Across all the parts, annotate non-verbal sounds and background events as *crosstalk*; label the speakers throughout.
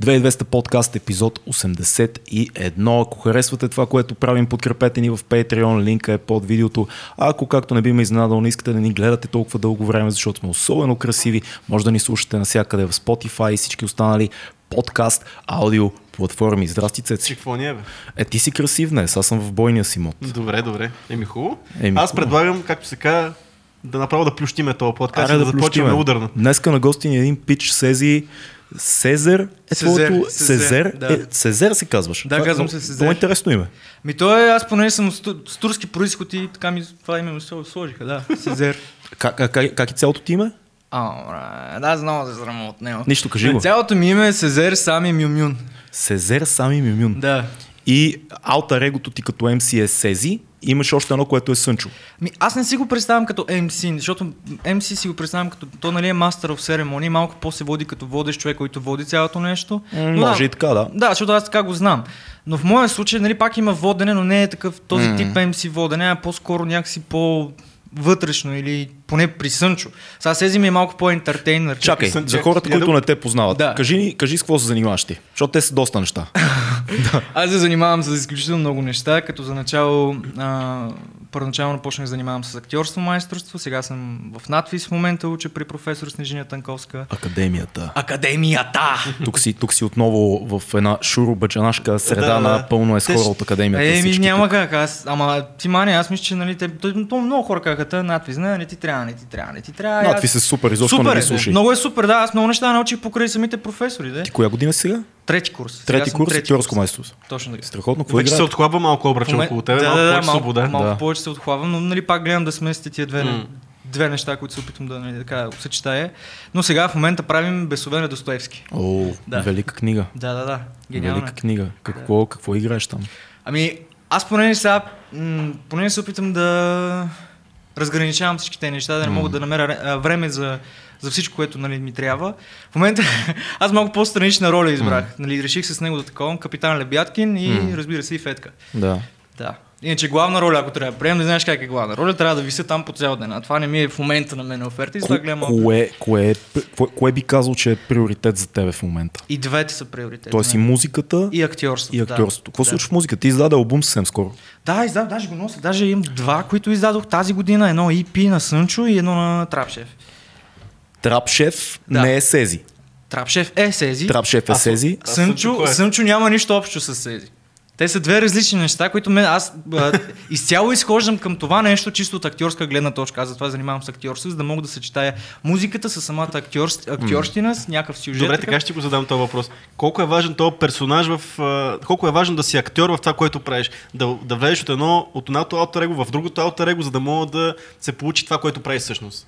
Speaker 1: 2200 подкаст, епизод 81. Ако харесвате това, което правим, подкрепете ни в Patreon, линка е под видеото. А ако както не би ме изненадал, не искате да ни гледате толкова дълго време, защото сме особено красиви, може да ни слушате навсякъде в Spotify и всички останали подкаст, аудио, платформи. Здрасти, Цеци.
Speaker 2: Какво ни е, бе?
Speaker 1: Е, ти си красив днес, аз съм в бойния си мод.
Speaker 2: Добре, добре. Еми хубаво.
Speaker 1: Еми,
Speaker 2: Аз
Speaker 1: хубаво.
Speaker 2: предлагам, както се казва, да направо да плющиме този подкаст
Speaker 1: Аре
Speaker 2: и да, започваме
Speaker 1: плющиме.
Speaker 2: ударно.
Speaker 1: Днеска на гости ни е един пич Сези Сезер е
Speaker 3: Сезер,
Speaker 1: твоето...
Speaker 3: Сезер,
Speaker 1: Сезер?
Speaker 3: да.
Speaker 1: Е, Сезер се казваш.
Speaker 3: Да,
Speaker 1: Това е
Speaker 3: казвам се Сезер.
Speaker 1: Много интересно име.
Speaker 3: Ми той е, аз понеже съм с, с турски происход и така ми това име ми се сложиха, да. Сезер.
Speaker 1: Как, как, как, е цялото ти име?
Speaker 3: А, да, знам да се от него.
Speaker 1: Нищо, кажи го.
Speaker 3: Цялото ми име е Сезер Сами Мюмюн.
Speaker 1: Сезер Сами Мюмюн.
Speaker 3: Да.
Speaker 1: И алтер егото ти като MC е Сези. Имаш още едно, което е Сънчо.
Speaker 3: Ми, аз не си го представям като MC, защото MC си го представям като, то нали е Master of Ceremony, малко по-се води като водещ човек, който води цялото нещо. Но
Speaker 1: може
Speaker 3: да,
Speaker 1: и така, да.
Speaker 3: Да, защото аз така го знам. Но в моя случай, нали, пак има водене, но не е такъв този
Speaker 1: М.
Speaker 3: тип MC водене, а по-скоро някакси по вътрешно или поне при Сънчо. Сега Сези ми е малко по-ентертейнер.
Speaker 1: Чакай,
Speaker 2: Сън-
Speaker 1: за хората, които
Speaker 2: да-
Speaker 1: не те познават,
Speaker 3: Да.
Speaker 1: кажи, ни- кажи с какво се занимаваш ти, защото те са доста неща. *laughs*
Speaker 3: Аз се занимавам с изключително много неща, като за начало, а, първоначално почнах да занимавам с актьорство, майсторство, сега съм в надвис в момента, уча при професор Снежина Танковска.
Speaker 1: Академията.
Speaker 3: Академията!
Speaker 1: Тук си, тук си отново в една шуробаджанашка среда
Speaker 2: Да, да.
Speaker 1: на пълно е с хора от академията.
Speaker 3: Еми, няма
Speaker 1: тук.
Speaker 3: как. Аз, ама ти мани, аз мисля, че нали, те, много хора казаха, «Та, надвис, не, не ти трябва, не ти трябва, не ти трябва. Аз-
Speaker 1: е супер, изобщо
Speaker 3: супер
Speaker 1: не
Speaker 3: е,
Speaker 1: ги слушай.
Speaker 3: Много е супер, да. Аз много неща научих покрай самите професори. Да.
Speaker 1: Ти коя година сега?
Speaker 3: Трети курс. Сега
Speaker 1: Трети курс,
Speaker 3: трети
Speaker 1: актьорско
Speaker 3: курс.
Speaker 1: майсторство.
Speaker 3: Точно така.
Speaker 1: Страхотно,
Speaker 2: Вече се
Speaker 1: играете?
Speaker 2: отхлабва малко
Speaker 3: момент-
Speaker 2: около тебе,
Speaker 3: да,
Speaker 2: малко
Speaker 3: да, да,
Speaker 2: повече
Speaker 3: малко,
Speaker 2: свобода.
Speaker 3: Малко
Speaker 1: Да.
Speaker 3: повече се отхлабвам, но нали, пак гледам да смесите тия две,
Speaker 2: М.
Speaker 3: две неща, които се опитвам да нали, така, съчетая. Но сега в момента правим Бесове на Достоевски.
Speaker 1: О,
Speaker 3: Да.
Speaker 1: велика книга.
Speaker 3: Да, да, да. Гениално.
Speaker 1: Велика книга. Какво, какво играеш там?
Speaker 3: Ами, аз поне сега, поне се опитам да разграничавам всички тези неща, да не
Speaker 1: М.
Speaker 3: мога да намеря а, време за, за всичко, което нали, ми трябва. В момента *laughs* аз малко по-странична роля избрах. Нали, реших се с него да таковам капитан Лебяткин и
Speaker 1: М.
Speaker 3: разбира се и Фетка.
Speaker 1: Да.
Speaker 3: Да. Иначе главна роля, ако трябва да приемем, не знаеш как е главна роля, трябва да вися там по цял ден. А това не ми е в момента на мен оферта и затова гледам малко.
Speaker 1: Кое, кое, е- кое, кое би казал, че е приоритет за тебе в момента?
Speaker 3: И двете са приоритети.
Speaker 1: Тоест и музиката,
Speaker 3: и актьорството.
Speaker 1: и актьорството. Какво
Speaker 3: да.
Speaker 1: случва в музиката? Ти издаде албум съвсем скоро.
Speaker 3: Да, издав, даже го нося. Даже имам два, които издадох тази година. Едно EP на Сънчо и едно на Трапшев.
Speaker 1: Трап шеф
Speaker 3: Да.
Speaker 1: не е Сези.
Speaker 3: Трапшев е Сези.
Speaker 1: Трап шеф е
Speaker 2: А,
Speaker 1: Сези.
Speaker 2: А Сънчо е?
Speaker 3: Сънчо няма нищо общо с Сези. Те са две различни неща, които мен, аз а, изцяло изхождам към това нещо чисто от актьорска гледна точка. Аз затова занимавам с актьорство, за да мога да съчетая музиката с самата актьор, актьорщина, с някакъв сюжет.
Speaker 2: Добре, така ще го задам този въпрос. Колко е важен този персонаж в... колко е важно да си актьор в това, което правиш? Да, да влезеш от едно, от едното алтер в другото алтер за да мога да се получи това, което правиш всъщност.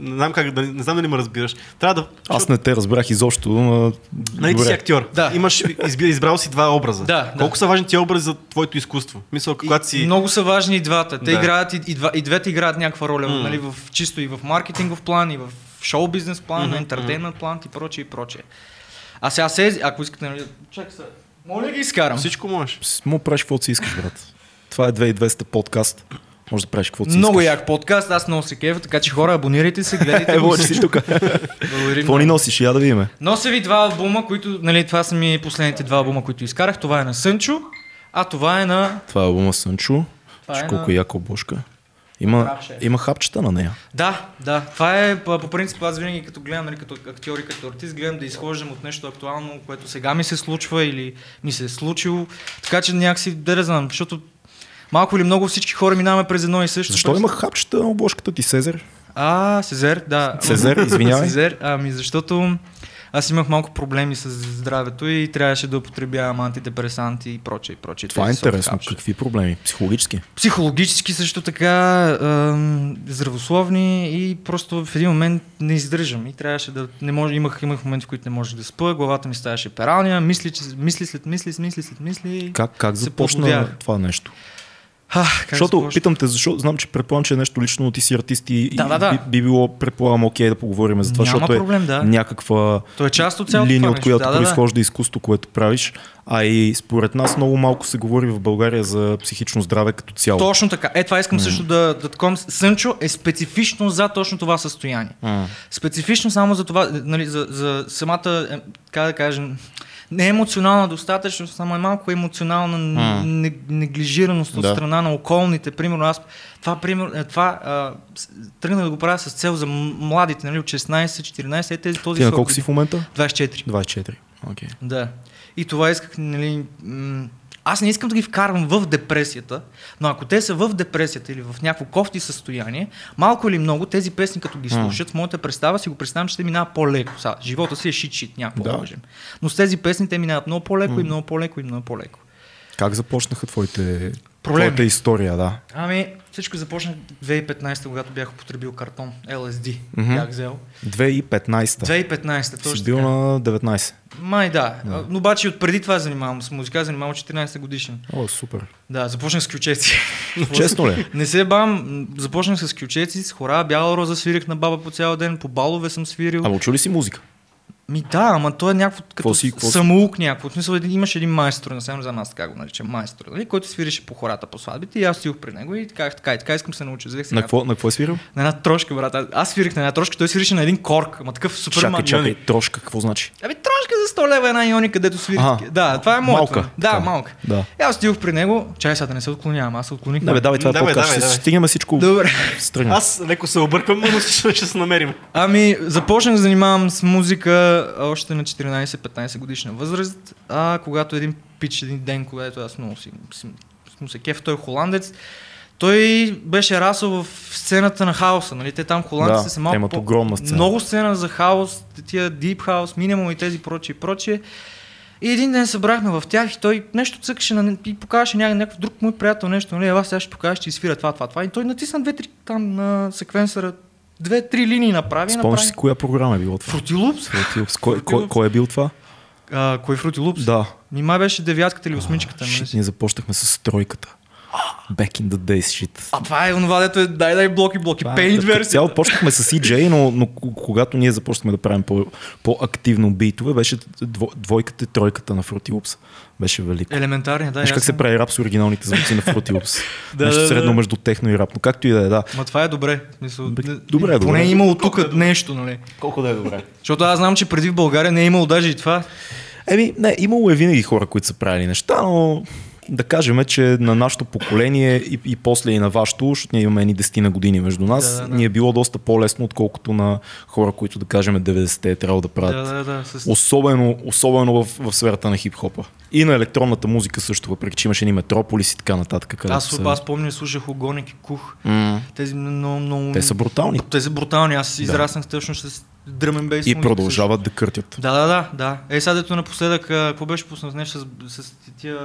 Speaker 2: Не знам, как, да, не знам дали ме разбираш. Трябва да...
Speaker 1: Аз не те разбрах изобщо, но...
Speaker 2: Нали ти си актьор.
Speaker 3: Да.
Speaker 2: Имаш, изби, избрал си два образа.
Speaker 3: Да,
Speaker 2: Колко
Speaker 3: да.
Speaker 2: са важни тия образи за твоето изкуство? Мисля, когато си...
Speaker 3: Много са важни и двата. Те
Speaker 2: Да.
Speaker 3: играят и, и, два, и двете играят някаква роля,
Speaker 2: М.
Speaker 3: нали, в, чисто и в маркетингов план, и в шоу бизнес план, на ентертеймент план и прочее и прочее. А сега се, ако искате, нали, чакай се. Моля да ги изкарам.
Speaker 2: Всичко можеш.
Speaker 1: Му правиш каквото си искаш, брат. Това е 2200 подкаст. Може да правиш каквото си
Speaker 3: Много
Speaker 1: искаш.
Speaker 3: як подкаст, аз много се кефа, така че хора, абонирайте се, гледайте
Speaker 1: Ево,
Speaker 3: го.
Speaker 1: си тук. Какво ни носиш? Я да видим.
Speaker 3: Нося ви два албума, които, нали, това са ми последните два албума, които изкарах. Това е на Сънчо, а това е на...
Speaker 1: Това е албума Сънчо.
Speaker 3: Това е
Speaker 1: колко
Speaker 3: на-
Speaker 1: е яка обложка. Има, има хапчета на нея.
Speaker 3: Да, да. Това е по, по принцип, аз винаги като гледам, нали, като актьор и като артист, гледам да изхождам от нещо актуално, което сега ми се случва или ми се е случило. Така че някакси, да не знам, защото малко или много всички хора минаваме през едно и също.
Speaker 1: Защо
Speaker 3: през-
Speaker 1: има хапчета на обложката ти, Сезер?
Speaker 3: А, Сезер, да.
Speaker 1: Сезер, извинявай.
Speaker 3: Сезер, ами защото аз имах малко проблеми с здравето и трябваше да употребявам антидепресанти и прочее и прочее.
Speaker 1: Това е интересно.
Speaker 3: софт капчета.
Speaker 1: Какви проблеми? Психологически.
Speaker 3: Психологически също така, ам, здравословни и просто в един момент не издържам и трябваше да не може, имах, имах моменти, в които не можех да спа, главата ми ставаше пералня, мисли, че, мисли след мисли, мисли след мисли.
Speaker 1: Как, как започна това нещо?
Speaker 3: А, как
Speaker 1: Защото питам те, защото знам, че предполагам, че е нещо лично, но ти си артист и,
Speaker 3: Да, да, да.
Speaker 1: Би, би, било, предполагам, окей да поговорим за това,
Speaker 3: Няма
Speaker 1: защото
Speaker 3: проблем,
Speaker 1: е
Speaker 3: да.
Speaker 1: някаква
Speaker 3: То е част от
Speaker 1: линия,
Speaker 3: това
Speaker 1: от която
Speaker 3: Да, да, да.
Speaker 1: произхожда изкуство, което правиш. А и според нас много малко се говори в България за психично здраве като цяло.
Speaker 3: Точно така. Е, това искам също да, да таком. Сънчо е специфично за точно това състояние.
Speaker 1: М.
Speaker 3: Специфично само за това, нали, за, за самата, е, как да кажем, не е емоционална достатъчност, само е малко емоционална не, неглижираност от
Speaker 1: Да.
Speaker 3: страна на околните. Примерно аз това, пример, е, това а, тръгнах да го правя с цел за младите, нали, от 16-14, е тези този
Speaker 1: Ти на
Speaker 3: срок.
Speaker 1: колко си в момента?
Speaker 3: 24.
Speaker 1: 24. Окей.
Speaker 3: Да. И това исках, нали... м- Аз не искам да ги вкарвам в депресията, но ако те са в депресията или в някакво кофти състояние, малко или много тези песни, като ги слушат, в моята представа си го представям, че те минават по-леко. Сега, живота си е шит-шит, няма
Speaker 1: Да.
Speaker 3: лъжем. Но с тези песни те минават много по-леко и много по-леко и много по-леко.
Speaker 1: Как започнаха твоите,
Speaker 3: Проблеми.
Speaker 1: твоята история, да?
Speaker 3: Ами, всичко започна 2015, когато бях употребил картон LSD.
Speaker 1: Мгм.
Speaker 3: Бях взел.
Speaker 1: 2015.
Speaker 3: 2015,
Speaker 1: Си
Speaker 3: точно
Speaker 1: бил
Speaker 3: така.
Speaker 1: на 19.
Speaker 3: Май да. Но обаче от преди това занимавам с музика, занимавам от 14 годишен.
Speaker 1: О, супер.
Speaker 3: Да, започнах с кючеци.
Speaker 1: Честно ли?
Speaker 3: Не се бам, започнах с кючеци, с хора, бяла роза свирих на баба по цял ден, по балове съм свирил.
Speaker 1: Ама чули си музика?
Speaker 3: Ми да, ама то е някакво като
Speaker 1: си-
Speaker 3: самоук някакво. В смисъл, имаше един майстор, не знам за нас така го наричам, майстор, нали, който свирише по хората по сватбите и аз стоих при него и така, така, и така искам да се науча. Взех си
Speaker 1: На какво, на какво е свирил?
Speaker 3: на една трошка, брат. Аз- свирих на една трошка, той свирише на един корк, ама такъв супер
Speaker 1: Чакай, чакай, трошка, какво значи?
Speaker 3: Ами трошка за 100 лева една ионика, където свирих.
Speaker 1: Аха.
Speaker 3: Да, това е моето.
Speaker 1: Малка,
Speaker 3: Да,
Speaker 1: така.
Speaker 3: малка.
Speaker 1: Да.
Speaker 3: И аз стоих при него, чай сега да не се отклонявам, аз се отклоних.
Speaker 1: Не, бе, давай, това е
Speaker 2: Давай, давай,
Speaker 1: Ще стигнем всичко.
Speaker 3: Добре.
Speaker 2: Аз леко се обърквам, но ще се намерим.
Speaker 3: Ами, започнах да занимавам с музика още на 14-15 годишна възраст, а когато един пич един ден, когато аз много си, му се кеф, той е холандец, той беше расъл в сцената на хаоса, нали? Те там холандците
Speaker 1: Да,
Speaker 3: са малко
Speaker 1: имат огромна сцена.
Speaker 3: Много сцена за хаос, тия deep house, минимум и тези прочие и прочие. И един ден събрахме в тях и той нещо цъкаше на, и покажеше ня, някакъв друг мой приятел нещо, нали, ела сега ще покажа, ще изсвира това, това, това. И той натисна две-три там на секвенсъра, две-три линии направи.
Speaker 1: Спомняш
Speaker 3: направи...
Speaker 1: си коя програма е било това?
Speaker 3: Fruity Loops?
Speaker 1: Fruity Loops. Кой, кой, кой е бил това?
Speaker 3: А, кой Fruity Loops?
Speaker 1: Да.
Speaker 3: Нима беше девятката или осмичката. нали
Speaker 1: Шит, ние започнахме с тройката. Back in the days, shit.
Speaker 3: А това е онова, дето е дай дай блоки, блоки,
Speaker 1: е- като
Speaker 3: версия.
Speaker 1: Цяло почнахме с EJ, но, но когато ние започнахме да правим по, по-активно битове, беше дво, двойката и тройката на Fruity Loops. Беше велико.
Speaker 3: Елементарния, да.
Speaker 1: Виж как се прави рап с оригиналните звуци на Fruity Loops. *laughs*
Speaker 3: Да,
Speaker 1: Нещо
Speaker 3: да,
Speaker 1: средно
Speaker 3: да.
Speaker 1: между техно и рап. Но както и да е, да.
Speaker 3: Ма това е добре. Смисъл,
Speaker 1: Бе,
Speaker 3: не-
Speaker 1: добре, добре.
Speaker 3: Поне е имало тук нещо, нали?
Speaker 1: Колко да е добре.
Speaker 3: Защото аз знам, че преди в България не е имало даже и това.
Speaker 1: Еми, не, имало е винаги хора, които са правили неща, но да кажем, че на нашето поколение и, и после и на вашето, защото ние имаме едни 10 на години между нас,
Speaker 3: Да, да, да.
Speaker 1: ни е било доста по-лесно, отколкото на хора, които да кажем 90-те е трябвало да правят.
Speaker 3: Да, да, да. С...
Speaker 1: Особено, особено в, в сферата на хип-хопа. И на електронната музика също, въпреки че имаше ни Метрополис и така нататък.
Speaker 3: Аз,
Speaker 1: са...
Speaker 3: аз помня, слушах Огоник и Кух.
Speaker 1: М,
Speaker 3: Тези много, много...
Speaker 1: Те са брутални.
Speaker 3: Те са брутални. Аз израснах точно с дръмен бейс.
Speaker 1: И
Speaker 3: музика
Speaker 1: продължават да къртят.
Speaker 3: Да, да, да, да. Е, сега дето напоследък, какво беше пуснат нещо с, с тия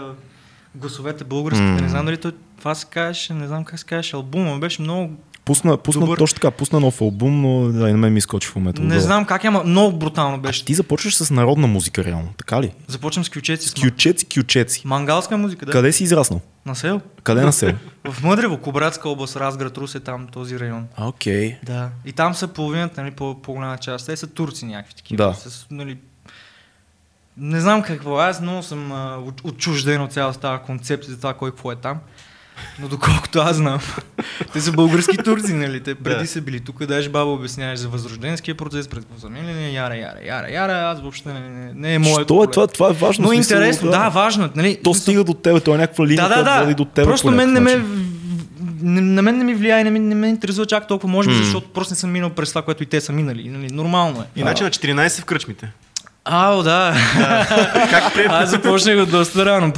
Speaker 3: гласовете българските,
Speaker 1: М.
Speaker 3: не знам дали това се казваше, не знам как се казваше, албума, беше много,
Speaker 1: Пусна, пусна
Speaker 3: Добър.
Speaker 1: точно така, пусна нов албум, но да, и на мен ми изкочи в момента.
Speaker 3: не
Speaker 1: отдолу.
Speaker 3: знам как е, ама много брутално беше.
Speaker 1: Ти започваш с народна музика, реално, така ли?
Speaker 3: Започвам с кючеци. С
Speaker 1: Кючеци, кючеци.
Speaker 3: Мангалска музика, да.
Speaker 1: Къде си израснал?
Speaker 3: На сел.
Speaker 1: Къде на село? *laughs*
Speaker 3: В Мъдрево, Кобратска област, Разград, Русе, там този район.
Speaker 1: Окей.
Speaker 3: Да. И там са половината, нали, по, по-голяма част. Те са турци някакви такива.
Speaker 1: Да.
Speaker 3: С, нали, не знам какво. Аз много съм а, от- отчужден от цялата тази концепция за това кой какво е там. Но доколкото аз знам, *laughs* те са български турци, нали? Те преди
Speaker 2: Да.
Speaker 3: са били тук, даже баба обясняваш за възрожденския процес, пред яра, яра, яра, яра, аз въобще не, не, не е моето.
Speaker 1: Що е това? Това е важно.
Speaker 3: Но
Speaker 1: смисъл,
Speaker 3: интересно, да, важно е. Нали?
Speaker 1: То стига до тебе, то е някаква линия,
Speaker 3: Да, да, да.
Speaker 1: води до тебе.
Speaker 3: Просто мен не ме, на мен не ми влияе, не ме, не ме интересува чак толкова, може би,
Speaker 1: М.
Speaker 3: защото просто не съм минал през това, което и те са минали. Нали? Нормално е.
Speaker 2: Иначе на 14 в кръчмите.
Speaker 3: Ао, да.
Speaker 2: Как прием?
Speaker 3: Аз започнах от доста рано.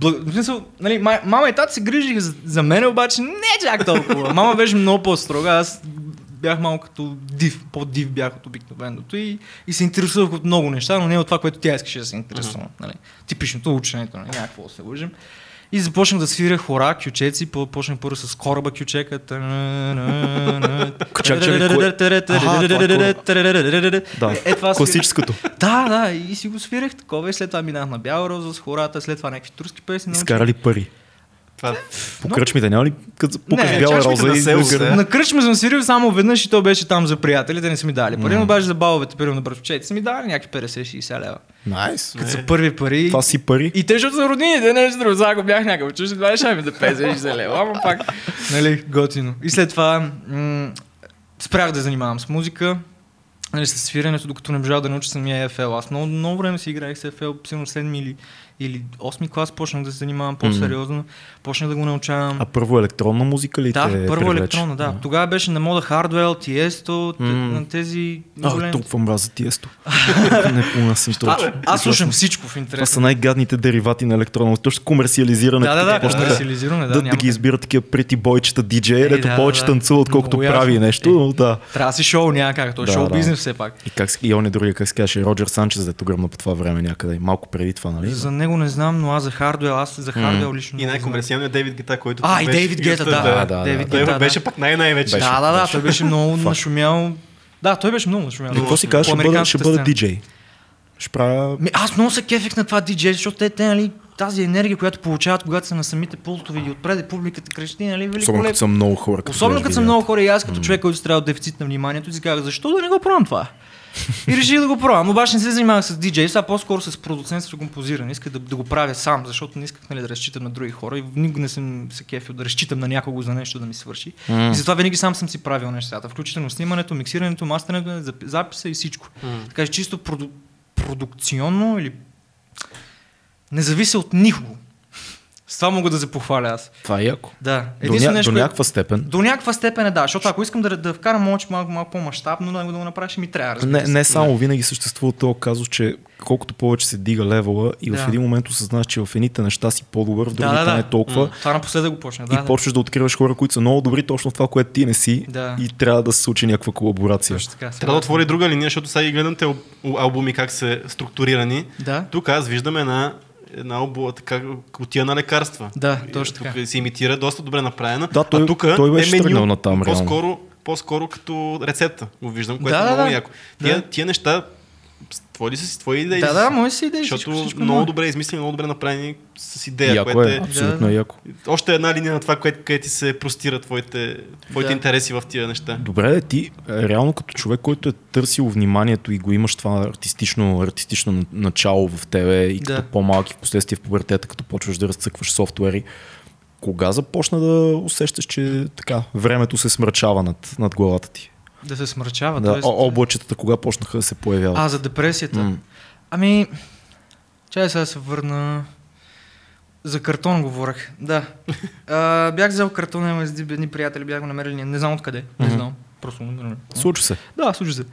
Speaker 3: В смисъл, нали, ма- мама и тата се грижиха за, за мен, обаче не чак толкова. Мама беше много по-строга. Аз бях малко като див, по-див бях от обикновеното и, и се интересувах от много неща, но не от това, което тя искаше да се интересува. Нали. Типичното ученето, нали, някакво да се лъжим. И започнах да свиря хора, кючеци, по- почнах първо с кораба кючека. Е, това
Speaker 1: класическото.
Speaker 3: Да, да, и си го свирах такова и след това минах на Бяла роза с хората, след това някакви турски песни.
Speaker 1: Изкарали пари.
Speaker 2: Това...
Speaker 1: По кръчмите няма ли като пукаш
Speaker 3: Не,
Speaker 1: бяла роза
Speaker 2: на
Speaker 1: и
Speaker 2: село
Speaker 1: гърба?
Speaker 3: На кръчма съм свирил само веднъж и то беше там за приятелите, не са ми дали пари, но обаче за баловете, примерно на братовчете, са ми дали някакви 50-60 лева.
Speaker 1: Найс.
Speaker 3: Като са първи пари.
Speaker 1: Това си пари.
Speaker 3: И те, защото са роднините, нещо друго. Сега, ако бях някакъв чужд, това ще ми да 50-60 лева, ама пак, нали, готино. И след това м- спрях да занимавам с музика, нали, с свирането, докато не можах да науча самия EFL. Аз много, много време си играех с EFL, сигурно 7 или, или 8 клас почнах да се занимавам по-сериозно, почнах да го научавам.
Speaker 1: А първо електронна музика ли
Speaker 3: Да,
Speaker 1: те
Speaker 3: първо
Speaker 1: привлече?
Speaker 3: електронна, да. Тогава беше на мода Hardwell, Tiesto,
Speaker 1: М.
Speaker 3: на тези
Speaker 1: А,
Speaker 3: големи-
Speaker 1: толкова мразя тиесто. не понасям точно.
Speaker 3: аз слушам всичко в
Speaker 1: Това
Speaker 3: интерес.
Speaker 1: са най-гадните деривати на електронна музика. Точно комерциализирането.
Speaker 3: Да, да, да, комерциализиране, да,
Speaker 1: да, да,
Speaker 3: няма
Speaker 1: ги избират такива прети бойчета диджеи,
Speaker 3: Е,
Speaker 1: дето
Speaker 3: да,
Speaker 1: повече
Speaker 3: да.
Speaker 1: танцува, отколкото прави нещо.
Speaker 3: Е.
Speaker 1: но Да.
Speaker 3: Трябва да си шоу някак, то е
Speaker 1: Да,
Speaker 3: шоу
Speaker 1: да.
Speaker 3: бизнес все пак.
Speaker 1: И, как, и он е другия, как се казваше, Роджер Санчес, дето гръмна по това време някъде. Малко преди това, нали?
Speaker 3: За него не знам, но аз за Hardwell, аз за Hardwell лично.
Speaker 2: И най-комерциалният Дейвид Гета, който.
Speaker 3: А, и Дейвид Гета, да.
Speaker 1: да, да,
Speaker 3: Дейвид Гета, да.
Speaker 2: беше пак най-най-вече.
Speaker 3: Да, да, да, той беше много нашумял. Да, той беше много нашумял.
Speaker 1: Какво си кажеш, ще бъда, ще бъда диджей. Ще правя...
Speaker 3: Ми, аз много се кефих на това диджей, защото те, те, нали, тази енергия, която получават, когато са на самите пултови и отпред публиката крещи, нали,
Speaker 1: Особено
Speaker 3: великолепно.
Speaker 1: като са много хора.
Speaker 3: Особено като са много хора и аз като човек, който трябва дефицит на вниманието, си казах, защо да не го пробвам това? И реших да го пробвам. Обаче не се занимавах с диджей, сега по-скоро с продуцентство и композиране. Исках да, да, го правя сам, защото не исках нали, да разчитам на други хора и никога не съм се кефил да разчитам на някого за нещо да ми свърши. И затова винаги сам съм си правил нещата, включително снимането, миксирането, мастерането, зап- записа и всичко. Така че чисто проду... продукционно или не зависи от никого. С това мога да се похваля аз.
Speaker 1: Това е яко.
Speaker 3: Да.
Speaker 1: До,
Speaker 3: Единствено
Speaker 1: ня...
Speaker 3: нещо,
Speaker 1: до някаква степен.
Speaker 3: до някаква степен е да, защото ако искам да, да вкарам малко, малко, малко по-масштабно, да, да го направя, ще ми трябва. разбира
Speaker 1: Не, не само, винаги съществува този казус, че колкото повече се дига левела и
Speaker 3: Да.
Speaker 1: в един момент осъзнаш, че в едните неща си по-добър, в
Speaker 3: Да,
Speaker 1: другите
Speaker 3: да, да.
Speaker 1: не толкова.
Speaker 3: Това напоследък го почна.
Speaker 1: и
Speaker 3: Да, да.
Speaker 1: почваш да откриваш хора, които са много добри точно в това, което ти не си.
Speaker 3: Да.
Speaker 1: И трябва да се случи някаква колаборация.
Speaker 3: Точно така.
Speaker 2: Трябва да отвори друга линия, защото сега и гледам те ал- албуми как са структурирани.
Speaker 3: Да.
Speaker 2: Тук аз виждам една, една обла, така, кутия на лекарства.
Speaker 3: Да,
Speaker 2: И
Speaker 3: точно
Speaker 2: тук
Speaker 3: така.
Speaker 2: се имитира доста добре направена.
Speaker 1: Да, той-
Speaker 2: а тук
Speaker 1: той беше
Speaker 2: е
Speaker 1: тръгнал
Speaker 2: меню,
Speaker 1: натам, реално.
Speaker 2: по-скоро, по-скоро като рецепта го виждам, което
Speaker 3: Да,
Speaker 2: е много
Speaker 3: да.
Speaker 2: яко. Тия,
Speaker 3: Да.
Speaker 2: тия неща, твои ли са си, твои идеи?
Speaker 3: Да, да, мои си идеи.
Speaker 2: Защото
Speaker 3: всичко,
Speaker 2: много добре измислени, много добре направени с идея,
Speaker 1: яко
Speaker 2: което
Speaker 1: е,
Speaker 2: е...
Speaker 1: абсолютно
Speaker 3: Да.
Speaker 1: яко.
Speaker 2: Още една линия на това, което, което ти се простира твоите, твоите
Speaker 3: Да.
Speaker 2: интереси в тия неща.
Speaker 1: Добре, де, ти е, реално като човек, който е търсил вниманието и го имаш това артистично, артистично на- начало в тебе и като
Speaker 3: Да.
Speaker 1: по-малки в последствие в пубертета, като почваш да разцъкваш софтуери, кога започна да усещаш, че така времето се смрачава над, над главата ти?
Speaker 3: Да се смрачава.
Speaker 1: Да,
Speaker 3: тоест-
Speaker 1: облачетата кога почнаха да се появяват?
Speaker 3: А, за депресията.
Speaker 1: М.
Speaker 3: Ами, чай сега се върна. За картон говорех. Да. *laughs* А, бях взел картон, има едни приятели, бях го намерили. Не знам откъде. Не
Speaker 1: Мгм.
Speaker 3: знам. Просто. не.
Speaker 1: Случва се.
Speaker 3: Да, случи се.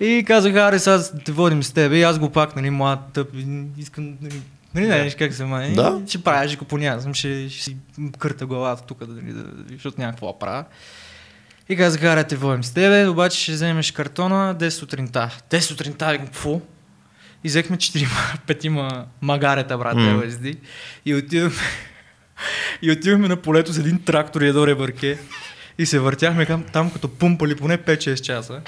Speaker 3: И казах, аре, сега те водим с теб. И аз го пак, нали, млад, тъп, искам, нали, нали,
Speaker 2: Да.
Speaker 3: знаеш как се май.
Speaker 1: Да.
Speaker 3: Ще правя, ще понязам, ще, ще си кърта главата тук, да, нали, да, защото няма какво да правя. И казах, аре, те водим с тебе, обаче ще вземеш картона 10 сутринта. 10 сутринта, викам, какво? И взехме 4 *laughs* петима магарета, брат, mm. LSD. И отидохме, *laughs* и отидохме на полето с един трактор и едно ребърке. И се въртяхме там, там като пумпали поне 5-6 часа.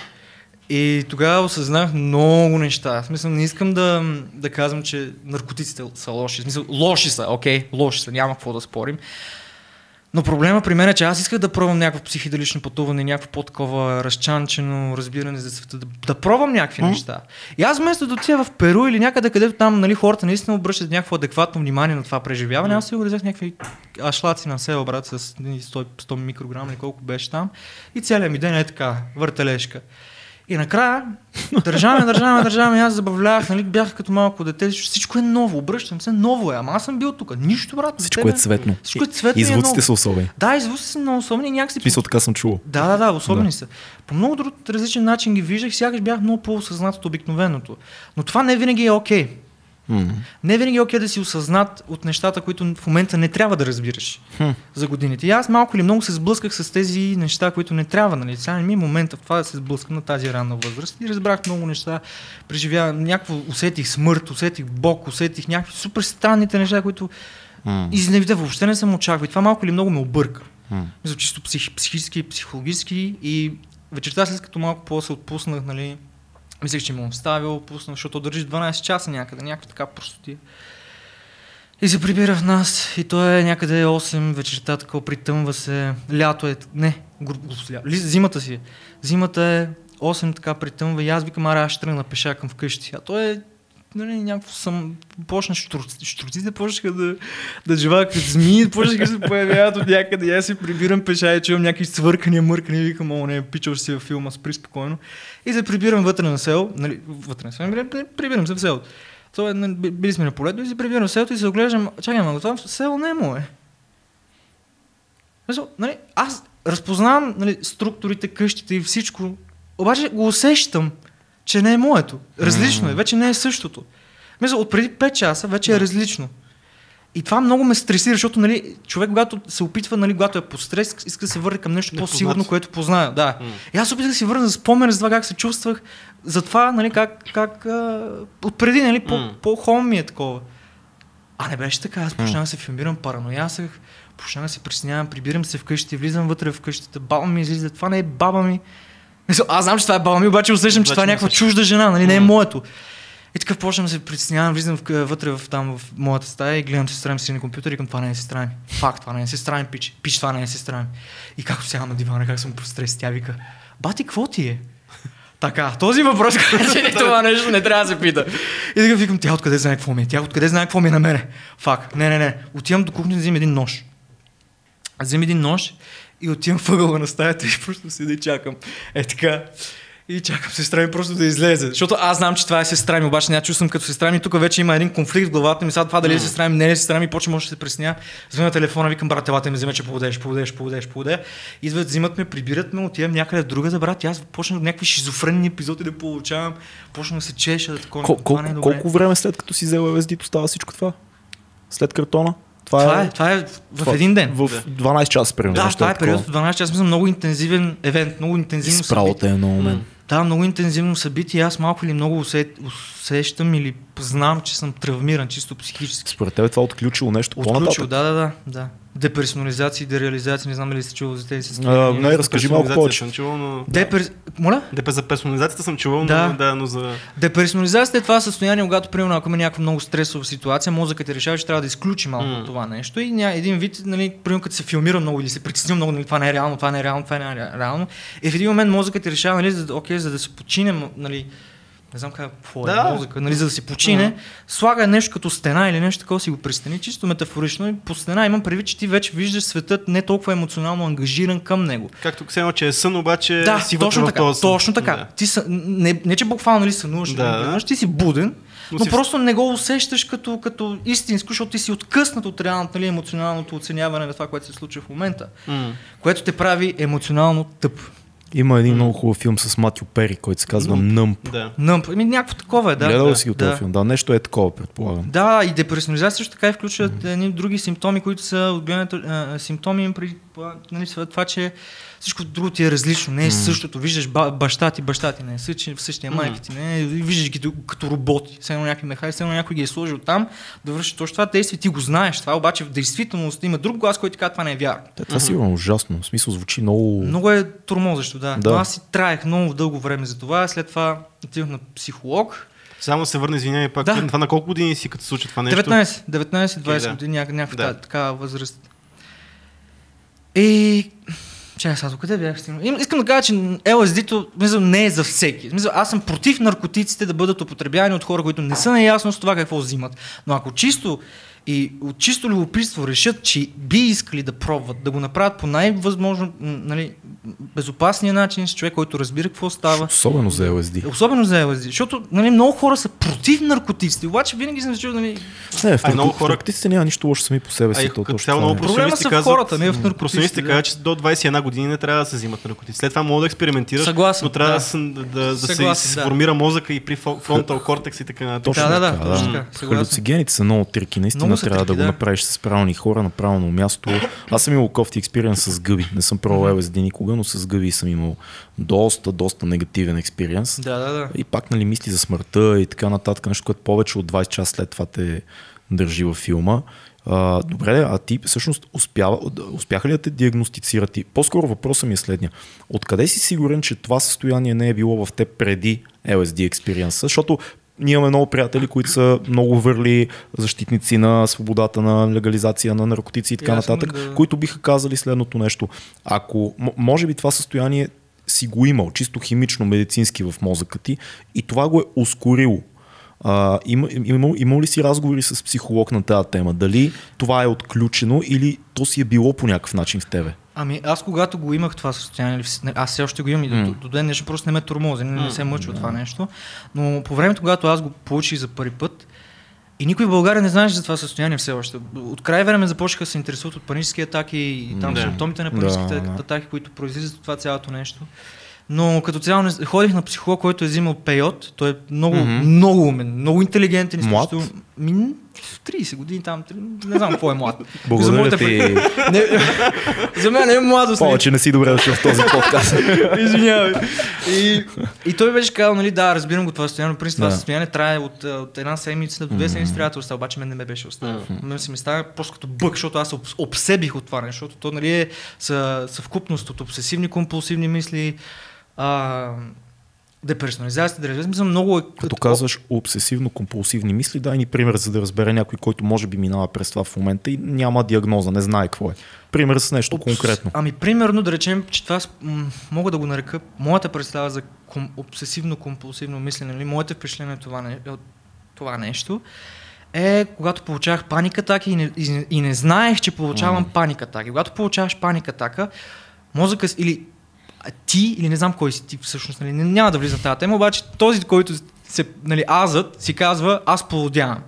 Speaker 3: И тогава осъзнах много неща. В смисъл, не искам да, да казвам, че наркотиците са лоши. В смисъл, лоши са, окей, лоши са, няма какво да спорим. Но проблема при мен е, че аз исках да пробвам някакво психиделично пътуване, някакво по-такова разчанчено разбиране за света, да, да пробвам някакви
Speaker 1: М.
Speaker 3: неща. И аз вместо да отида в Перу или някъде, където там нали, хората наистина обръщат някакво адекватно внимание на това преживяване, аз си го взех някакви ашлаци на село, брат, с 100, 100 микрограма или колко беше там. И целият ми ден е така, въртележка. И накрая, държаваме, държаваме, държаваме, аз забавлявах, нали, бях като малко дете, всичко е ново, обръщам се, ново е, ама аз съм бил тук, нищо, брат.
Speaker 1: Всичко е цветно.
Speaker 3: Всичко е цветно
Speaker 1: И
Speaker 3: е
Speaker 1: звуците
Speaker 3: ново.
Speaker 1: са особени.
Speaker 3: Да, извуците са много особени и някакси...
Speaker 1: Смисъл така съм чувал.
Speaker 3: Да, да, да, особени
Speaker 1: Да.
Speaker 3: са. По много друг различен начин ги виждах, сякаш бях много по-осъзнат от обикновеното. Но това не винаги е окей.
Speaker 1: М.
Speaker 3: Не винаги е окей да си осъзнат от нещата, които в момента не трябва да разбираш
Speaker 1: Хм.
Speaker 3: за годините. И аз малко или много се сблъсках с тези неща, които не трябва. Нали? Сега не ми е момента в това да се сблъскам на тази ранна възраст. И разбрах много неща. Преживявам някакво, усетих смърт, усетих Бог, усетих някакви супер странните неща, които
Speaker 1: М.
Speaker 3: изневиде въобще не съм очаквал. И това малко или много ме обърка.
Speaker 1: М.
Speaker 3: Мисля, чисто псих, психически, психологически и вечерта след като малко по-се отпуснах, нали, мислех, че му оставил, пуснах, защото държиш 12 часа някъде, някаква така простотия. И се прибира в нас и то е някъде 8 вечерта, такова притъмва се. Лято е, не, зимата си. е. Зимата е 8 така притъмва и аз викам, аре, аз ще тръгна пеша към вкъщи. А то е нали, някакво съм, почна штурците, штурците почнаха да, да живеят като змии, почнаха да се появяват от някъде, аз си прибирам пеша и чувам някакви свъркания, мъркания, викам, о, не, пичал си във филма, спри спокойно. И се прибирам вътре на село, нали, вътре на село, при- прибирам се в селото. Това е, нали, би- били сме на полето и се прибирам в селото и се оглеждам, чакай, ама това село не е мое. Нали, аз разпознавам нали, структурите, къщите и всичко, обаче го усещам, че не е моето. Различно е, вече не е същото. Мисля, от преди 5 часа вече е различно. И това много ме стресира, защото нали, човек, когато се опитва, нали, когато е под стрес, иска да се върне към нещо по-сигурно, което познае. Да. И аз опитах да си върна за спомен за това как се чувствах, за това, нали, как, как а, отпреди, нали, по,
Speaker 2: М.
Speaker 3: по-хом ми е такова. А не беше така, аз почнах да се филмирам, параноясах, почнах да се приснявам, прибирам се вкъщи, влизам вътре в къщата, баба ми излиза, това не е баба ми. Аз знам, че това е баба ми, обаче усещам, че това е някаква чужда жена, нали, не е моето. И така почвам да се притеснявам, влизам вътре в, там в моята стая и гледам сестра ми си на компютър и към това не е сестра ми. Факт, това не е сестра ми, пич. Пич, това не е сестра ми. И както сядам на дивана, как съм по стрес, тя вика, бати, какво ти е? Така, този въпрос, *laughs* че не това нещо не трябва да се пита. И така викам, тя откъде знае какво ми е? Тя откъде знае какво ми е на мене? Фак, не, не, не. Отивам до кухня да взимам един нож. Взимам един нож и отивам в ъгъла на стаята и *laughs* просто седя и чакам. Е така. И чакам сестра ми просто да излезе. Защото аз знам, че това е сестра ми, обаче не чувствам като сестра ми. Тук вече има един конфликт в главата ми. Сега това дали е сестра ми, не е сестра ми, почва може да се пресня. Звъня на телефона, викам, брат, елате ми вземе, че поводеш, поводеш, поводеш, поводеш. Идват, взимат ме, прибират ме, отивам някъде друга да брат. И аз почнах някакви шизофренни епизоди да получавам. Почнах да се чеша, да такова.
Speaker 1: Кол-
Speaker 3: е
Speaker 1: колко,
Speaker 3: добре.
Speaker 1: колко време след като си взел LSD става всичко това? След картона? Това,
Speaker 3: Това е, това е в един ден.
Speaker 1: В 12 часа, примерно.
Speaker 3: Да, това е
Speaker 1: такова.
Speaker 3: период в 12 часа. Мисля, много интензивен евент, много интензивно
Speaker 1: Изправо
Speaker 3: събитие.
Speaker 1: е много мен.
Speaker 3: Да, много интензивно събитие. Аз малко или много усе, усещам или знам, че съм травмиран чисто психически.
Speaker 1: Според теб това е отключило нещо
Speaker 3: Отключил,
Speaker 1: по-нататък?
Speaker 3: да, да, да, да. Деперсонализация и дереализация, не знам дали сте чувал за тези
Speaker 1: А,
Speaker 3: състояния.
Speaker 1: не, разкажи малко повече.
Speaker 2: Съм чувал, но...
Speaker 3: Депер... Моля?
Speaker 2: Депе за персонализацията съм чувал,
Speaker 3: Да.
Speaker 2: но, да, но за...
Speaker 3: Деперсонализацията е това състояние, когато, примерно, ако има някаква много стресова ситуация, мозъкът ти решава, че трябва да изключи малко от това нещо. И ня, един вид, нали, примерно, като се филмира много или се притесни много, нали, това не е реално, това не е реално, това не е ре- реално. И в един момент мозъкът ти решава, нали, за, да- окей, за да се почине, м- нали, не знам как, какво е
Speaker 2: Да.
Speaker 3: мозъка, нали, за да се почине, слага нещо като стена или нещо такова си го пристани, чисто метафорично. И по стена имам предвид, че ти вече виждаш светът не толкова емоционално ангажиран към него.
Speaker 2: Както все едно, че е сън, обаче
Speaker 3: Да,
Speaker 2: си
Speaker 3: точно
Speaker 2: в
Speaker 3: така.
Speaker 2: този сън.
Speaker 3: Точно така.
Speaker 2: Да.
Speaker 3: Ти са, не, не, че буквално нали сънуваш,
Speaker 2: Да,
Speaker 3: да,
Speaker 2: да.
Speaker 3: да. ти си буден,
Speaker 2: Но
Speaker 3: но,
Speaker 2: си
Speaker 3: просто не го усещаш като, като истинско, защото ти си откъснат от реалното, нали, емоционалното оценяване на това, което се случва в момента,
Speaker 2: М.
Speaker 3: което те прави емоционално тъп.
Speaker 1: Има един много хубав филм с Матю Пери, който се казва Нъмп.
Speaker 2: Да.
Speaker 3: Нъмп. Ами някакво такова е, да.
Speaker 1: Гледал
Speaker 3: да,
Speaker 1: си го този
Speaker 3: да.
Speaker 1: филм? Да, нещо е такова, предполагам.
Speaker 3: Да, и депресионализация също така и включват едни други симптоми, които са от гледането симптоми при нали, това, че всичко друго ти е различно, не е същото. Виждаш ба, баща ти, баща ти не е същия, същия
Speaker 2: М.
Speaker 3: майка ти не е, виждаш ги като, роботи. Все едно някакви механи, все едно някой ги е сложил там да върши точно това действие, ти го знаеш. Това обаче в действителност има друг глас, който ти казва това не е вярно.
Speaker 1: Те, това сигурно е ужасно. В смисъл звучи много...
Speaker 3: Много е турмозещо, да.
Speaker 1: Да.
Speaker 3: Но аз си траех много дълго време за това. След това отидох на психолог.
Speaker 2: Само се върне, извинявай пак.
Speaker 3: Да.
Speaker 2: Това на колко години си като се случи това нещо?
Speaker 3: 19, 19-20
Speaker 2: Окей, да.
Speaker 3: години, някаква,
Speaker 2: да.
Speaker 3: такава възраст. И... Чакай сега, къде бях стигнал? Искам да кажа, че LSD-то мисля, не е за всеки. Мисля, аз съм против наркотиците да бъдат употребявани от хора, които не са наясно с това какво взимат. Но ако чисто и от чисто любопитство решат, че би искали да пробват, да го направят по най-възможно нали, безопасния начин с човек, който разбира какво става.
Speaker 1: Особено за LSD.
Speaker 3: Особено за LSD, защото нали, много хора са против наркотиците, обаче винаги съм чул, нали,
Speaker 1: Не, в
Speaker 2: много
Speaker 1: нарко- в
Speaker 2: хора-
Speaker 1: наркотиците няма нищо лошо сами по себе си.
Speaker 2: Ай,
Speaker 1: то
Speaker 2: като цяло много
Speaker 1: е.
Speaker 3: Проблема са в хората, не в наркотиците,
Speaker 2: професионалистите
Speaker 3: да.
Speaker 2: казват, че до 21 години не трябва да се взимат наркотици. След това мога да експериментираш,
Speaker 3: Съгласен,
Speaker 2: но трябва да,
Speaker 3: да.
Speaker 2: се- да, да, да се
Speaker 3: Съгласен, да.
Speaker 2: сформира мозъка и при *laughs* фронтал кортекс и така нататък.
Speaker 1: Точно
Speaker 3: Да, да, да,
Speaker 1: така,
Speaker 3: точно така, съгласен.
Speaker 1: Халюцигените са много трики. Наистина
Speaker 3: Са
Speaker 1: трябва да го направиш с правилни хора на правилно място. Аз съм имал кофти експириенс с гъби. Не съм пробвал LSD никога, но с гъби съм имал доста, доста негативен експириенс.
Speaker 3: Да, да, да.
Speaker 1: И пак нали, мисли за смъртта и така нататък, нещо, което повече от 20 часа след това те държи във филма. А, добре, а ти всъщност успява, успяха ли да те диагностицират? И по-скоро въпросът ми е следния. Откъде си сигурен, че това състояние не е било в теб преди LSD експириенса? Защото ние имаме много приятели, които са много върли защитници на свободата на легализация на наркотици и така
Speaker 3: Ясно,
Speaker 1: нататък,
Speaker 3: да.
Speaker 1: които биха казали следното нещо. Ако, може би това състояние си го имал, чисто химично, медицински в мозъка ти и това го е ускорило. А, има, има, имал ли си разговори с психолог на тази тема? Дали това е отключено или то си е било по някакъв начин в тебе?
Speaker 3: Ами аз когато го имах това състояние, не, аз все още го имам и
Speaker 1: М.
Speaker 3: до, до ден днешен просто не ме тормози, не, не се мъчва
Speaker 1: да.
Speaker 3: това нещо. Но по времето, когато аз го получих за първи път, и никой в България не знаеше за това състояние все още. От край време започнаха да се интересуват от панически атаки и там
Speaker 2: Да.
Speaker 3: симптомите на паническите
Speaker 1: да.
Speaker 3: атаки, които произлизат от това цялото нещо. Но като цяло не- ходих на психолог, който е взимал пейот. Той е много, mm-hmm. много умен, много интелигентен.
Speaker 1: Млад?
Speaker 3: Ми, 30 години там, не знам какво е млад. За
Speaker 1: Благодаря
Speaker 3: моята
Speaker 1: ти. *laughs*
Speaker 3: не, за мен не е младост. не.
Speaker 1: Повече не си добре дошъл в този подкаст. *laughs*
Speaker 3: Извинявай. И, и той беше казал, нали, да, разбирам го това състояние, но принцип това
Speaker 1: Да.
Speaker 3: състояние трае от, а, от една седмица до две седмици трябва да остава, обаче мен не ме беше оставил. Мен си ми става просто като бък, защото аз се обс- обсебих от това нещо, защото то нали, е съ, съвкупност от обсесивни, компулсивни мисли, а, деперсонализация, деревизъм, много е...
Speaker 1: Като казваш обсесивно-компулсивни мисли, дай ни пример, за да разбере някой, който може би минава през това в момента и няма диагноза, не знае какво е. Пример с нещо
Speaker 3: Обс-
Speaker 1: конкретно.
Speaker 3: Ами, примерно, да речем, че това мога да го нарека моята представа за ком- обсесивно-компулсивно мислене, или моите впечатления от това, не, от това нещо, е когато получавах паник атаки и не, и, и не знаех, че получавам паник атаки. Когато получаваш паник атака, мозъка или а, ти, или не знам кой си ти всъщност, нали, не- няма да влизам в тази тема, обаче този, който се, нали, азът, си казва, аз полудявам.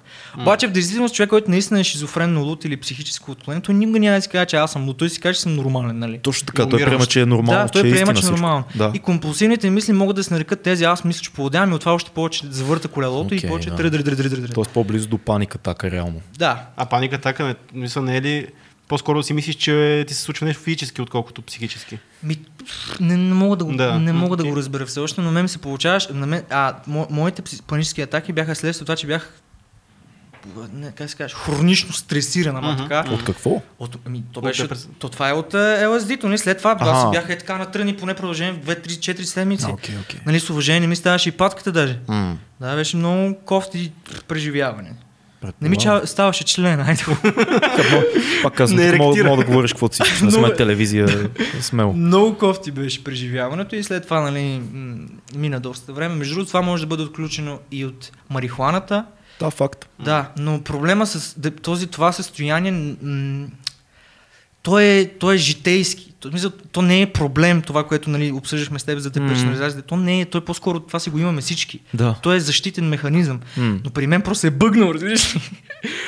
Speaker 3: Обаче в действителност човек, който наистина е шизофренно лут или психическо отклонение, той никога няма да си каже, че аз съм лут, той си каже, че съм нормален, нали?
Speaker 1: Точно така, той приема, че е нормално,
Speaker 3: да, той
Speaker 1: че е
Speaker 3: приема, че е нормално.
Speaker 1: Да.
Speaker 3: И компулсивните мисли могат да се нарекат тези, аз мисля, че полудявам и от това още повече завърта колелото
Speaker 1: Окей,
Speaker 3: и повече
Speaker 1: да. Тоест по-близо до паника така реално.
Speaker 3: Да,
Speaker 2: А паника така, не, мисля, не е ли по-скоро си мислиш, че ти се случва нещо физически, отколкото психически?
Speaker 3: Ми, не, не мога да го,
Speaker 2: Да.
Speaker 3: не мога да го разбера все още, но мен се получаваш. На мен, а, мо, моите панически атаки бяха следствие от това, че бях не, как се каже, хронично стресиран, ама така.
Speaker 1: От какво?
Speaker 3: От, ами, то,
Speaker 2: От
Speaker 3: беше,
Speaker 2: депрес-
Speaker 3: то това е от е, LSD-то, нали? След това аз
Speaker 1: Аха.
Speaker 3: си бях е така натръни поне продължение в 2-3-4 седмици.
Speaker 1: окей, окей.
Speaker 3: Нали, с уважение ми ставаше и патката даже.
Speaker 1: М,
Speaker 3: Да, беше много кофти преживяване. Не ми ча, ставаше член, айде *laughs* го.
Speaker 1: Пак казвам,
Speaker 2: Не
Speaker 1: мога, мога да говориш каквото си. Не сме телевизия, смело. *laughs*
Speaker 3: Много кофти беше преживяването и след това нали, мина доста време. Между другото, това може да бъде отключено и от марихуаната.
Speaker 1: Да, факт.
Speaker 3: Да, но проблема с този, това състояние, м, то, е, то е житейски. То, мисля, то не е проблем, това, което нали, обсъждахме с теб за деперсонализацията. То не е, то е по-скоро, това си го имаме всички.
Speaker 1: Да.
Speaker 3: То е защитен механизъм.
Speaker 1: М.
Speaker 3: Но при мен просто е бъгнал, разбираш ли?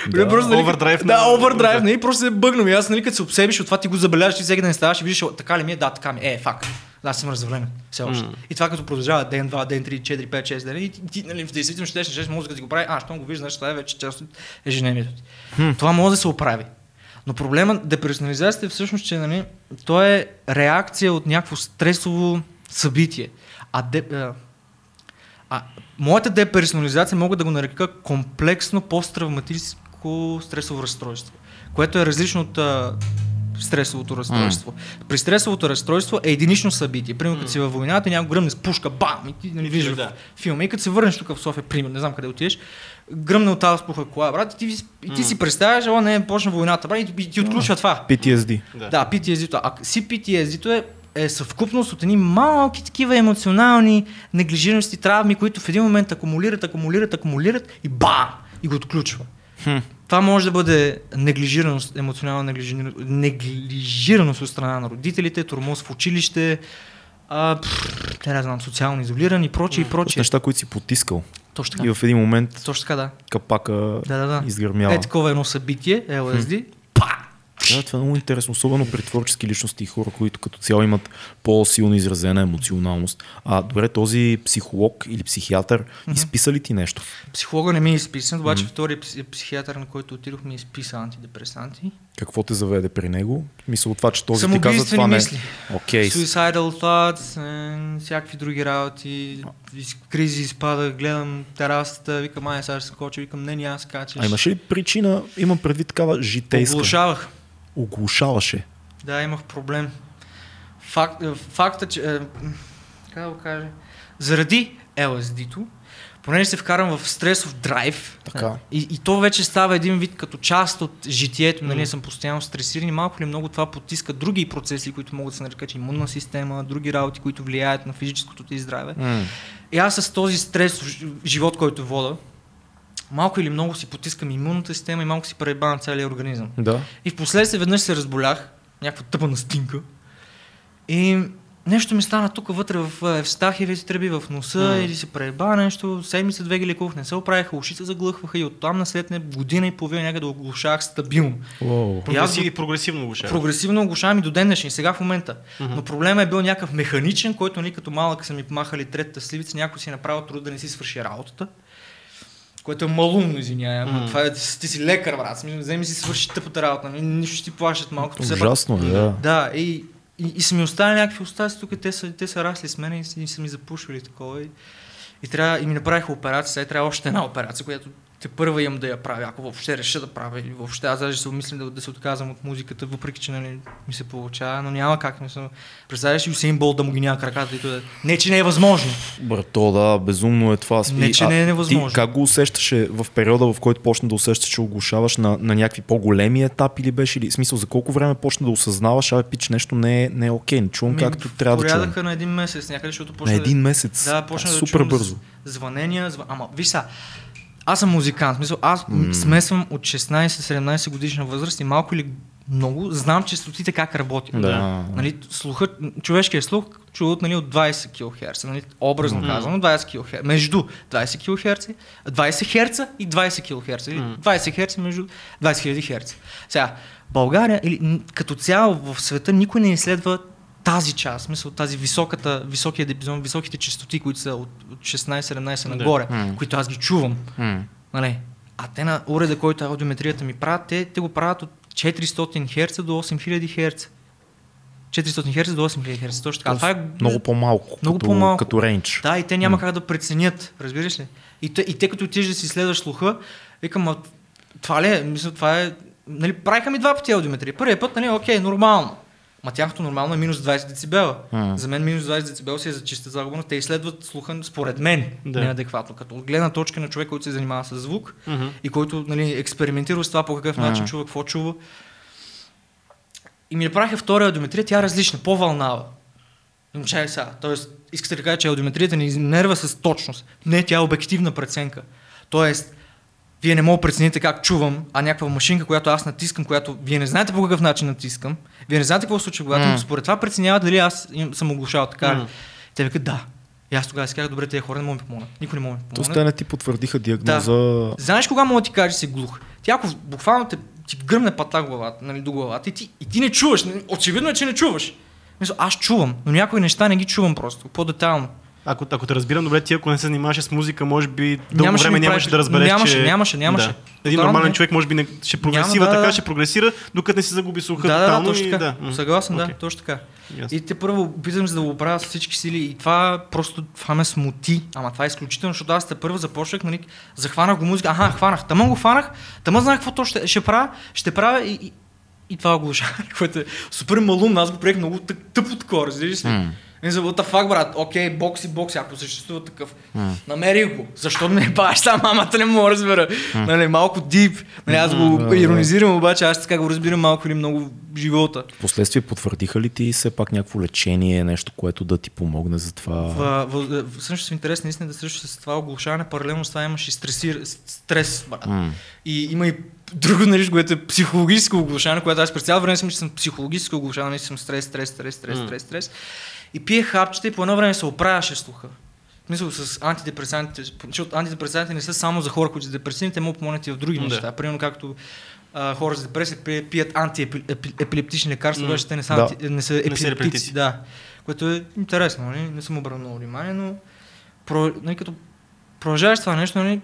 Speaker 1: Да.
Speaker 3: просто, нали,
Speaker 2: Овердрайв
Speaker 3: Да, овердрайв, нали, просто се е бъгнал. И аз, нали, като се обсебиш от това, ти го забележиш, ти всеки ден ставаш и виждаш, «О, така ли ми е, да, така ми е, е, факт. Да, аз съм развален. Все още.
Speaker 2: М.
Speaker 3: И това като продължава ден, два, ден, три, четири, пет, шест дена, и ти, нали, в действителност ще ще мозъкът ти го прави, а, щом го виждаш, значи това е вече част от ежедневието ти. Това може да се оправи. Но проблема деперсонализацията е всъщност, че нали, то е реакция от някакво стресово събитие. А, де, а, а моята деперсонализация мога да го нарека комплексно посттравматическо стресово разстройство, което е различно от а, стресовото разстройство. При стресовото разстройство е единично събитие. Примерно, като си във войната, някой гръмне с пушка, бам! И ти нали, виждаш
Speaker 2: Да.
Speaker 3: филма. И като се върнеш тук в София, пример, не знам къде отидеш, гръмне от тази спуха кола, брат, и ти, и ти си представяш, о, не, почна войната, брат, и, и ти отключва това.
Speaker 1: PTSD.
Speaker 2: Да.
Speaker 3: Да, PTSD-то. А CPTSD-то е, е съвкупност от едни малки такива емоционални неглижираности, травми, които в един момент акумулират, акумулират, акумулират и ба! И го отключва.
Speaker 1: Хм.
Speaker 3: Това може да бъде неглижираност, емоционална неглижираност, неглижираност от страна на родителите, тормоз в училище, а, пф, те не знам, социално изолирани и прочие и прочие.
Speaker 1: неща, които си потискал.
Speaker 3: Точно така.
Speaker 1: И в един момент
Speaker 3: Точно така, да.
Speaker 1: капака
Speaker 3: Да, да, да.
Speaker 1: изгърмява.
Speaker 3: Е такова едно събитие, LSD.
Speaker 1: Да, това е много интересно, особено при творчески личности и хора, които като цяло имат по-силно изразена емоционалност. А добре, този психолог или психиатър изписа ли ти нещо?
Speaker 3: Психолога не ми е изписан, обаче втория пси- психиатър, на който отидох, ми изписа антидепресанти.
Speaker 1: Какво те заведе при него? Мисля от това, че този ти каза това не е.
Speaker 3: мисли.
Speaker 1: Окей.
Speaker 3: Suicidal thoughts, е, всякакви други работи, из кризи изпада, гледам терасата, викам, ай, сега ще скоча, викам, не, няма да скачаш.
Speaker 1: А имаше ли причина, имам предвид такава житейска?
Speaker 3: Оглушавах.
Speaker 1: Оглушаваше.
Speaker 3: Да, имах проблем. Факт, е, факта, че... Е, как да го кажа? Заради LSD-то, понеже се вкарам в стресов драйв.
Speaker 1: Така.
Speaker 3: И, и то вече става един вид като част от житието, нали,
Speaker 2: М.
Speaker 3: съм постоянно стресиран и малко ли много това потиска други процеси, които могат да се нарекат имунна система, други работи, които влияят на физическото ти здраве.
Speaker 1: М.
Speaker 3: И аз с този стрес живот, който вода, малко или много си потискам имунната система и малко си пребавам целия организъм.
Speaker 1: Да.
Speaker 3: И в последствие веднъж се разболях, някаква тъпа настинка. И нещо ми стана тук вътре в Евстахиевите тръби, в носа,
Speaker 2: М.
Speaker 3: или се преба нещо, седмица две ги лекувах, не се оправиха, ушите заглъхваха и оттам наслед година и половина някъде да оглушах стабилно.
Speaker 1: Уау.
Speaker 3: И аз
Speaker 2: Прогресив, прогресивно ще.
Speaker 3: Прогресивно оглушавам и до ден днешен, и сега в момента.
Speaker 2: Мгм.
Speaker 3: Но проблема е бил някакъв механичен, който нали, като малък са ми махали третата сливица, някой си е направил труд да не си свърши работата. Което е малумно, извинявай, ама
Speaker 2: Мгм.
Speaker 3: това е, ти си лекар, брат. Смисъл, Вземи си свърши тъпата работа, нали, нищо ти плащат малко.
Speaker 1: Ужасно, е, да.
Speaker 3: Да, и, и, и са ми останали някакви остатъци тук, те са, те са расли с мен и, и са ми запушвали такова. И, и, трябва, и ми направиха операция, сега трябва още една операция, която те първа имам да я правя, ако въобще реша да правя или въобще аз даже се обмислям да, да се отказвам от музиката, въпреки че нали, ми се получава, но няма как. Мисля, представяш ли Усейн Бол да му ги няма краката и да... Не, че не е възможно.
Speaker 1: Брато, да, безумно е това.
Speaker 3: Не, че
Speaker 1: А
Speaker 3: не е невъзможно.
Speaker 1: Ти как го усещаше в периода, в който почна да усещаш, че оглушаваш на, на някакви по-големи етапи или беше? Или, смисъл, за колко време почна да осъзнаваш, абе, пич, нещо не е, не е окей, не чувам
Speaker 3: Ми,
Speaker 1: както трябва да чувам.
Speaker 3: На един месец някъде, защото
Speaker 1: На
Speaker 3: почна да-
Speaker 1: един месец.
Speaker 3: Да, почна да
Speaker 1: Супер
Speaker 3: чувам
Speaker 1: бързо.
Speaker 3: Звънения, зв... ама виж са, аз съм музикант, смисъл, аз м. смесвам от 16-17 годишна възраст и малко или много знам частотите как работят.
Speaker 1: Да.
Speaker 3: Нали, слухът, човешкият слух чуват нали, от 20 кГц, нали, образно
Speaker 2: Мгм.
Speaker 3: казано, 20 кГц, между 20 кГц, 20 Хц и 20 кГц, или
Speaker 2: Мгм.
Speaker 3: 20 Хц между 20 000 Хц. Сега, България или като цяло в света никой не изследва тази част, смисъл тази високата, високия диапазон, високите частоти, които са от, от 16-17
Speaker 2: Да.
Speaker 3: нагоре,
Speaker 1: М.
Speaker 3: които аз ги чувам.
Speaker 1: М.
Speaker 3: Нали? А те на уреда, който аудиометрията ми правят, те, те го правят от 400 Хц до 8000 Хц. 400 Хц до 8000 Хц. Точно така. Това е
Speaker 1: Много по-малко.
Speaker 3: Много
Speaker 1: като,
Speaker 3: по-малко.
Speaker 1: Като рейндж.
Speaker 3: Да, и те няма как да преценят, разбираш ли? И те, и те като отидеш да си следваш слуха, викам, а, това ли е? Мисля, това е... Нали, правиха ми два пъти аудиометрия. Първият път, нали, окей, нормално. Ма тяхното нормално е минус 20 децибела.
Speaker 1: М.
Speaker 3: За мен минус 20 децибела си е за чиста загуба, но те изследват слуха, според мен,
Speaker 2: Да.
Speaker 3: неадекватно. Като от гледна точка на човек, който се занимава с звук
Speaker 2: Мгм.
Speaker 3: и който нали, експериментира с това по какъв начин
Speaker 1: М.
Speaker 3: чува, какво чува. И ми направиха втора аудиометрия, тя е различна, по-вълнава. Чай сега, тоест, искате да кажа, че аудиометрията ни измерва с точност. Не, тя е обективна преценка. Тоест, вие не мога да прецените как чувам, а някаква машинка, която аз натискам, която вие не знаете по какъв начин натискам, вие не знаете какво се случва, когато
Speaker 1: М.
Speaker 3: според това преценяват дали аз съм оглушал така.
Speaker 2: М.
Speaker 3: Те викат да. И аз тогава си казах, добре, тези хора не могат да ми помогнат. Никой не може да ми помогне.
Speaker 1: те не ти потвърдиха диагноза.
Speaker 3: Знаеш кога мога да ти кажеш, че си глух? Ти ако буквално те, ти гръмне пата главата, нали, до главата и ти, и ти не чуваш. нали, Очевидно е, че не чуваш. Мисля, аз чувам, но някои неща не ги чувам просто, по-детайлно.
Speaker 2: Ако, ако те разбирам добре, ти ако не се занимаваш с музика, може би дълго
Speaker 3: Нямаше
Speaker 2: време нямаше
Speaker 3: прави-
Speaker 2: да разбереш,
Speaker 3: нямаше,
Speaker 2: че...
Speaker 3: нямаше, нямаше.
Speaker 2: Да. Един нормален
Speaker 3: не.
Speaker 2: човек може би не, ще прогресира
Speaker 3: Няма, да,
Speaker 2: така,
Speaker 3: да.
Speaker 2: ще прогресира, докато не се загуби слуха
Speaker 3: Да, да, да, точно
Speaker 2: и
Speaker 3: така.
Speaker 2: да.
Speaker 3: Съгласен,
Speaker 2: Окей.
Speaker 3: да, точно така.
Speaker 2: Ясно.
Speaker 3: И те първо опитвам се да го оправя с всички сили и това просто това ме смути. Ама това е изключително, защото аз те първо започнах, нали, захванах го музика. Аха, хванах. Тама го хванах, тама знаех какво ще, ще правя, ще правя и, и, и това оглушаване, *laughs* което е супер малумно. Аз го приех много тъп, тъпо такова, разбираш ли?
Speaker 1: М.
Speaker 3: Не за what the fuck, брат. Окей, бокси, бокси, ако съществува такъв.
Speaker 1: М.
Speaker 3: Намерих го. Защо не баш там, *laughs* мамата не мога да разбера. Нали, малко дип. Нали, аз го
Speaker 1: да.
Speaker 3: иронизирам, обаче аз така го разбирам малко или много в живота.
Speaker 1: Впоследствие потвърдиха ли ти все пак някакво лечение, нещо, което да ти помогне за това?
Speaker 3: В, в, в, всъщност в интерес наистина да също с това оглушаване, паралелно с това имаш и стресир, стрес, брат.
Speaker 1: М.
Speaker 3: И има и друго *laughs* нещо, което е психологическо оглушаване, което аз през цяло време съм, че съм психологическо оглушаване, съм стрес, стрес, стрес, стрес,
Speaker 2: М.
Speaker 3: стрес, стрес. И пие хапчета и по едно време се оправяше слуха. В смисъл с антидепресантите, защото антидепресантите не са само за хора, които са депресивни, те могат да помогнат и в други
Speaker 2: Да.
Speaker 3: неща. Примерно както а, хора с депресия пи- пият антиепилептични лекарства, обаче те не са,
Speaker 1: Да.
Speaker 3: анти, не са епилептици. да. Което е интересно, нали? не съм обърнал внимание, но про, нали, като продължаваш това нещо, нали,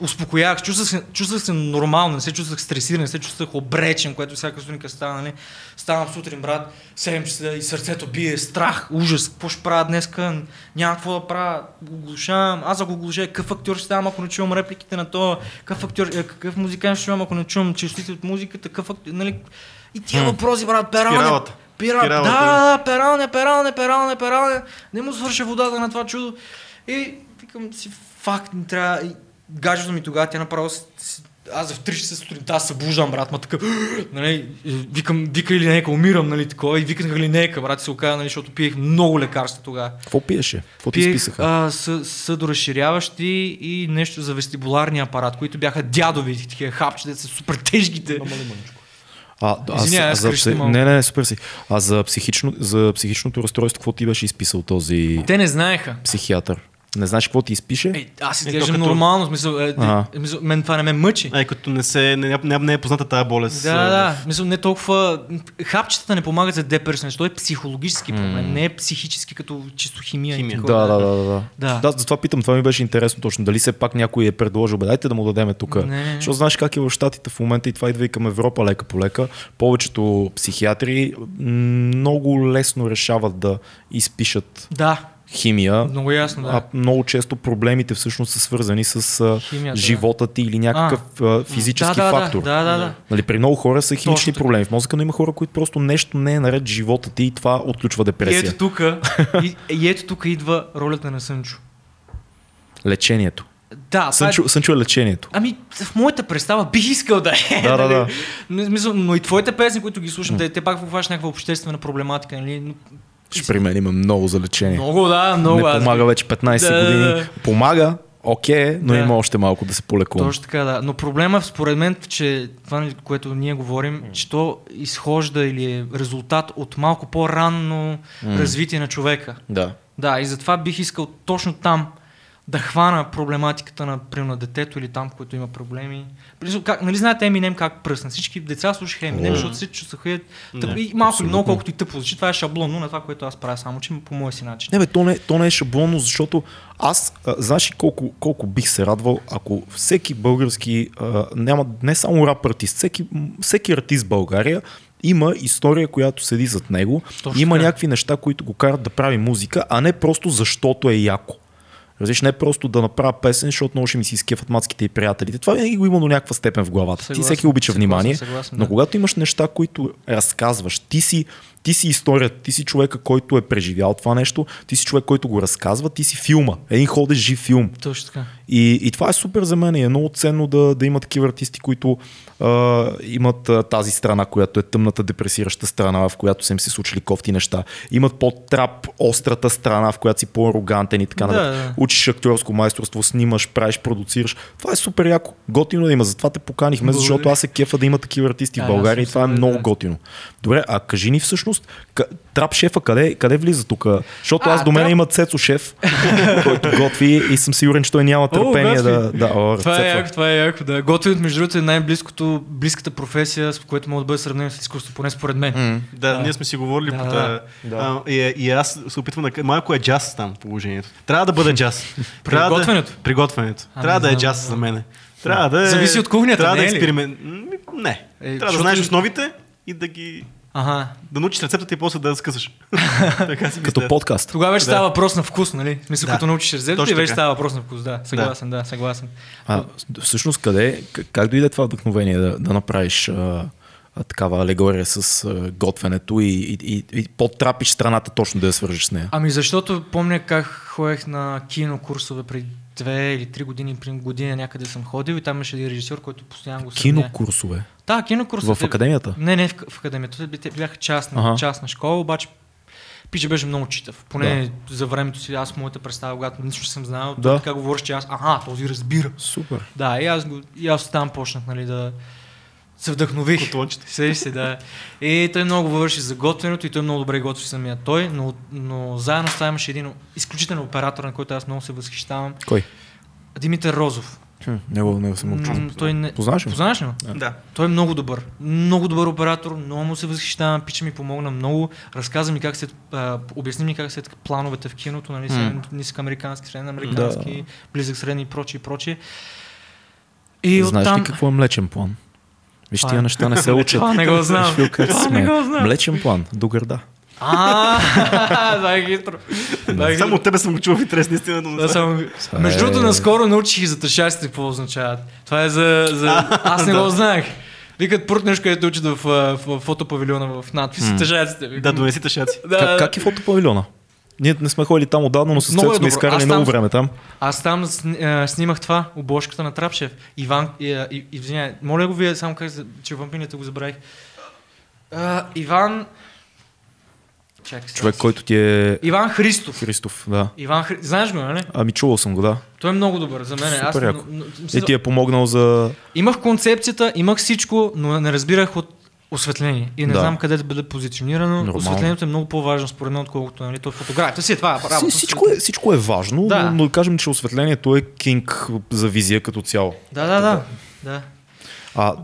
Speaker 3: успокоявах, чувствах се, чувствах се нормално, не се чувствах стресиран, не се чувствах обречен, което всяка сутринка става, нали. Ставам сутрин, брат, 7 часа и сърцето бие, страх, ужас, какво ще правя днеска, няма какво да правя, оглушавам, аз ако оглуша, какъв актьор ще ставам, ако не чувам репликите на то, какъв актьор, е, какъв музикант ще чувам, ако не чувам частотите от музиката, какъв актьор, нали. И тия въпроси, брат, пералня. Пира... Да, да, пералне, пералне, пералне, пералне. Не му свърша водата на това чудо. И викам си, факт, не трябва... Гаджето ми тогава, тя направо... Аз в 3 часа сутринта се събуждам, брат, ма такъв, *gasps* нали, викам, вика или нека, умирам, нали, такова, и викнах или нека, брат, се оказа, нали, защото пиех много лекарства тогава.
Speaker 1: Какво пиеше? Какво ти
Speaker 3: Пиех
Speaker 1: изписаха?
Speaker 3: а, съ, съдоразширяващи и нещо за вестибуларния апарат, които бяха дядови, такива хапчета, са супер тежките.
Speaker 1: А, аз,
Speaker 3: Извинявай, аз
Speaker 1: за, пси-
Speaker 3: малко.
Speaker 1: не, не, супер си. А за, психично, за психичното разстройство, какво ти беше изписал този
Speaker 3: Те не знаеха.
Speaker 1: психиатър? Не знаеш какво ти изпише?
Speaker 3: Е, аз
Speaker 2: Е,
Speaker 3: изглеждам
Speaker 2: то като-
Speaker 3: нормално, смисъл, е,
Speaker 1: Ага.
Speaker 3: е, мисъл, мен това не ме мъчи.
Speaker 2: Ай, като не, се, не, не, не е позната тази болест.
Speaker 3: Да,
Speaker 2: а,
Speaker 3: да, мисъл, не толкова... Хапчетата не помагат за деперсонаж, той е психологически проблем, не е психически като чисто химия. и
Speaker 2: Химия.
Speaker 3: такова.
Speaker 1: Да, да, да, да, да.
Speaker 3: Да.
Speaker 1: Да, затова питам, това ми беше интересно точно. Дали все пак някой е предложил, бе, дайте да му дадеме тук. Защото знаеш как е в Штатите в момента и това идва и към Европа лека по лека. Повечето психиатри много лесно решават да изпишат
Speaker 3: Да,
Speaker 1: химия.
Speaker 3: много ясно, да.
Speaker 1: А много често проблемите всъщност са свързани с
Speaker 3: Химията, да.
Speaker 1: живота ти или някакъв а, физически
Speaker 3: да, да,
Speaker 1: фактор.
Speaker 3: Да, да, да.
Speaker 1: Нали, при много хора са химични
Speaker 3: Точно
Speaker 1: проблеми в мозъка, но има хора, които просто нещо не е наред в живота ти и това отключва
Speaker 3: И
Speaker 1: депресия.
Speaker 3: ето тук, и, и ето тук идва ролята на Сънчо.
Speaker 1: Лечението.
Speaker 3: Да, това е-
Speaker 1: Сънчо, Сънчо е лечението.
Speaker 3: Ами, в моята представа бих искал да е.
Speaker 1: Да, *laughs* да,
Speaker 3: нали?
Speaker 1: да.
Speaker 3: Не, Мисъл, но и твоите песни, които ги слушам, те, те пак обхващат някаква обществена проблематика. Нали?
Speaker 1: Ще при мен има много за лечение.
Speaker 3: Много, да, много.
Speaker 1: не помага вече 15
Speaker 3: Да,
Speaker 1: години.
Speaker 3: да.
Speaker 1: Помага, окей, но
Speaker 3: Да.
Speaker 1: има още малко да се полекувам.
Speaker 3: Точно така, да. Но проблема според мен, че това, което ние говорим, че то изхожда или е резултат от малко по-ранно развитие на човека.
Speaker 1: Да.
Speaker 3: Да, и затова бих искал точно там да хвана проблематиката на, на детето или там, което има проблеми. Как, нали знаете Еминем как пръсна? Всички деца слушаха Еминем, защото се чувстваха тъп, и малко или
Speaker 1: абсолютно.
Speaker 3: много, колкото и тъпо звучи. Това е шаблонно на това, което аз правя, само че по моя си начин.
Speaker 1: Не бе, то не, то не е шаблонно, защото аз, а, знаеш ли колко, колко бих се радвал, ако всеки български, а, няма не само рап артист, всеки, всеки артист в България има история, която седи зад него,
Speaker 3: Точно
Speaker 1: има някакви неща, които го карат да прави музика, а не просто защото е яко. Разбираш, не просто да направя песен, защото много ще ми си изкефат мацките и приятелите. Това винаги го има до някаква степен в главата.
Speaker 3: Съгласен,
Speaker 1: ти всеки обича
Speaker 3: съгласен,
Speaker 1: внимание,
Speaker 3: съгласен,
Speaker 1: но
Speaker 3: да.
Speaker 1: когато имаш неща, които разказваш, ти си, ти си историята, ти си човека, който е преживял това нещо, ти си човек, който го разказва, ти си филма. Един ходещ жив филм.
Speaker 3: Точно така.
Speaker 1: И, и това е супер за мен и е много ценно да, да има такива артисти, които а, имат а, тази страна, която е тъмната депресираща страна, в която са им се случили кофти неща. Имат по-трап острата страна, в която си по-арогантен и така
Speaker 3: Да,
Speaker 1: нататък.
Speaker 3: да.
Speaker 1: Учиш актьорско майсторство, снимаш, правиш, продуцираш. Това е супер яко. Готино да има. Затова те поканихме, защото аз се кефа да има такива артисти
Speaker 3: А,
Speaker 1: в България и това е много
Speaker 3: да.
Speaker 1: готино. Добре, а кажи ни всъщност, ка- трап шефа къде, къде влиза тук? Защото
Speaker 3: А,
Speaker 1: аз до мен
Speaker 3: трап-
Speaker 1: има Цецо шеф, *laughs* който готви и съм сигурен, че той няма търпение
Speaker 3: готви.
Speaker 1: да, да, о,
Speaker 3: Това е яко, това е яко. Да. Готвенето, между другото, е най-близкото, близката професия, с което може да бъде сравнено с изкуство, поне според мен.
Speaker 1: М.
Speaker 2: Да,
Speaker 3: Да.
Speaker 2: ние сме си говорили
Speaker 3: Да,
Speaker 2: по тази.
Speaker 1: Да.
Speaker 2: А, и, и аз се опитвам да малко е джаз там положението. Трябва да бъде джаз. *laughs* Трябва
Speaker 3: готвенето?
Speaker 2: Да, при готвенето.
Speaker 3: А,
Speaker 2: Трябва
Speaker 3: не
Speaker 2: да е джаз за мен. Трябва да е,
Speaker 3: Зависи от кухнята,
Speaker 2: Трябва
Speaker 3: не
Speaker 2: да
Speaker 3: е
Speaker 2: експеримент. Не.
Speaker 3: Е,
Speaker 2: трябва да знаеш основите и да ги
Speaker 3: Ага.
Speaker 2: да научиш рецептата и после да я скъсаш. *laughs* така си
Speaker 1: Като
Speaker 2: мисля.
Speaker 1: подкаст.
Speaker 3: Тогава вече
Speaker 2: Да.
Speaker 3: става въпрос на вкус, нали? Смисъл,
Speaker 2: Да.
Speaker 3: като научиш рецепта,
Speaker 2: Точно
Speaker 3: и вече става въпрос на вкус. Да, съгласен, да, съгласен.
Speaker 1: А, всъщност къде, как дойде това вдъхновение да, да направиш а, а, такава алегория с а, готвенето и, и, и, и подтрапиш страната точно да я свържеш с нея?
Speaker 3: Ами защото помня как ходех на кинокурсове преди две или три години, при година някъде съм ходил и там имаше един режисьор, който постоянно го.
Speaker 1: Кинокурсове.
Speaker 3: Да, кинокурсове.
Speaker 1: В академията?
Speaker 3: Не, не в, в академията. Те- бяха частна,
Speaker 1: Ага.
Speaker 3: частна школа, обаче Пича беше много читав. Поне да. за времето си, аз моята представа, когато нищо не съм знал,
Speaker 1: Да.
Speaker 3: така говориш, че аз, ага, този разбира.
Speaker 1: Супер.
Speaker 3: Да, и аз, го, и аз там почнах, нали, да се вдъхнових.
Speaker 2: Котлончета. *laughs*
Speaker 3: Седиш се, да. И той много говореше за готвенето и той много добре готви самия той, но, но заедно с това имаше един изключителен оператор, на който аз много се възхищавам.
Speaker 1: Кой?
Speaker 3: Димитър Розов.
Speaker 1: Хм, него, него съм.
Speaker 3: М, той не...
Speaker 1: Познаваш ли?
Speaker 3: Познаваш ли? го?
Speaker 2: Да.
Speaker 3: Той е много добър. Много добър оператор, много му се възхищавам, пича ми помогна много. Разказа ми как се, а, обясни ми как се плановете в киното, нали, mm. нисъкамерикански, средноамерикански, да. близък средни и прочие и прочие. И
Speaker 1: Знаеш
Speaker 3: оттам...
Speaker 1: ли какво е млечен план? Виж, тия неща не се *laughs* учат.
Speaker 3: Това не го знам. Това не го знам.
Speaker 1: Млечен план, до гърда.
Speaker 3: А, *laughs* да, е хитро. Е
Speaker 2: Само от тебе съм го чул в интерес, наистина.
Speaker 3: Да, само... Между
Speaker 1: е-
Speaker 3: другото, наскоро научих и за тъшаците какво означават. Това е за... за... *laughs* Аз не го знаех. Викат прутнеш, където учат в, а, в, фотопавилиона в надпис. Тъжаците.
Speaker 2: Да, донеси тъшаци.
Speaker 3: Да,
Speaker 1: Как, как е фотопавилиона? Ние не сме ходили там отдавна, но с
Speaker 3: Много е
Speaker 1: сме изкарали много
Speaker 3: там-
Speaker 1: време там.
Speaker 3: Аз там снимах това, обложката на Трапшев. Иван, извиняй, моля го вие, само казах, че вампинята го забравих. Иван... Чакай сега.
Speaker 1: Човек, който ти е
Speaker 3: Иван Христов.
Speaker 1: Христов, да.
Speaker 3: Иван Хри... Знаеш го, нали?
Speaker 1: Ами чувал съм го, да.
Speaker 3: Той е много добър за мен. Аз,
Speaker 1: Супер яко.
Speaker 3: но, но,
Speaker 1: И ти е помогнал за...
Speaker 3: Имах концепцията, имах всичко, но не разбирах от осветление. И не
Speaker 1: Да.
Speaker 3: знам къде да бъде позиционирано.
Speaker 1: Нормално.
Speaker 3: Осветлението е много по-важно според мен, отколкото нали, то фотографията си е това.
Speaker 1: Си,
Speaker 3: Работа,
Speaker 1: всичко, е, всичко е важно,
Speaker 3: Да.
Speaker 1: но, но да кажем, че осветлението е кинг за визия като цяло.
Speaker 3: Да, да, да. да.
Speaker 1: А,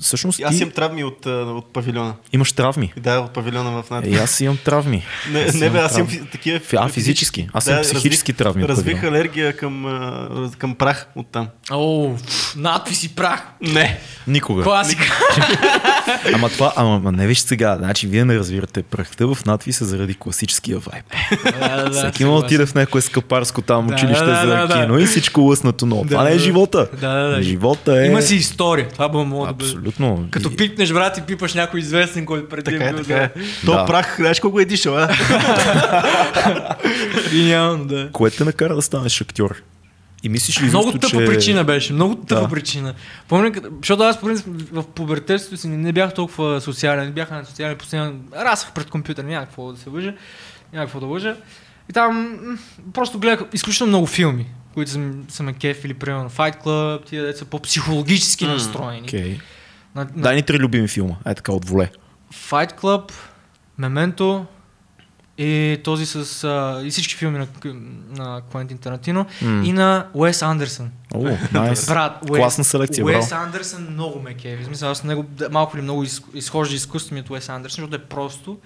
Speaker 1: всъщност
Speaker 2: Аз
Speaker 1: ти
Speaker 2: имам травми от, от павилиона.
Speaker 1: имаш травми.
Speaker 2: Да, от павилиона в над.
Speaker 1: И аз имам травми.
Speaker 2: Не,
Speaker 1: Аз
Speaker 2: не бе, аз имам
Speaker 1: травми.
Speaker 2: такива.
Speaker 1: А, физически. Аз имам психически травми от
Speaker 2: Развих алергия към, към прах от там.
Speaker 3: О, надпис и прах.
Speaker 2: Не.
Speaker 1: Никога.
Speaker 3: Класика. *laughs*
Speaker 1: Ама това, ама, ама не виж сега, значи вие не разбирате прахта в надписа заради класическия вайб.
Speaker 3: да, да, *laughs*
Speaker 1: Всеки има да отиде в някое скъпарско там
Speaker 3: Да,
Speaker 1: училище
Speaker 3: да,
Speaker 1: за
Speaker 3: да, да.
Speaker 1: кино и всичко лъснато, но това не е
Speaker 3: да.
Speaker 1: живота.
Speaker 3: Да, да, да.
Speaker 1: Живота е...
Speaker 3: Има си история. Това би могло да бъде.
Speaker 1: Абсолютно.
Speaker 3: Като
Speaker 1: И-
Speaker 3: пипнеш, брат, и пипаш някой известен, който преди
Speaker 2: Така е,
Speaker 3: бил,
Speaker 2: така е.
Speaker 3: да.
Speaker 2: То
Speaker 1: Да.
Speaker 2: прах, знаеш колко е дишал, а? *laughs*
Speaker 3: Гениално, да.
Speaker 1: Кое те накара да станеш актьор? И мислиш ли
Speaker 3: Много
Speaker 1: изобщо,
Speaker 3: тъпа
Speaker 1: че...
Speaker 3: причина беше, много тъпа
Speaker 1: Да.
Speaker 3: причина. Помня, защото аз по принцип в пубертетството си не, не бях толкова социален, не бях на социален, постоянно расах пред компютър, няма какво да се лъжа, няма какво да лъжа. И там м, просто гледах изключително много филми, които са, са ме кефили, примерно Fight Club, тия деца по-психологически
Speaker 2: М,
Speaker 3: настроени.
Speaker 1: Окей.
Speaker 3: На, на
Speaker 1: Дай ни три любими филма. Е така от воле.
Speaker 3: Fight Club, Memento и този с а, и всички филми на, на Квентин Тарантино
Speaker 1: М.
Speaker 3: и на Уес Андерсън.
Speaker 1: О, найс.
Speaker 3: Брат, Уес,
Speaker 1: Класна селекция,
Speaker 3: Уес
Speaker 1: браво.
Speaker 3: Андерсън много ме кеви. В смисъл, аз него малко или много из, изхожда изкуство ми от Уес Андерсън, защото е просто,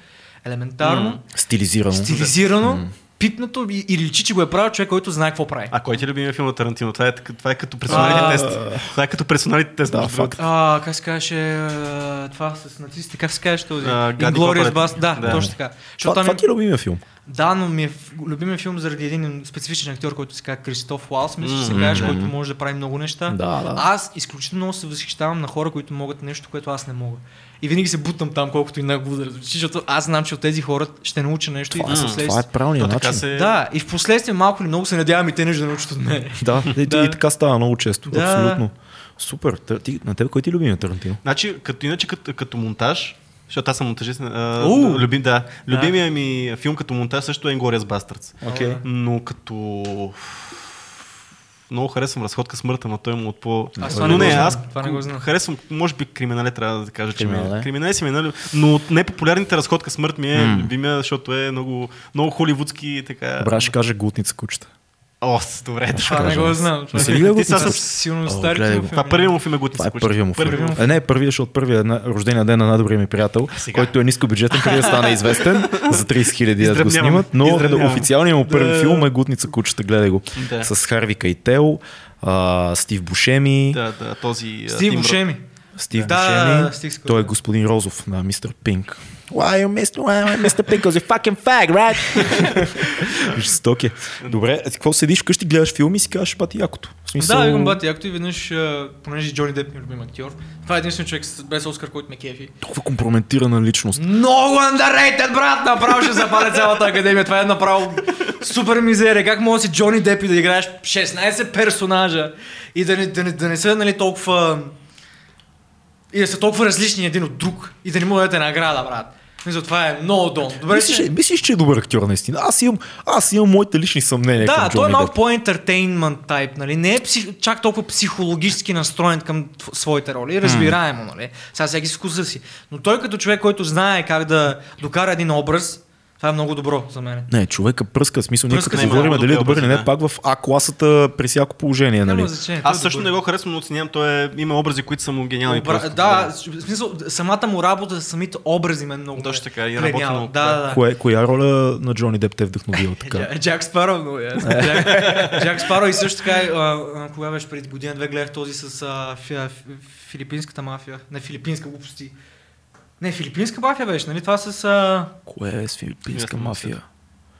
Speaker 3: елементарно,
Speaker 2: М.
Speaker 1: Стилизирано.
Speaker 3: стилизирано,
Speaker 1: М.
Speaker 3: пипнато и, и личи, че го е правил човек, който знае какво прави.
Speaker 2: А кой ти е любимия филм на Тарантино? Това е, това е като персоналите
Speaker 3: А,
Speaker 2: тест. Това е като персоналите тест.
Speaker 1: Да, факт.
Speaker 3: А, как се а, това с нацистите, как се казваше този?
Speaker 2: Копалет.
Speaker 3: Bastard, да,
Speaker 2: Да.
Speaker 3: точно така.
Speaker 1: Това, това ти е любимия филм.
Speaker 3: Да, но ми е любимия филм заради един специфичен актьор, който се казва Кристоф Уалс, мисля, че се казваш, който може да прави много неща.
Speaker 1: Да, да.
Speaker 3: Аз изключително много се възхищавам на хора, които могат нещо, което аз не мога. И винаги се бутам там, колкото и много да звучи, защото аз знам, че от тези хора ще науча нещо.
Speaker 1: Това,
Speaker 3: и
Speaker 1: е,
Speaker 3: впоследствие-
Speaker 1: това е правилният
Speaker 2: така
Speaker 1: начин.
Speaker 2: се...
Speaker 3: Да, и в последствие малко или много се надявам и те нещо да научат от мен.
Speaker 1: Да, *laughs* и,
Speaker 3: Да.
Speaker 1: и така става много често.
Speaker 3: Да.
Speaker 1: Абсолютно. Супер. Ти, на теб кой ти е любимия Тарантино?
Speaker 2: Значи, като, иначе като, като монтаж, защото аз съм монтажист, а,
Speaker 3: У!
Speaker 2: любим, да, любимия ми филм като монтаж също е Inglourious Bastards.
Speaker 1: Окей.
Speaker 2: Но като... Много харесвам разходка смъртта, но той му от по...
Speaker 3: Аз това
Speaker 2: но
Speaker 3: не
Speaker 2: не, аз
Speaker 3: Това не го знам.
Speaker 2: харесвам, може би криминале трябва да кажа, че
Speaker 1: Криминале.
Speaker 2: ми Криминале си ми, е нали? но от непопулярните разходка смърт ми е любимия, защото е много, много холивудски така.
Speaker 1: Добре, ще кажа Гутница кучета.
Speaker 2: О, с- добре, да.
Speaker 3: Това не
Speaker 1: кажа.
Speaker 3: го знам.
Speaker 1: Не си ли
Speaker 2: Ти сега
Speaker 3: Силно кинофилми.
Speaker 2: Това първият му филм е Гутница.
Speaker 1: Това е първият му филм.
Speaker 2: Му
Speaker 1: Е, не, първият, защото първият е на рождения ден на най-добрия ми приятел,
Speaker 2: Сега.
Speaker 1: който е нискобюджетен, преди да стане *laughs* известен. За 30 хиляди да го снимат, но
Speaker 2: Издръбнявам.
Speaker 1: официалният му първи
Speaker 2: Да.
Speaker 1: филм е Гутница кучета, гледай го.
Speaker 2: Да.
Speaker 1: С Харви Кейтел, а, Стив Бушеми,
Speaker 2: Да, да, този... а,
Speaker 3: Стив. Бушеми.
Speaker 1: Стив
Speaker 3: Да,
Speaker 1: Бушеми,
Speaker 3: да, да,
Speaker 1: той е господин Розов на Мистер Пинк. Why you Mr. Why you Mr. Pink? Because you fucking fag, right? Жесток е. Добре, а ти какво седиш вкъщи, гледаш филми и си казваш бати якото. В смисъл...
Speaker 3: Да, викам бати, якото и веднъж, понеже Джони Деп ми е любим актьор. Това е единствен човек с- без Оскар, който ме кефи.
Speaker 1: Толкова компрометирана личност.
Speaker 3: Много underrated, брат! Направо ще запаля цялата академия. Това е направо супер мизерия. Как може да си Джони Деп и да играеш 16 персонажа и да не, да не, да не са нали, толкова... И да са толкова различни един от друг. И да не му дадете награда, брат. Мисля, това е много дон. Добре,
Speaker 1: Мислиш,
Speaker 3: че...
Speaker 1: мислиш, че е добър актьор, наистина. Аз имам, аз имам моите лични съмнения
Speaker 3: Да,
Speaker 1: към
Speaker 3: той е малко по-ентертейнмент тайп, нали? Не е псих... чак толкова психологически настроен към своите роли. Разбираемо, нали? Сега всеки с вкуса си. Но той като човек, който знае как да докара един образ, това е много добро за мен.
Speaker 1: Не, човека пръска, смисъл, ние като
Speaker 3: не,
Speaker 1: говорим
Speaker 2: много
Speaker 1: дали е добър или не, пак в А-класата при всяко положение, нали?
Speaker 2: Аз
Speaker 3: е
Speaker 2: също
Speaker 3: добър.
Speaker 2: не го харесвам, но оценявам. Той е, има образи, които са му гениални.
Speaker 3: Обра...
Speaker 2: просто.
Speaker 3: Да, в смисъл, самата му работа, самите образи мен много.
Speaker 2: Точно така, и работи много.
Speaker 3: Да, да, да.
Speaker 1: Кое, коя роля на Джони Деп те е вдъхновила така?
Speaker 3: Джа- Джак Спаро много ясно. Джак, Спаро и също така, а, а, кога беше преди година-две, гледах този с а, фи, а, фи- филипинската мафия. Не, филипинска глупости. Не, филипинска мафия беше, нали? Това с... А...
Speaker 1: Кое е с филипинска мафия?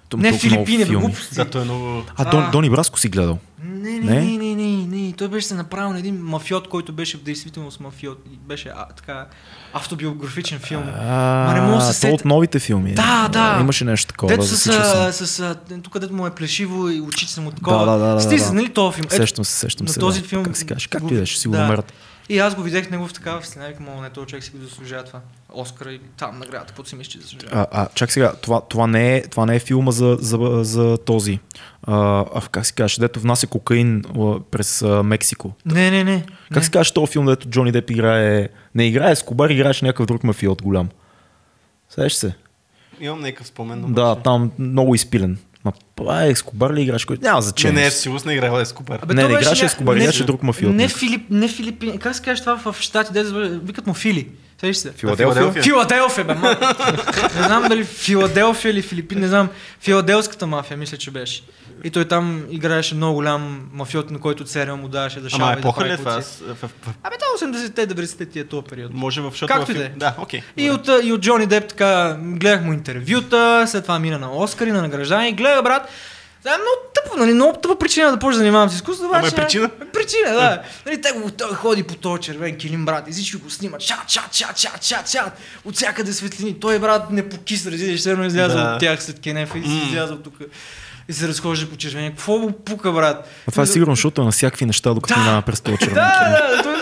Speaker 1: То
Speaker 3: Не,
Speaker 1: много
Speaker 3: Филипини, бе, глупости.
Speaker 2: Да, той е много...
Speaker 1: А, Дон,
Speaker 3: А.
Speaker 1: Дони Браско си гледал?
Speaker 3: Не,
Speaker 1: Не?
Speaker 3: не, не, не, не, не. той беше се направил на един мафиот, който беше в действителност мафиот. И беше а, така автобиографичен филм. Ма мога да се
Speaker 1: от новите филми.
Speaker 3: Да, да.
Speaker 1: Имаше нещо такова.
Speaker 3: Дето
Speaker 1: да,
Speaker 3: с, а, с, а, тук където му е плешиво и очите са му такова.
Speaker 1: Да, да, да, да,
Speaker 3: Стига,
Speaker 1: да.
Speaker 3: нали този филм?
Speaker 1: Сещам се, сещам
Speaker 3: на
Speaker 1: се.
Speaker 3: този
Speaker 1: да.
Speaker 3: филм
Speaker 1: Как се каже? Как ти беше? Си го
Speaker 3: да.
Speaker 1: намерят.
Speaker 3: И аз го видях него в такава вселена, викам, не, този човек си го заслужава това. Оскара и там наградата, каквото си мисли, че заслужава.
Speaker 1: А, а, чак сега, това, това, не е, това не е филма за, за, за този. А, а, как се каже, дето внася кокаин а, през а, Мексико.
Speaker 3: Не, не, не.
Speaker 1: Как
Speaker 3: не.
Speaker 1: се каже този филм, дето Джони Деп играе... Не играе Скобар, играеше някакъв друг мафиот голям. Сеш се?
Speaker 2: Имам някакъв спомен. но
Speaker 1: Да,
Speaker 2: обаче.
Speaker 1: там много изпилен. Ма това е Ескобар ли играш? Който... Няма
Speaker 2: Не,
Speaker 1: значение.
Speaker 2: не, със сигурност не играл Ескобар.
Speaker 3: Абе,
Speaker 1: Не, не играше Ескобар,
Speaker 3: не-
Speaker 1: играше друг мафиот.
Speaker 3: Не, Филип, не Филипин. Как се каже това в Штати? Де, викат му Фили. Сещаш се?
Speaker 1: Филаделфия?
Speaker 2: Филаделфия.
Speaker 3: Бе, ма. не знам дали Филаделфия или Филипин, не знам. Филаделската мафия, мисля, че беше. И той там играеше много голям мафиот, на който серия му даваше да шава
Speaker 2: Ама
Speaker 3: и да
Speaker 2: епоха
Speaker 3: прави
Speaker 2: ли е това? в, в,
Speaker 3: Абе, то 80-те, 90-те ти е този период.
Speaker 2: може в защото
Speaker 3: Както и да е.
Speaker 2: Да, окей.
Speaker 3: И от, и от Джони Деп така, гледах му интервюта, след това мина на Оскари, на награждане и гледа, брат, да, много тъпо, нали, много тъпа причина да почне да занимавам с изкуство.
Speaker 2: Ама е причина?
Speaker 3: Причина, да. Нали, те го, той ходи по този червен килим, брат, и всички го снимат, чат, чат, чат, чат, чат, чат, от всякъде светлини. Той, брат, не покис, разидеш, все едно излязъл
Speaker 2: Да.
Speaker 3: от тях след кенефа и си
Speaker 2: М.
Speaker 3: излязъл тук. И се разхожда по червения. Какво му пука, брат?
Speaker 1: А това е сигурно, защото е на всякакви неща, докато
Speaker 3: Да.
Speaker 1: минава през този червен
Speaker 3: Да, да,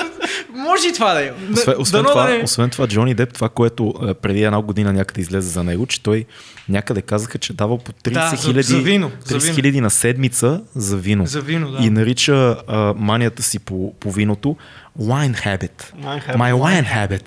Speaker 3: може и това да е.
Speaker 1: Освен,
Speaker 3: Да-
Speaker 1: освен, това,
Speaker 3: да не-
Speaker 1: освен това, Джони Деп, това, което е, преди една година някъде излезе за него, че той някъде казаха, че дава по 30
Speaker 3: Да, за-
Speaker 1: хиляди
Speaker 3: за вино, за
Speaker 1: 30
Speaker 3: вино.
Speaker 1: хиляди на седмица за вино.
Speaker 3: За вино, да.
Speaker 1: И нарича а, манията си по, по виното wine habit.
Speaker 2: Wine habit.
Speaker 1: My wine habit.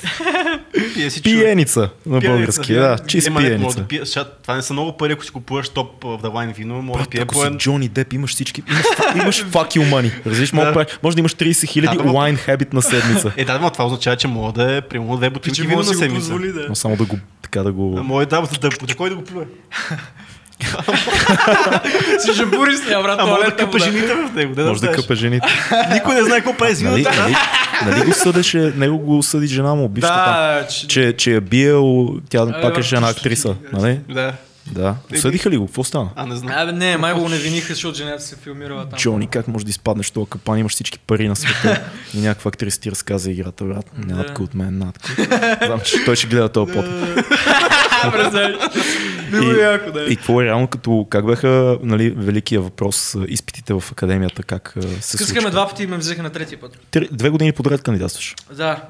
Speaker 2: Пие си човек.
Speaker 1: Пиеница на
Speaker 2: Пиеница,
Speaker 1: български, да, чист
Speaker 2: Ема може
Speaker 1: пиеница.
Speaker 2: да пие, защото това не са много пари, ако си купуваш топ в да вайн вино, може да
Speaker 1: Брат,
Speaker 2: пие
Speaker 1: ако
Speaker 2: по
Speaker 1: си. Джони Деп, имаш всички, имаш, имаш fuck you money. Разбираш, може, да. може да имаш 30 хиляди
Speaker 2: Да,
Speaker 1: wine habit на седмица. *laughs*
Speaker 2: Е, да, но това означава, че мога да е примерно две бутилки вино на
Speaker 3: да
Speaker 2: седмица.
Speaker 3: позволи да.
Speaker 1: Но само да го, така да го...
Speaker 2: Може да, да, да, кой да го плюе? *laughs*
Speaker 3: Си жабури с нея, брат,
Speaker 2: А може да къпа жените в него. Да,
Speaker 1: Може да къпа жените. *laughs*
Speaker 2: Никой не знае какво прави с
Speaker 1: Нали,
Speaker 2: виното.
Speaker 1: нали, нали го съдеше, него го съди жена му, бившата там.
Speaker 3: Да, че...
Speaker 1: Че, че е биел, тя пак е жена
Speaker 3: пусто
Speaker 1: актриса,
Speaker 3: ти,
Speaker 1: нали?
Speaker 2: Да.
Speaker 1: Да. Осъдиха ли го? Какво стана?
Speaker 2: А, не знам.
Speaker 3: Абе, не, май го не виниха, защото жената се филмирала там.
Speaker 1: Джони, как може да изпаднеш този капан, имаш всички пари на света и някаква актриса ти разказа играта, брат. Над от мен, над Знам, че той ще гледа този. *laughs*
Speaker 3: Представяш? Било
Speaker 1: И-
Speaker 3: яко, да.
Speaker 1: И какво е реално като, как бяха, нали, великия въпрос, изпитите в академията, как се
Speaker 3: Скъскаме
Speaker 1: случва?
Speaker 3: два пъти и ме взеха на третия път.
Speaker 1: Три, две години подред кандидатстваш.
Speaker 3: Да.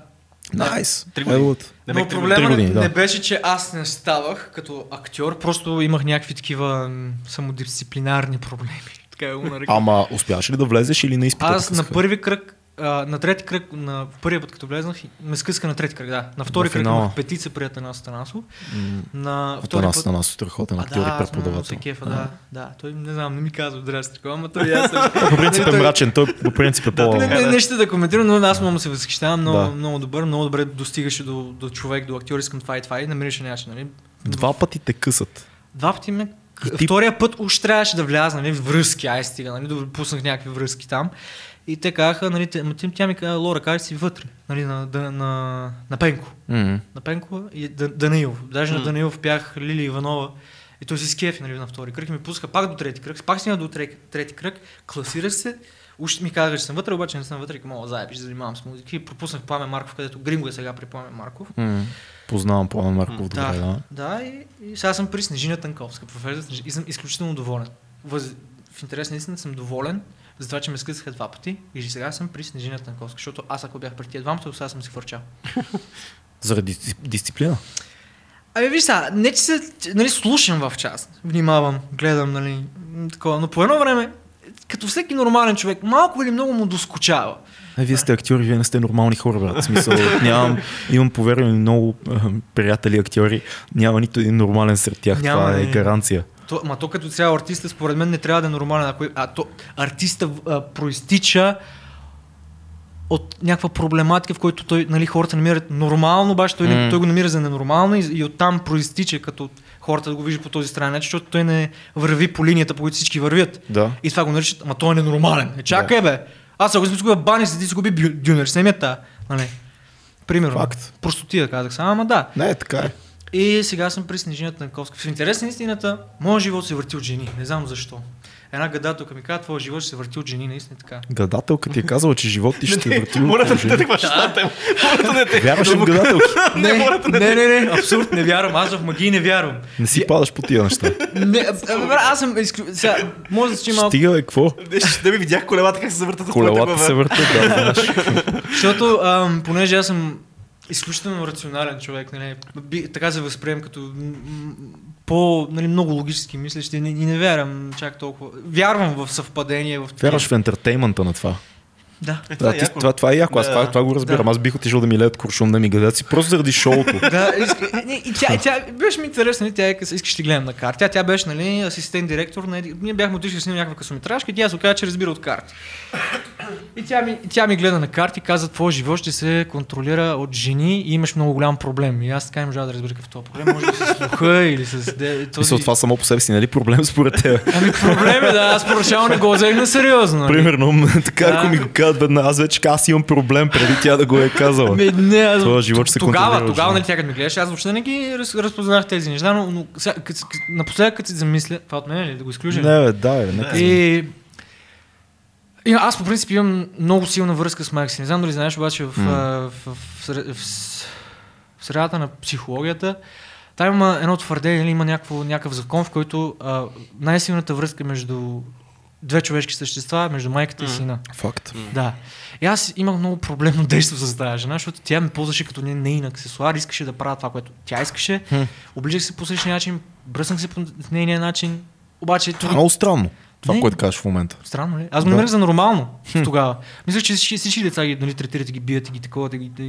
Speaker 1: Найс.
Speaker 2: Три години.
Speaker 1: Evo it.
Speaker 2: Да,
Speaker 3: Но проблема
Speaker 1: години,
Speaker 3: не,
Speaker 1: да.
Speaker 3: не беше, че аз не ставах като актьор, просто имах някакви такива самодисциплинарни проблеми. *laughs* Така е го.
Speaker 1: Ама успяваш ли да влезеш или на изпита?
Speaker 3: Аз на първи кръг, а, на трети кръг, на първия път като влезнах, ме скъска на трети кръг, да. На втори кръг имах петица при Атанас Станасов.
Speaker 1: М,
Speaker 3: На втори
Speaker 1: нас
Speaker 3: път...
Speaker 1: на нас страхотен актьор и
Speaker 3: да,
Speaker 1: преподавател.
Speaker 3: кефа, да, да. Той не знам, не ми казва здрасти, такова, ама той аз съм. *laughs*
Speaker 1: По принцип е мрачен, той по принцип е по...
Speaker 3: Не, не, не ще да коментирам, но аз му се възхищавам. Много, много добър, много добре достигаше до, до човек, до актьор. Искам това и това и намираше начин. Нали?
Speaker 1: Два пъти те късат.
Speaker 3: Два пъти ме...
Speaker 1: Ти-
Speaker 3: Втория път уж трябваше да вляза нали, връзки, ай стига, нали, пуснах някакви връзки там. И те казаха, нали, тя ми каза, Лора, кажи си вътре, нали, на, на, на, на Пенко.
Speaker 1: М.
Speaker 3: На Пенко и Да- Данаилов. Даже на
Speaker 2: М.
Speaker 3: Данаилов пях Лили Иванова. И той си скефи нали, на втори кръг и ми пуснаха пак до трети кръг. Пак стигна до трети, трети кръг, класирах се. Уж ми казаха, че съм вътре, обаче не съм вътре, и мога заебиш, занимавам с музика. И пропуснах Пламен Марков, където Гринго е сега при Пламен Markov.
Speaker 1: М. Познавам Пламен Марков добре,
Speaker 3: Да,
Speaker 1: да.
Speaker 3: да и, и, сега съм при Снежина Танковска, професор и съм изключително доволен. Въз, в интерес на истина съм доволен за това, че ме скъсаха два пъти и сега съм при Снежина Танковска, защото аз ако бях при тия двамата, сега съм си хвърчал. *laughs*
Speaker 1: Заради дис- дисциплина.
Speaker 3: Абе, виж сега, не че се, нали, слушам в час, внимавам, гледам, нали, такова, но по едно време, като всеки нормален човек, малко или много му доскочава.
Speaker 1: Е, вие сте актьори, вие не сте нормални хора, брат. В смисъл, нямам, имам повярвам много приятели актьори, няма нито един нормален сред тях.
Speaker 3: Няма,
Speaker 1: Това е гаранция.
Speaker 3: То, ма то като цяло артиста, според мен, не трябва да е нормален. Ако, а то артиста а, проистича от някаква проблематика, в който той, нали, хората намират нормално, обаче той, не, той го намира за ненормално и, и оттам проистича, като хората да го виждат по този странен начин, защото той не върви по линията, по която всички вървят.
Speaker 1: Да.
Speaker 3: И това го наричат, ама той е ненормален. Е, чакай бе, аз ако си изгубя бани, си ти си губи дюнер, семията. Нали? Примерно.
Speaker 1: Факт.
Speaker 3: Простотия казах само, ама да.
Speaker 1: Не, така е.
Speaker 3: И сега съм при Снежина Танковска. В интерес на истината, моят живот се върти от жени. Не знам защо. една гадателка ми каза, твоя живот ще се върти от жени, наистина е така.
Speaker 1: Гадателка ти е казала, че живот ти ще те върти
Speaker 2: Моля да не те. Моля да не те.
Speaker 1: Вярваш ли в гадателки? *laughs*
Speaker 3: Не, не, не, не, абсурд, не вярвам. Аз в магии не вярвам.
Speaker 1: Не си падаш по тия неща.
Speaker 3: Не, аз съм. Сега, може да се че малко...
Speaker 1: Стига какво?
Speaker 2: Да ми видях колелата как се завъртат от
Speaker 1: Колелата се въртат, да, знаеш.
Speaker 3: Защото, понеже аз съм изключително рационален човек, нали, би, така се възприем като по, нали, много логически мислещ и не, не вярвам чак толкова. Вярвам в съвпадение. В
Speaker 1: Вярваш в ентертеймента на това.
Speaker 3: Да.
Speaker 2: Е, това
Speaker 1: Да,
Speaker 2: е
Speaker 1: ти,
Speaker 2: яко.
Speaker 1: това, това е яко, аз
Speaker 2: Да.
Speaker 1: това, това го разбирам.
Speaker 3: Да.
Speaker 1: Аз бих отишъл да ми леят куршум да ми гадят си, просто заради шоуто.
Speaker 3: Да, иска, не, и тя, и тя беше ми интересно, нали, тя е, искаш да гледам на карти. Тя, тя беше нали, асистент директор. На, еди- ние бяхме отишли с нея някаква късометражка и тя се оказа, че разбира от карти. И тя ми, и тя ми гледа на карти и каза, твой живот ще се контролира от жени и имаш много голям проблем. И аз така не можа да разбера какъв е този проблем. Може би с слуха или с... Де, този...
Speaker 1: Мисля, това само по себе си, нали проблем според теб?
Speaker 3: Ами проблем е, да, аз поначало не го взех на сериозно. нали?
Speaker 1: Примерно, така
Speaker 3: Да.
Speaker 1: ако ми го казват веднага, аз вече аз имам проблем, преди тя да го е казала.
Speaker 3: Ами, не, аз,
Speaker 1: Твоя живот се
Speaker 3: тогава, тогава, нали, тя като ми гледаше, аз въобще не ги раз, разпознах тези неща, но, но сега, напоследък като си замисля, това от мен ли, да го изключим?
Speaker 1: Не, бе, да, бе, нека.
Speaker 3: И, и аз по принцип имам много силна връзка с майка си. Не знам дали знаеш, обаче в, а, в, в, в, в, в средата на психологията там има едно твърдение, нали, има някакво, някакъв закон, в който а, най-силната връзка между две човешки същества между майката и сина.
Speaker 1: Факт.
Speaker 3: Да. И аз имах много проблемно *laughs* действие с тази жена, защото тя ме ползваше като не- нейн аксесуар, искаше да правя това, което тя искаше.
Speaker 1: Хм.
Speaker 3: Обличах се по същия начин, бръснах се по нейния начин. Обаче
Speaker 1: Това е много странно. Това,
Speaker 3: Не.
Speaker 1: което кажеш в момента.
Speaker 3: Странно ли? Аз го
Speaker 1: Да.
Speaker 3: намерих за нормално тогава. Мислех, че всички, всички деца ги нали, третират ги бият и ги такова, и, и,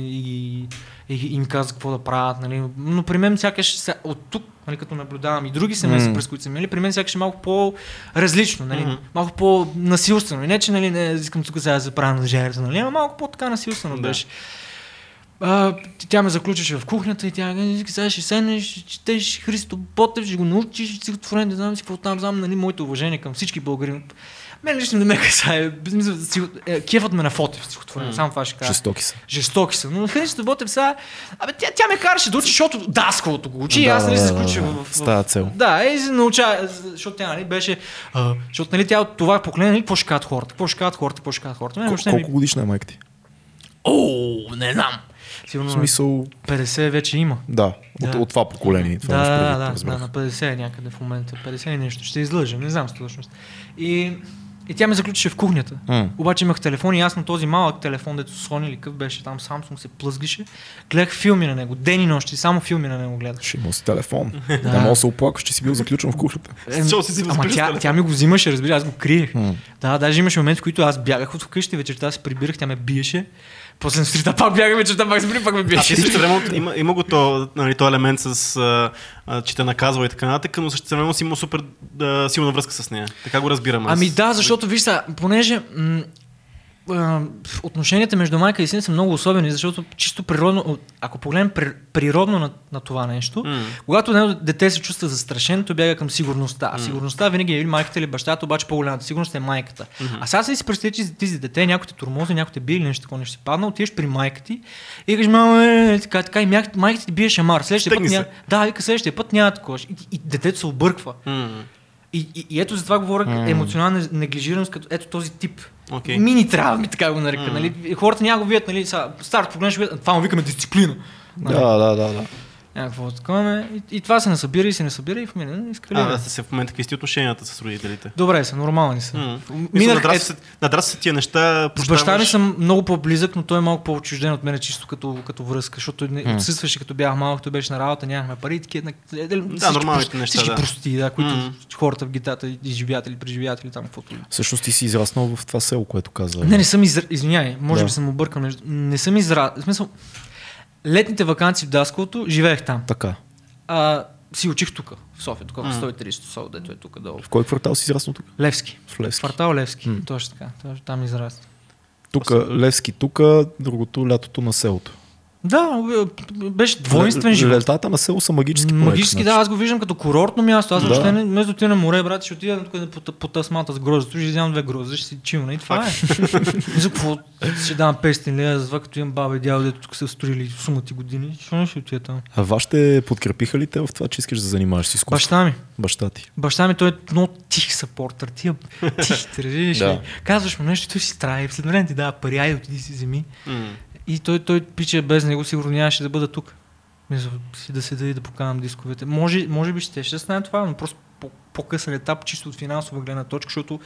Speaker 3: и, и, им казват какво да правят. Нали. Но при мен сякаш ся- от тук, нали, като наблюдавам и други семейства, през които са минали, при мен сякаш е малко по-различно, нали, малко по-насилствено. И не, че нали, не искам тук сега да се правя на жертва, нали, малко по-така насилствено
Speaker 2: Да.
Speaker 3: беше. А, тя ме заключеше в кухнята и тя сега ще седнеш, ще четеш Христо Ботев, ще го научиш, стихотворение, не знам си какво там, знам, нали, моето уважение към всички българи. Мен лично не ме касае. Е, Кефът ме на Фотев стихотворение,
Speaker 2: М.
Speaker 3: само това ще кажа.
Speaker 1: Жестоки са.
Speaker 3: Жестоки са. Но Христо Ботев сега, абе, тя, тя ме караше да учи, защото даскалото го учи и
Speaker 1: Да,
Speaker 3: аз нали се
Speaker 1: да.
Speaker 3: в, в,
Speaker 1: С тази цел.
Speaker 3: Да, и се науча, защото тя нали, беше, а, защото нали, тя от това поколение, нали, какво ще кажат хората, какво ще кажат хората, какво ще кажат хората. Мен
Speaker 1: Кол- Колко годишна е майка ти?
Speaker 3: О, не знам.
Speaker 1: В
Speaker 3: Сигурно на
Speaker 1: смисъл,
Speaker 3: 50 вече има.
Speaker 1: да, от,
Speaker 3: Да.
Speaker 1: от това поколение. Това
Speaker 3: да, да, да, да, на 50 е някъде в момента. 50 и нещо. Ще излъжа, не знам с точност. И, и тя ме заключише в кухнята.
Speaker 1: М.
Speaker 3: Обаче имах телефон и аз на този малък телефон, дето Sony или какъв беше там, Samsung се плъзгаше. Гледах филми на него, ден и нощи, само филми на него гледах.
Speaker 1: Ще има си телефон.
Speaker 3: Да.
Speaker 1: Не мога да се оплакваш, че си бил заключен в кухнята.
Speaker 3: Е,
Speaker 2: Защо си си
Speaker 3: Ама тя, тя ми го взимаше, разбира, аз го криех.
Speaker 1: М.
Speaker 3: Да, даже имаше моменти, в които аз бягах от вкъщи, вечерта се прибирах, тя ме биеше. После на сутринта пак бягах, вечерта пак се прибирах, пак ме
Speaker 2: А ти
Speaker 3: биеше.
Speaker 2: време има, има го то, нали, то елемент с че те наказва и така нататък, но също време си има супер а, силна връзка с нея. Така го разбирам аз.
Speaker 3: Ами да, защото виж сега, понеже м- отношенията между майка и син са много особени, защото чисто природно, ако погледнем при- природно на, на това нещо,
Speaker 2: М.
Speaker 3: когато едно дете се чувства застрашено, то бяга към сигурността. А сигурността винаги е или майката или бащата, обаче по-голямата сигурност е майката. А сега си представи, че ти си дете, някой те тормози, някой те бие или нещо такова нещо си падна, отиваш при майка ти и кажеш, мама, е, така, така, и майка, майка ти бие шамар. Следващия път
Speaker 2: се.
Speaker 3: няма, да, вика, следващия път няма такова. И, и, детето се обърква.
Speaker 2: М.
Speaker 3: И, и, и ето за това говоря
Speaker 1: М.
Speaker 3: емоционална неглижираност, като ето този тип.
Speaker 2: Окей.
Speaker 3: Мини травми, така го нарека.
Speaker 2: М.
Speaker 3: Нали? Хората няма го видят, нали? Сега, старт погледнеш, това му викаме дисциплина. Нали?
Speaker 1: Да, да, да, да.
Speaker 3: Някакво такова. И, и, това се насъбира и се насъбира и в мен не
Speaker 2: А, да, се в момента какви сте отношенията с родителите?
Speaker 3: Добре са, нормални са.
Speaker 2: М.
Speaker 3: Минах,
Speaker 2: Мисля,
Speaker 3: е,
Speaker 2: надраса се тия неща.
Speaker 3: с баща ми
Speaker 2: прощаваш.
Speaker 3: съм много по-близък, но той е малко по-отчужден от мен чисто като, като връзка, защото не,
Speaker 1: М.
Speaker 3: отсъстваше като бях малък, той беше на работа, нямахме пари, такива, е, е, всички
Speaker 2: нормалните неща,
Speaker 3: Всички
Speaker 2: да.
Speaker 3: прости, да, които
Speaker 2: М.
Speaker 3: хората в гитата изживят или преживят или там каквото.
Speaker 1: Всъщност ти си израснал в това село, което каза.
Speaker 3: Не, не съм изра... Извинявай, може
Speaker 1: Да.
Speaker 3: би съм объркал. Не съм изра... В смисъл, летните вакансии в Даскалото живеех там.
Speaker 1: Така.
Speaker 3: А, си учих тук, в София, тук в
Speaker 2: М.
Speaker 3: 130 сол, дето е тук долу.
Speaker 1: В кой квартал си израснал тук?
Speaker 3: Левски.
Speaker 1: В Левски.
Speaker 3: Квартал Левски.
Speaker 1: М.
Speaker 3: Точно така. Точно там израста.
Speaker 1: Тук, Левски тук, другото лятото на селото.
Speaker 3: Да, беше двойствен живот.
Speaker 1: Летата на село са магически.
Speaker 3: Магически,
Speaker 1: някакъв
Speaker 3: да,
Speaker 1: начин.
Speaker 3: аз го виждам като курортно място. Аз
Speaker 1: Да.
Speaker 3: въобще не, вместо да отида на море, брат, ще отида някъде по, по тасмата с гроздето, ще вземам две грозди, ще си чилна и това е. За какво ще дам 500 лева, за това като имам баба и дядо, дето тук са строили сумати години, защо не ще отида там?
Speaker 1: А вашите подкрепиха ли те в това, че искаш да занимаваш с изкуство?
Speaker 3: Баща ми.
Speaker 1: Баща ти.
Speaker 3: Баща ми той е много тих съпортър. Тия тихите, *laughs* разбираш
Speaker 1: Да.
Speaker 3: Казваш му нещо, той си страе, след време ти дава пари, айде отиди си вземи.
Speaker 2: М.
Speaker 3: И той, той пича без него сигурно нямаше да бъда тук. Мисля, да седа и да поканам дисковете. Може, може би ще, ще стане това, но просто по, по-късен етап, чисто от финансова гледна точка, защото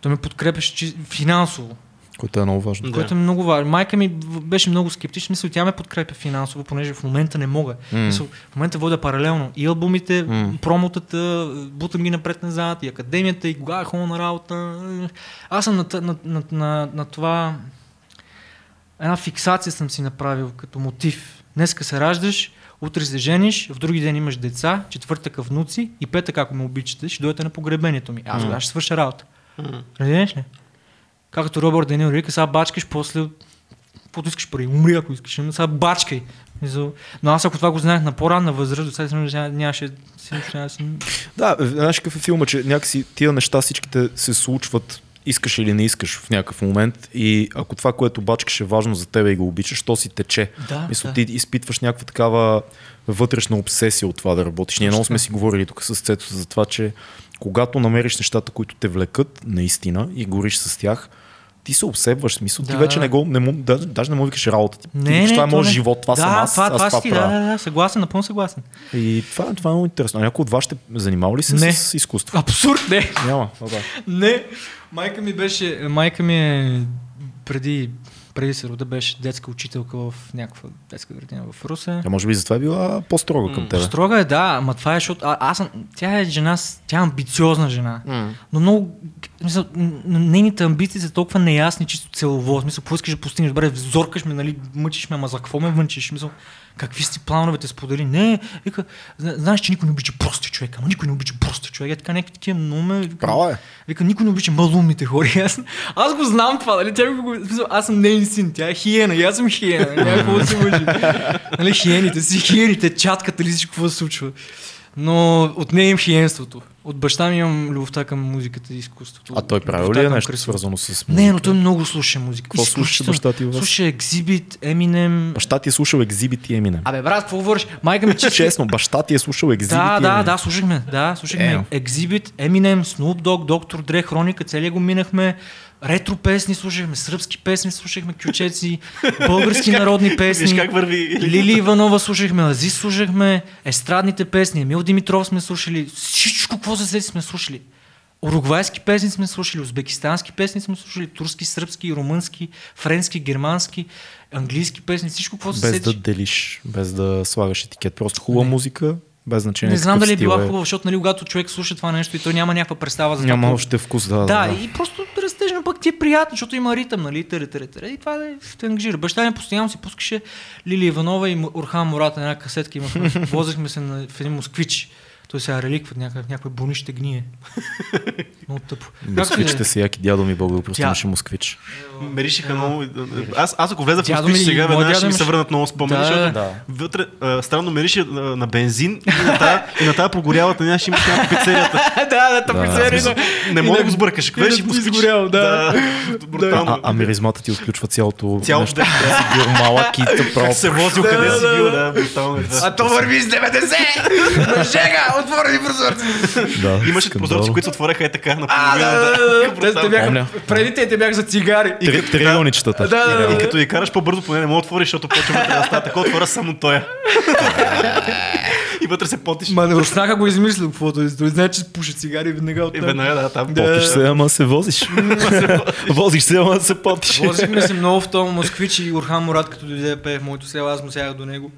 Speaker 3: той ме подкрепяше чи- финансово,
Speaker 1: Което е много важно.
Speaker 2: Да.
Speaker 3: което е много важно. Майка ми беше много скептична, мисля, тя ме подкрепя финансово, понеже в момента не мога.
Speaker 1: М.
Speaker 3: Мисля, в момента водя паралелно и албумите,
Speaker 1: М.
Speaker 3: промотата, бутам ги напред-назад, и академията, и кога е ходя на работа. Аз съм на, на, на, на, на това една фиксация съм си направил като мотив. Днеска се раждаш, утре се жениш, в други ден имаш деца, четвъртъка внуци и петък, ако ме обичате, ще дойдете на погребението ми. Аз тогава ще свърша работа.
Speaker 2: М.
Speaker 3: Разбираш ли? Както Робърт Денил Рика, сега бачкаш, после каквото искаш пари, умри ако искаш, но сега бачкай. Но аз ако това го знаех на по-ранна възраст, до сега ня- нямаше си.
Speaker 1: Да, знаеш какъв е филма, че някакси тия неща всичките се случват искаш или не искаш в някакъв момент и ако това, което бачкаш е важно за тебе и го обичаш, то си тече.
Speaker 3: Да,
Speaker 1: Мисля,
Speaker 3: да.
Speaker 1: ти изпитваш някаква такава вътрешна обсесия от това да работиш. Ние много сме си говорили тук с Цето за това, че когато намериш нещата, които те влекат наистина и гориш с тях, ти се обсебваш. Смисъл, ти
Speaker 3: Да.
Speaker 1: вече не го, не му, даже, даже не му викаш работа. Ти, ти
Speaker 3: Не,
Speaker 1: викаш,
Speaker 3: не,
Speaker 1: това е
Speaker 3: то
Speaker 1: моят
Speaker 3: не.
Speaker 1: живот, това
Speaker 3: да,
Speaker 1: съм аз,
Speaker 3: това,
Speaker 1: аз
Speaker 3: това,
Speaker 1: това
Speaker 3: си, да, да, да, съгласен, напълно съгласен.
Speaker 1: И това, това е много интересно. А някой от вас ще занимава ли се
Speaker 3: Не.
Speaker 1: с изкуство?
Speaker 3: Абсурд, не.
Speaker 1: Няма. Да.
Speaker 3: Не. Майка ми беше, майка ми е преди, преди се рода беше детска учителка в някаква детска градина в Русе.
Speaker 1: А може би затова е била по-строга към
Speaker 2: М,
Speaker 1: тебе.
Speaker 3: Строга е, да, ама това е, защото а, аз съм, тя е жена, тя е амбициозна жена. Но много, мисъл, нейните амбиции са толкова неясни, чисто целово. В Смисъл, какво искаш да постигнеш? Добре, зоркаш ме, нали, мъчиш ме, ама за какво ме вънчиш? Мисъл, какви си плановете сподели? Не, вика, зна- знаеш, че никой не обича прости човек, ама никой не обича прости човек. Е така някакви такива много ме...
Speaker 1: Е.
Speaker 3: Вика, никой не обича малумните хора. *laughs* Аз, аз го знам това, нали? Тя го, аз съм нейн син, тя е хиена, и аз съм хиена. нали? Някакво си мъжи. *laughs* нали, хиените си, хиените, чатката ли всичко какво се случва. Но от нея имам хиенството. От баща ми имам любовта към музиката и изкуството.
Speaker 1: А той правил ли е нещо
Speaker 3: красивото.
Speaker 1: свързано с музика?
Speaker 3: Не, но той много слуша музика.
Speaker 1: Какво
Speaker 3: Изключително.
Speaker 1: баща ти вас?
Speaker 3: Слуша Exhibit, Eminem.
Speaker 1: Баща ти е слушал Exhibit и Eminem.
Speaker 3: Абе, брат, какво говориш? Майка ми чисто...
Speaker 1: Честно, баща ти е слушал Exhibit
Speaker 3: Да,
Speaker 1: и
Speaker 3: да,
Speaker 1: Eminem.
Speaker 3: да, слушахме. Да, слушахме
Speaker 1: Е.
Speaker 3: Exhibit, Eminem, Snoop Dogg, Доктор Дре, Хроника, целия го минахме. Ретро песни слушахме, сръбски песни слушахме, кючеци, български народни
Speaker 2: Виж
Speaker 3: песни.
Speaker 2: как върви.
Speaker 3: Лили Иванова слушахме, Азис слушахме, естрадните песни, Емил Димитров сме слушали, всичко, какво за сети сме слушали. Уругвайски песни сме слушали, узбекистански песни сме слушали, турски, сръбски, румънски, френски, германски, английски песни, всичко, какво се
Speaker 1: Без
Speaker 3: сетиш.
Speaker 1: да делиш, без да слагаш етикет. Просто хубава музика, без значение.
Speaker 3: Не знам дали е била хубава, защото нали, когато човек слуша това нещо и той няма някаква представа за
Speaker 1: Няма
Speaker 3: това.
Speaker 1: още вкус, да.
Speaker 3: Да, и просто растеж, но пък ти е приятно, защото има ритъм, нали, търе, търе, търе, и това да те ангажира. Баща ми постоянно си пускаше Лили Иванова и Орхан Мурата, една касетка имахме, *laughs* возехме се на, в един москвич. Той сега реликва, някакъв, някой бонище гние. *laughs* Много тъпо. Да.
Speaker 1: Москвичите са яки. Дядо ми Бог просто
Speaker 3: Тя-
Speaker 1: имаше москвич.
Speaker 2: Меришиха много. Аз, аз ако влеза в москвич сега, веднага ще ми се върнат много спомени,
Speaker 3: Да,
Speaker 2: защото
Speaker 1: да.
Speaker 2: вътре а, странно мирише на, на бензин и на тая, и на тая прогорялата ще имаш някаква пицерията. *laughs*
Speaker 3: да, да,
Speaker 1: Да.
Speaker 2: Не мога да го сбъркаш. Какво беше москвич?
Speaker 3: изгорял, да.
Speaker 1: А, а миризмата ти отключва цялото нещо.
Speaker 2: да.
Speaker 1: Бил малък и. *laughs*
Speaker 2: Как се возил, къде си бил, да, брутално е това.
Speaker 3: то върви с 90! Жега, отвори прозорци!
Speaker 1: Да,
Speaker 2: Имаше
Speaker 1: скандал.
Speaker 2: прозорци, които се отворяха е така на
Speaker 3: А, да, да, да, те бяха,
Speaker 1: Помня.
Speaker 3: преди те те бяха за цигари.
Speaker 1: Три- Трилионичетата.
Speaker 3: Да, да, да.
Speaker 2: И като я караш по-бързо, поне не мога да отвориш, защото почва да става така, отворя само тоя. И вътре се потиш.
Speaker 3: Ма не Руснака го измислил каквото е. Той знае, че пуша цигари веднага
Speaker 2: И
Speaker 3: от
Speaker 2: веднага, да, там.
Speaker 3: Да.
Speaker 1: Потиш се, *laughs* ама се возиш. возиш се, ама се потиш.
Speaker 3: Возихме се много в този москвич и Орхан Мурат, като дойде пее в моето село, аз му сягах до него.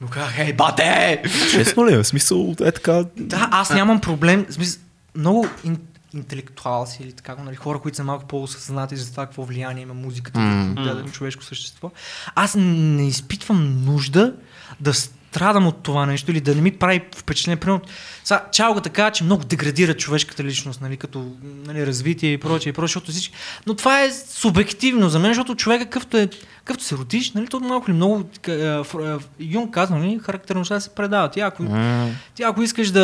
Speaker 3: Му казах, ей, бате!
Speaker 1: Честно ли е? В смисъл, е така...
Speaker 3: Да, аз нямам проблем. В смисъл, много ин, интелектуалци или така нали, хора, които са малко по-осъзнати за това какво влияние има музиката mm. върху дадено човешко същество. Аз не изпитвам нужда да, страдам от това нещо или да не ми прави впечатление. Примерно, сега, чалга така, че много деградира човешката личност, нали, като нали, развитие и прочее, и прочее, защото всички... Но това е субективно за мен, защото човека какъвто е, какъвто се родиш, нали, то малко или много, е, е, Юн казва, нали, характерността се предава. Ти ако, ти ако искаш да,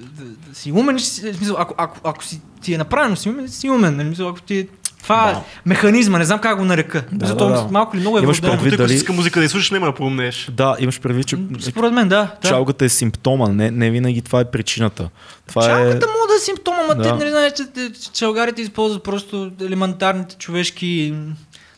Speaker 3: да, да си умен, смисъл, ако, ако, ако си, ти е направено си умен, си умен, нали, мисъл, ако ти е това
Speaker 1: Да.
Speaker 3: е механизма, не знам как го нарека.
Speaker 1: Да,
Speaker 3: Зато
Speaker 1: да, да.
Speaker 3: малко или много е
Speaker 1: Имаш предвид-
Speaker 2: Ти, ако
Speaker 1: дали-
Speaker 2: иска музика да изслушаш, няма да поумнеш.
Speaker 1: Да, имаш предвид, че
Speaker 3: Според мен, да. да.
Speaker 1: чалгата е симптома, не, не винаги това е причината. Това
Speaker 3: Чалката
Speaker 1: е...
Speaker 3: мога да е симптома, ама
Speaker 1: Да.
Speaker 3: те нали знаеш, че, чалгарите използват просто елементарните човешки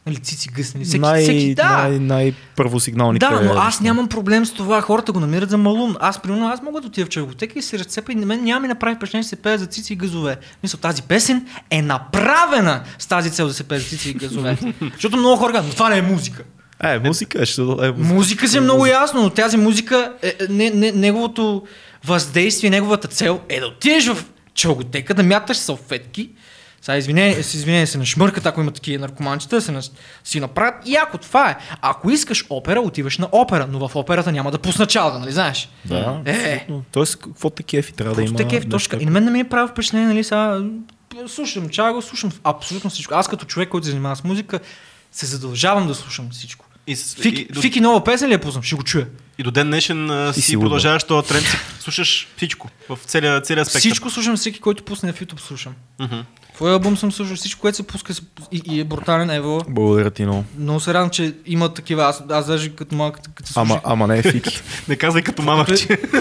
Speaker 3: нали, цици гъснали. Всеки,
Speaker 1: най,
Speaker 3: всеки, да.
Speaker 1: най, най-първосигналните...
Speaker 3: Да, но аз нямам проблем с това. Хората го намират за малум. Аз, примерно, аз мога да отида в чалготека и се разцепа и на мен няма ми направи впечатление, че се пее за цици и газове. Мисля, тази песен е направена с тази цел да се пее за цици и газове. *laughs* Защото много хора казват, но това не е музика.
Speaker 1: Е, музика е, ще е музика.
Speaker 3: Музика си е много ясно, но тази музика, е, е, не, не, неговото въздействие, неговата цел е да отидеш в чалготека, да мяташ салфетки, сега извинение, с извинение се нашмъркат, ако има такива наркоманчета, се нас, си направят. И ако това е, ако искаш опера, отиваш на опера, но в операта няма да пусна чалга, нали знаеш?
Speaker 1: Да,
Speaker 3: Е.
Speaker 1: Тоест, какво те кефи трябва да има...
Speaker 3: Такива
Speaker 1: нещо
Speaker 3: точка. И на мен не ми е прави впечатление, нали, сега слушам чалга, слушам абсолютно всичко. Аз като човек, който се занимава с музика, се задължавам да слушам всичко.
Speaker 2: И, с-
Speaker 3: Фики,
Speaker 2: и, до,
Speaker 3: Фики нова песен ли я пуснам? Ще го чуя.
Speaker 2: и до ден днешен а, си,
Speaker 1: си
Speaker 2: продължаваш този тренд, си слушаш всичко, в целия, целия спектър.
Speaker 3: Всичко слушам, всеки, който пусне в YouTube слушам.
Speaker 2: Мгм.
Speaker 3: Твой албум съм слушал, всичко, което се пуска и, и е брутален, ево.
Speaker 1: Благодаря ти много.
Speaker 3: Много се радвам, че има такива. Аз, аз даже като малък, като, като
Speaker 1: Ама,
Speaker 3: слушах.
Speaker 1: ама не е фики. *laughs*
Speaker 2: Не казвай като мама, че... *laughs* *laughs*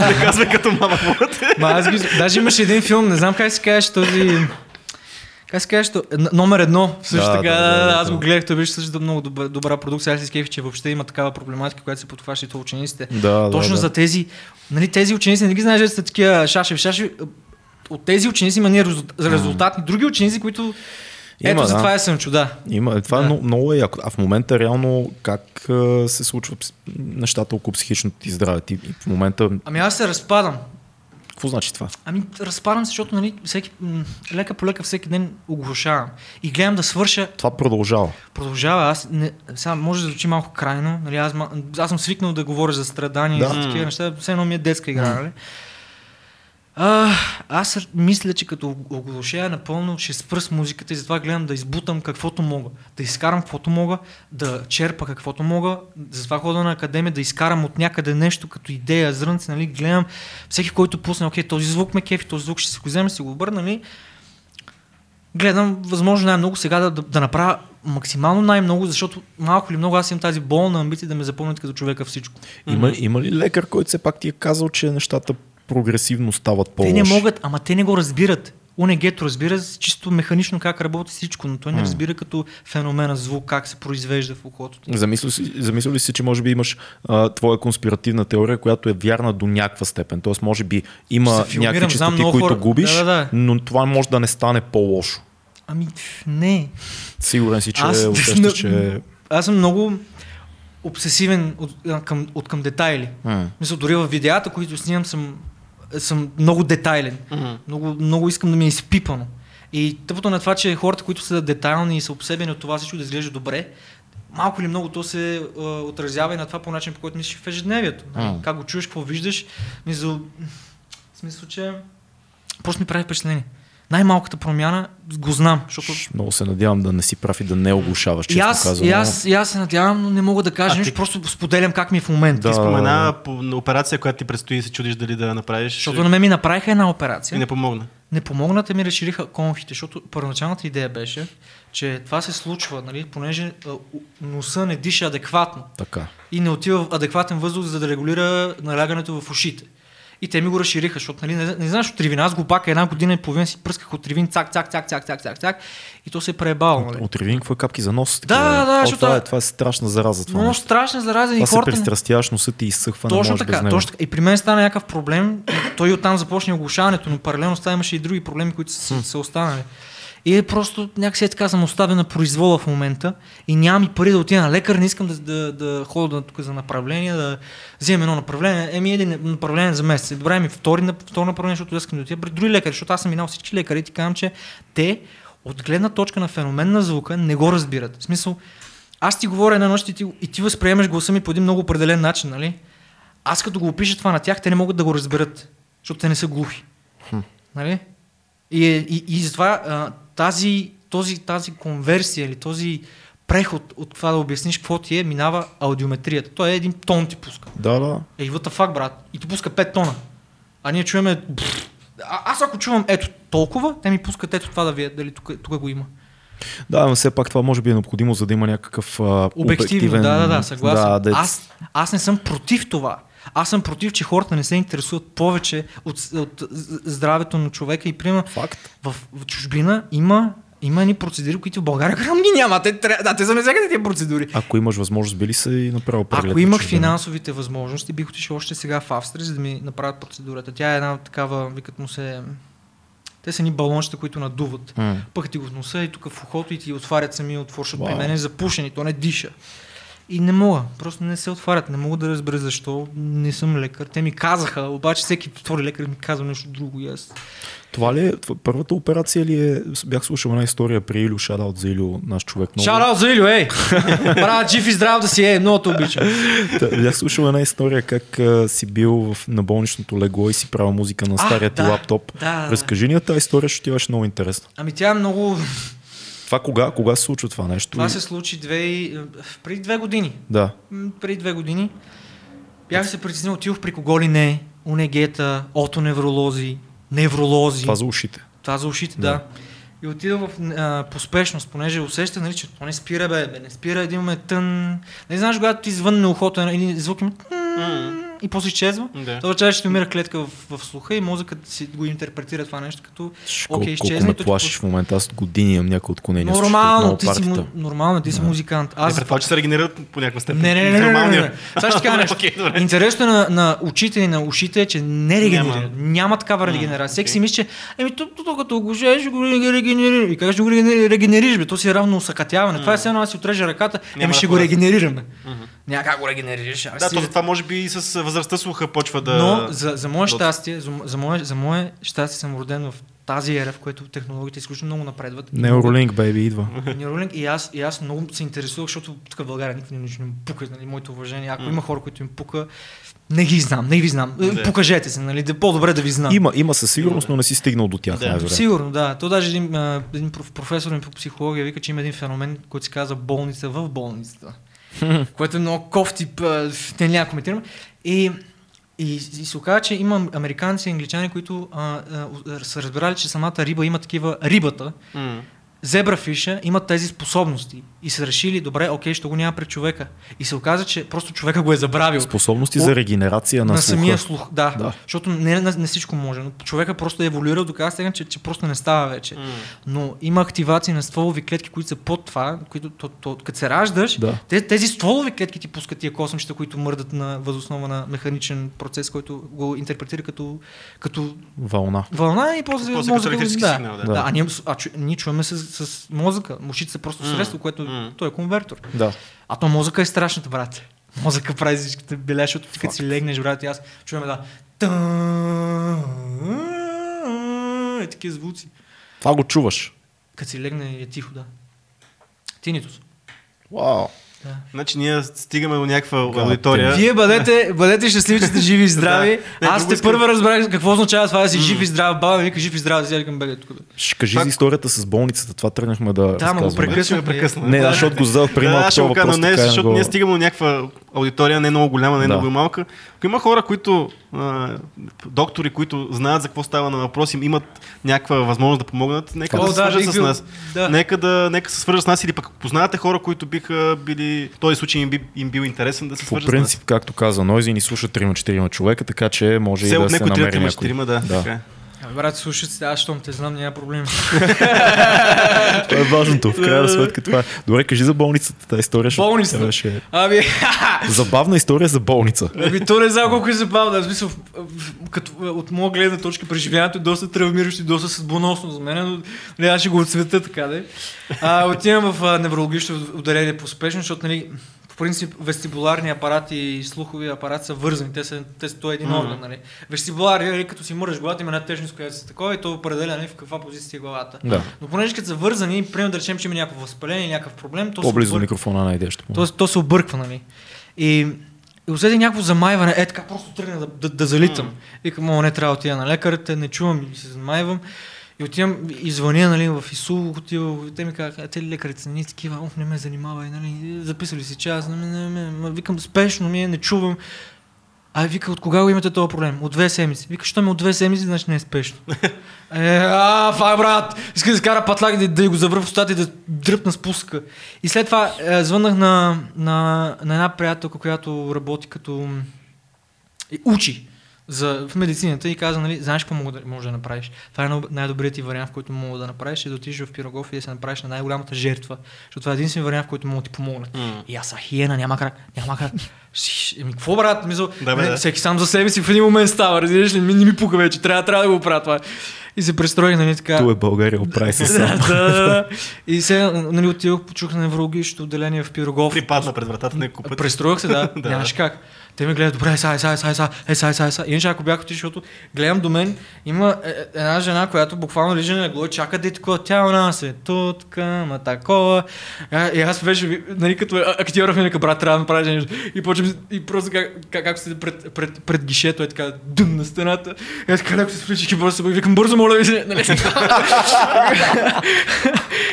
Speaker 2: не казвай като мама.
Speaker 3: Ма аз ги, даже имаше един филм, не знам как се казваше този... Как се н- Номер едно. Също
Speaker 1: Да,
Speaker 3: така,
Speaker 1: да, да, да,
Speaker 3: аз го
Speaker 1: да.
Speaker 3: гледах, той беше също много добра, добра продукция. Аз си скефих, че въобще има такава проблематика, която се подхваща и то учениците.
Speaker 1: Да,
Speaker 3: Точно
Speaker 1: да,
Speaker 3: за тези, нали, тези ученици, не ги знаеш, че са такива шашеви, шашеви. От тези ученици има ние резулт- резултатни. Други ученици, които... Ето
Speaker 1: Има,
Speaker 3: за
Speaker 1: да.
Speaker 3: това е съм чуда.
Speaker 1: Има, това
Speaker 3: Да.
Speaker 1: е много, много е яко. А в момента реално как а, се случват пс- нещата около психичното ти здраве? Ти в момента,
Speaker 3: Ами аз се разпадам.
Speaker 1: Какво значи това?
Speaker 3: Ами разпадам се, защото нали, всеки, лека по лека всеки ден оглушавам. И гледам да свърша.
Speaker 1: Това продължава.
Speaker 3: Продължава. Аз не, сега може да звучи малко крайно. Нали, аз, аз съм свикнал да говоря за страдания
Speaker 1: Да.
Speaker 3: и за такива неща. Все едно ми е детска игра. Нали? А, аз мисля, че като оглушея напълно ще спра с музиката и затова гледам да избутам каквото мога. Да изкарам каквото мога, да черпа каквото мога. Затова хода на академия да изкарам от някъде нещо като идея, зрънце, нали? Гледам всеки, който пусне, окей, този звук ме кефи, този звук ще си го взема, си го обърна, нали? Гледам възможно най-много сега да, да, да направя максимално най-много, защото малко или много аз имам тази болна амбиция да ме запомнят като човека всичко.
Speaker 1: Има, има ли лекар, който все пак ти е казал, че нещата прогресивно стават по
Speaker 3: Те не могат, ама те не го разбират. УНГ-то разбира чисто механично как работи всичко, но той не разбира като феномена звук, как се произвежда в ухото. ти.
Speaker 1: Замисли си, замисли ли си, че може би имаш а, твоя конспиративна теория, която е вярна до някаква степен. Тоест, може би има някакви
Speaker 3: много
Speaker 1: които
Speaker 3: хора.
Speaker 1: губиш,
Speaker 3: Да, да, да.
Speaker 1: но това може да не стане по-лошо.
Speaker 3: Ами, не.
Speaker 1: Сигурен си, че
Speaker 3: Аз-
Speaker 1: усещаш, *laughs* че...
Speaker 3: Аз съм много обсесивен от, към, от към детайли. Мисля, дори в видеята, които снимам, съм, съм много детайлен.
Speaker 2: Мгм.
Speaker 3: Много, много искам да ми е изпипано. И тъпото на това, че хората, които са детайлни и са обсебени от това всичко да изглежда добре, малко или много то се а, отразява и на това по начин, по който мислиш в ежедневието.
Speaker 1: М.
Speaker 3: Как го чуеш, какво виждаш. Мисля, в смисъл, че просто ми прави впечатление. Най-малката промяна го знам, защото
Speaker 1: Много се надявам да не си прав и да не оглушаваш,
Speaker 3: и
Speaker 1: често
Speaker 3: аз,
Speaker 1: казано.
Speaker 3: и, аз, и аз се надявам, но не мога да кажа
Speaker 2: А
Speaker 3: нещо,
Speaker 2: ти-
Speaker 3: просто споделям как ми е в момента.
Speaker 1: Да.
Speaker 2: Ти спомена по на операция, която ти предстои и се чудиш дали да направиш.
Speaker 3: Защото на мен ми направиха една
Speaker 2: И
Speaker 3: операция.
Speaker 2: не помогна.
Speaker 3: не помогнат и ми разшириха конфите, защото първоначалната идея беше, че това се случва, нали, понеже а, носа не диша адекватно
Speaker 1: Така.
Speaker 3: и не отива адекватен въздух, за да регулира налягането в ушите. И те ми го разшириха, защото нали, не, не знаеш от ривина. Аз го пака една година и половина си пръсках от ривин, цак, цак, цак, цак, цак, цак, цак. И то се е преебало. Нали.
Speaker 1: От ревин, какво е капки за нос?
Speaker 3: Да,
Speaker 1: такива.
Speaker 3: да,
Speaker 1: О,
Speaker 3: защото-
Speaker 1: това, е, това е страшна зараза. Това,
Speaker 3: Много страшна зараза и
Speaker 1: това се
Speaker 3: хората... не-
Speaker 1: пристрастяваш, носът ти изсъхва,
Speaker 3: Точно така, точно така. И при мен стана някакъв проблем. И той оттам започна оглушаването, но паралелно с това имаше и други проблеми, които са, са останали. И е просто някакси е така съм оставен на произвола в момента и нямам и пари да отида на лекар, не искам да, да, да ходя тук за направление, да вземем едно направление. Еми един направление за месец. Добре, ми втори, второ направление, защото искам да отида при други лекари, защото аз съм минал всички лекари и ти казвам, че те от гледна точка на феномен на звука не го разбират. В смисъл, аз ти говоря една нощ и ти, и ти възприемаш гласа ми по един много определен начин, нали? аз като го опиша това на тях, те не могат да го разберат, защото те не са глухи. Нали? И, е- и, и затова а, тази, този, тази конверсия или този преход от това да обясниш какво ти е, минава аудиометрията. Той е един тон ти пуска.
Speaker 1: Да, да.
Speaker 3: Ей, what the fuck, брат? И ти пуска 5 тона. А ние чуваме... А, аз ако чувам ето толкова, те ми пускат ето това да вие, дали тук, тук го има.
Speaker 1: Да, но все пак това може би е необходимо, за да има някакъв а,
Speaker 3: Обективно,
Speaker 1: обективен...
Speaker 3: да, да, да, съгласен.
Speaker 1: Да, да,
Speaker 3: аз, аз не съм против това. Аз съм против, че хората не се интересуват повече от, от здравето на човека и
Speaker 1: Факт.
Speaker 3: в, в чужбина има има едни процедури, които в България грам ги няма. Те, да, те са навсякъде тези процедури.
Speaker 1: Ако имаш възможност, били са и направо преглед.
Speaker 3: Ако имах финансовите възможности, бих отишъл още сега в Австрия, за да ми направят процедурата. Тя е една такава, викат му се... Те са ни балончета, които надуват. Пъх ти го в носа и тук в ухото и ти отварят самия отвор, защото при
Speaker 1: Вау.
Speaker 3: мен е запушен и то не диша. И не мога, просто не се отварят, не мога да разбера защо, не съм лекар. Те ми казаха, обаче всеки втори лекар ми казва нещо друго и аз.
Speaker 1: Това ли е, първата операция ли е, бях слушал една история при Илю, шадаут за Илю, наш човек. Много,
Speaker 3: Шараут за Илю, ей! Брат, жив и здрав да си, ей, много те обичам.
Speaker 1: Та, бях слушал една история как а, си бил в, на болничното легло и си правил музика на стария ти
Speaker 3: да,
Speaker 1: лаптоп.
Speaker 3: да.
Speaker 1: Разкажи ни тази история, ще ти беше много интересно.
Speaker 3: Ами тя е много...
Speaker 1: Това кога, кога се случва това нещо?
Speaker 3: Това се случи две... и- преди две години.
Speaker 1: Да.
Speaker 3: Преди две години. Бях се притеснил, отидох при кого ли не, унегета, отоневролози, невролози.
Speaker 1: Това за ушите.
Speaker 3: Това за ушите,
Speaker 1: Да.
Speaker 3: да. И отидох в а, поспешност, понеже усеща, нали, че то не спира, бе, бе, не спира един момент тън. Не знаеш, когато ти звънне ухото или звук има
Speaker 2: М.
Speaker 3: и после изчезва.
Speaker 2: Да.
Speaker 3: Това означава, че ти умира клетка в, в слуха и мозъкът си го интерпретира това нещо като окей,
Speaker 1: колко, колко
Speaker 3: изчезне.
Speaker 1: ме плашиш в момента, аз години имам някои отклонения.
Speaker 3: Нормално, ти си, нормално, ти си музикант.
Speaker 2: Аз...
Speaker 3: Аз
Speaker 2: Е, предполагам, че се регенерират по някаква степен.
Speaker 3: не, не, не, не, не, не, не. Сега ще кажа *laughs* нещо. Интересно на, на очите и на ушите е, че не регенерира. Няма,
Speaker 2: Няма.
Speaker 3: Такава регенерация. Всеки
Speaker 2: окей.
Speaker 3: си мисли, че еми, то, то, то, като го ще го регенерираш. И как ще го регенери- регенерираш, бе? То си е равно усъкатяване. Това е все едно аз си отрежа ръката, еми ще го регенерираме.
Speaker 2: Мгм.
Speaker 3: Няма как го регенерираш.
Speaker 2: Да,
Speaker 3: си-
Speaker 2: то това може би и с възрастта слуха почва да...
Speaker 3: Но за, за мое щастие, за, за, мое, за мое щастие съм роден в тази ера, в която технологиите изключително много напредват.
Speaker 1: Neuralink, бейби, идва. *laughs*
Speaker 3: Neuralink и аз, и аз много се интересувах, защото тук в България никой не му пука, нали, моето уважение. Ако
Speaker 2: М.
Speaker 3: има хора, които им пука, не ги знам, не ви знам. Е,
Speaker 2: Да.
Speaker 3: Покажете се, нали, да е по-добре да ви знам.
Speaker 1: Има, има със сигурност, но не си стигнал до тях,
Speaker 2: Да.
Speaker 3: Сигурно, да. То даже един, един проф- професор ми по психология вика, че има един феномен, който се казва болница в болницата. *laughs* което е много кофти, не няма коментирам. И, и, и се оказа, че има американци и англичани, които а, а, са разбирали, че самата риба има такива рибата,
Speaker 2: М.
Speaker 3: зебрафиша имат тези способности и са решили, добре, окей, ще го няма пред човека. И се оказа, че просто човека го е забравил.
Speaker 1: Способности
Speaker 3: О,
Speaker 1: за регенерация на,
Speaker 3: на
Speaker 1: слуха.
Speaker 3: самия слух, да.
Speaker 1: Да.
Speaker 3: да. Защото не, не, не всичко може. Но човека просто е еволюирал до така степен, че, че просто не става вече.
Speaker 2: М.
Speaker 3: Но има активации на стволови клетки, които са под това, които то, то, като се раждаш,
Speaker 1: Да.
Speaker 3: те, тези стволови клетки ти пускат тия косъмчета, които мърдат на възоснова на механичен процес, който го интерпретира като, като
Speaker 1: Вълна.
Speaker 3: вълна и после,
Speaker 2: После като
Speaker 3: мозъка.
Speaker 2: електрически
Speaker 3: да.
Speaker 2: сигнал, да.
Speaker 3: да. А, ние, а, чу, ние чуваме с, с мозъка. Ушите са просто средство, което
Speaker 2: м.
Speaker 3: той е конвертор.
Speaker 1: Да.
Speaker 3: А то мозъка е страшната, брат. Мозъка прави всичките беля, защото ти като си легнеш, брат, и аз чуваме да. Е такива звуци.
Speaker 1: Това го чуваш.
Speaker 3: Като си легне е тихо, да. Тинитус.
Speaker 1: Вау.
Speaker 3: Да.
Speaker 2: Значи ние стигаме до някаква аудитория.
Speaker 3: Вие бъдете, бъдете щастливи, че сте живи и здрави. *laughs*
Speaker 2: Да.
Speaker 3: Аз те първа разбрах какво означава това да си жив и здрав. Баба ми вика жив и здрав, да си викам бега тук.
Speaker 1: Ще кажи за историята с болницата. Това тръгнахме да
Speaker 3: Да, ма го прекъсваме.
Speaker 1: Не, да, защото го зададох преди
Speaker 2: Да,
Speaker 1: малко
Speaker 2: аз ще го кажа,
Speaker 1: и
Speaker 2: защото ние стигаме до някаква аудитория, не много голяма, не
Speaker 1: Да.
Speaker 2: много малка. Ако има хора, които, а, доктори, които знаят за какво става на въпрос, им имат някаква възможност да помогнат, нека
Speaker 3: О,
Speaker 2: да се
Speaker 3: да,
Speaker 2: свържат
Speaker 3: бих
Speaker 2: с
Speaker 3: бил-
Speaker 2: нас.
Speaker 3: да.
Speaker 2: Нека, да, нека се свържат с нас или пък познавате хора, които биха били, този случай им, би, им бил интересен да се
Speaker 1: По
Speaker 2: свържат
Speaker 1: принцип, както каза Нойзи, ни слушат 3-4 човека, така че може
Speaker 2: с нас.
Speaker 1: и
Speaker 2: Все
Speaker 1: да
Speaker 2: от
Speaker 1: се
Speaker 2: някой
Speaker 1: намери
Speaker 2: трябва
Speaker 1: някой.
Speaker 2: четирима, да.
Speaker 1: Да.
Speaker 2: така е.
Speaker 3: Абе, брат, слушай се, аз щом те знам, няма проблем. *laughs*
Speaker 1: Това е важното. В крайна сметка това е. Добре, кажи за болницата. Тази история ще
Speaker 3: Болницата.
Speaker 1: беше
Speaker 3: Ами, *laughs*
Speaker 1: забавна история за болница.
Speaker 3: Ами то не знам колко е мисля, в- в- като, от моя гледна точка, преживяването е доста травмиращо и доста съдбоносно за мен, но нали, аз ще го отцвета така да. А, отивам в а, неврологично отделение по спешно, защото нали, по принцип вестибуларния апарат и слуховия апарат са вързани. Те са, те са той е един
Speaker 2: Мгм.
Speaker 3: орган. Нали. Вестибулария, нали, като си мърдаш главата, има една тежност, която се такова и то определя нали, в каква позиция е главата.
Speaker 1: Да.
Speaker 3: Но понеже като са вързани, примерно да речем, че има някакво възпаление, някакъв проблем, то
Speaker 1: По-близо до микрофона най-дещо.
Speaker 3: То, то се обърква, нали? И, И усетих някакво замайване, е така просто тръгна да, да, да залитам.
Speaker 2: М.
Speaker 3: Викам, о, не трябва да отида на лекарите, не чувам и се замайвам. И отивам и звъня нали, в ИСУ, отива, те ми казаха, а те лекарите ни такива, оф, не ме занимавай, нали, записали си час, не, не, не, ма, викам, спешно ми е, не чувам. А вика, от кога го имате този проблем? От две седмици. Вика, що ме от две седмици, значи не е спешно. *laughs* е, а, това е брат. Иска да скара патлак да, да го завръв в устата и да дръпна спуска. И след това е, звъннах на, на, на една приятелка, която работи като и учи за, в медицината и каза, нали, знаеш какво мога да, може да направиш? Това е най- най-добрият ти вариант, в който мога да направиш, е да отидеш в Пирогов и да се направиш на най-голямата жертва. Защото това е единствен вариант, в който мога да ти помогне.
Speaker 2: М.
Speaker 3: И аз са хиена, няма как, няма как. Шиш, Еми, какво брат? Мисъл,
Speaker 2: Да, бе,
Speaker 3: не,
Speaker 2: да.
Speaker 3: всеки сам за себе си в един момент става, разбираш ли? Ми, не ми пука вече, трябва, трябва да го правя това. И се престроих, нали така.
Speaker 1: Ту е България, оправи се *laughs*
Speaker 3: да,
Speaker 1: сам.
Speaker 3: да, да. И сега, нали, отидох, почух на неврологичното отделение в Пирогов.
Speaker 2: Припадна пред вратата няколко пъти.
Speaker 3: Престроих се, да. *laughs*
Speaker 2: Да.
Speaker 3: Нямаше как. Те ме гледат, добре, сега, сега, сега, сега, е, сега, сега, сега. Иначе ако бях отишъл, защото гледам до мен, има е, е, една жена, която буквално лежи на легло и чака да е такова, тя у нас е тутка, ма такова. А, И аз беше, нали, като а- актьора ми нека брат, трябва да направиш нещо. И почвам, и просто как, как, как седи пред, пред, пред, гишето, е така, дъм на стената. И аз така леко се спличих и се бои, викам, бързо, моля ви се, нали?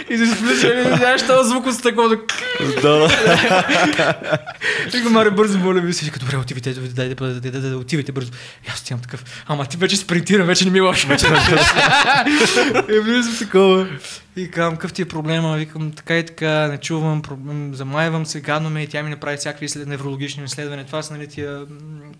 Speaker 3: и се спличих, и знаеш, този звук от стъклото.
Speaker 1: Да,
Speaker 3: Вика, маре, бързо, моля ви се. Вика, добре, отивайте, дайте, дайте, дайте, дайте, отивайте бързо. И аз отивам такъв. Ама ти вече спринтирам, вече не ми е лошо. Вече И влизам такова. И казвам, какъв ти е проблема? Викам, така и така, не чувам, проблем, замайвам се, гадно ме и тя ми направи всякакви след неврологични изследвания. Това са, нали, тия...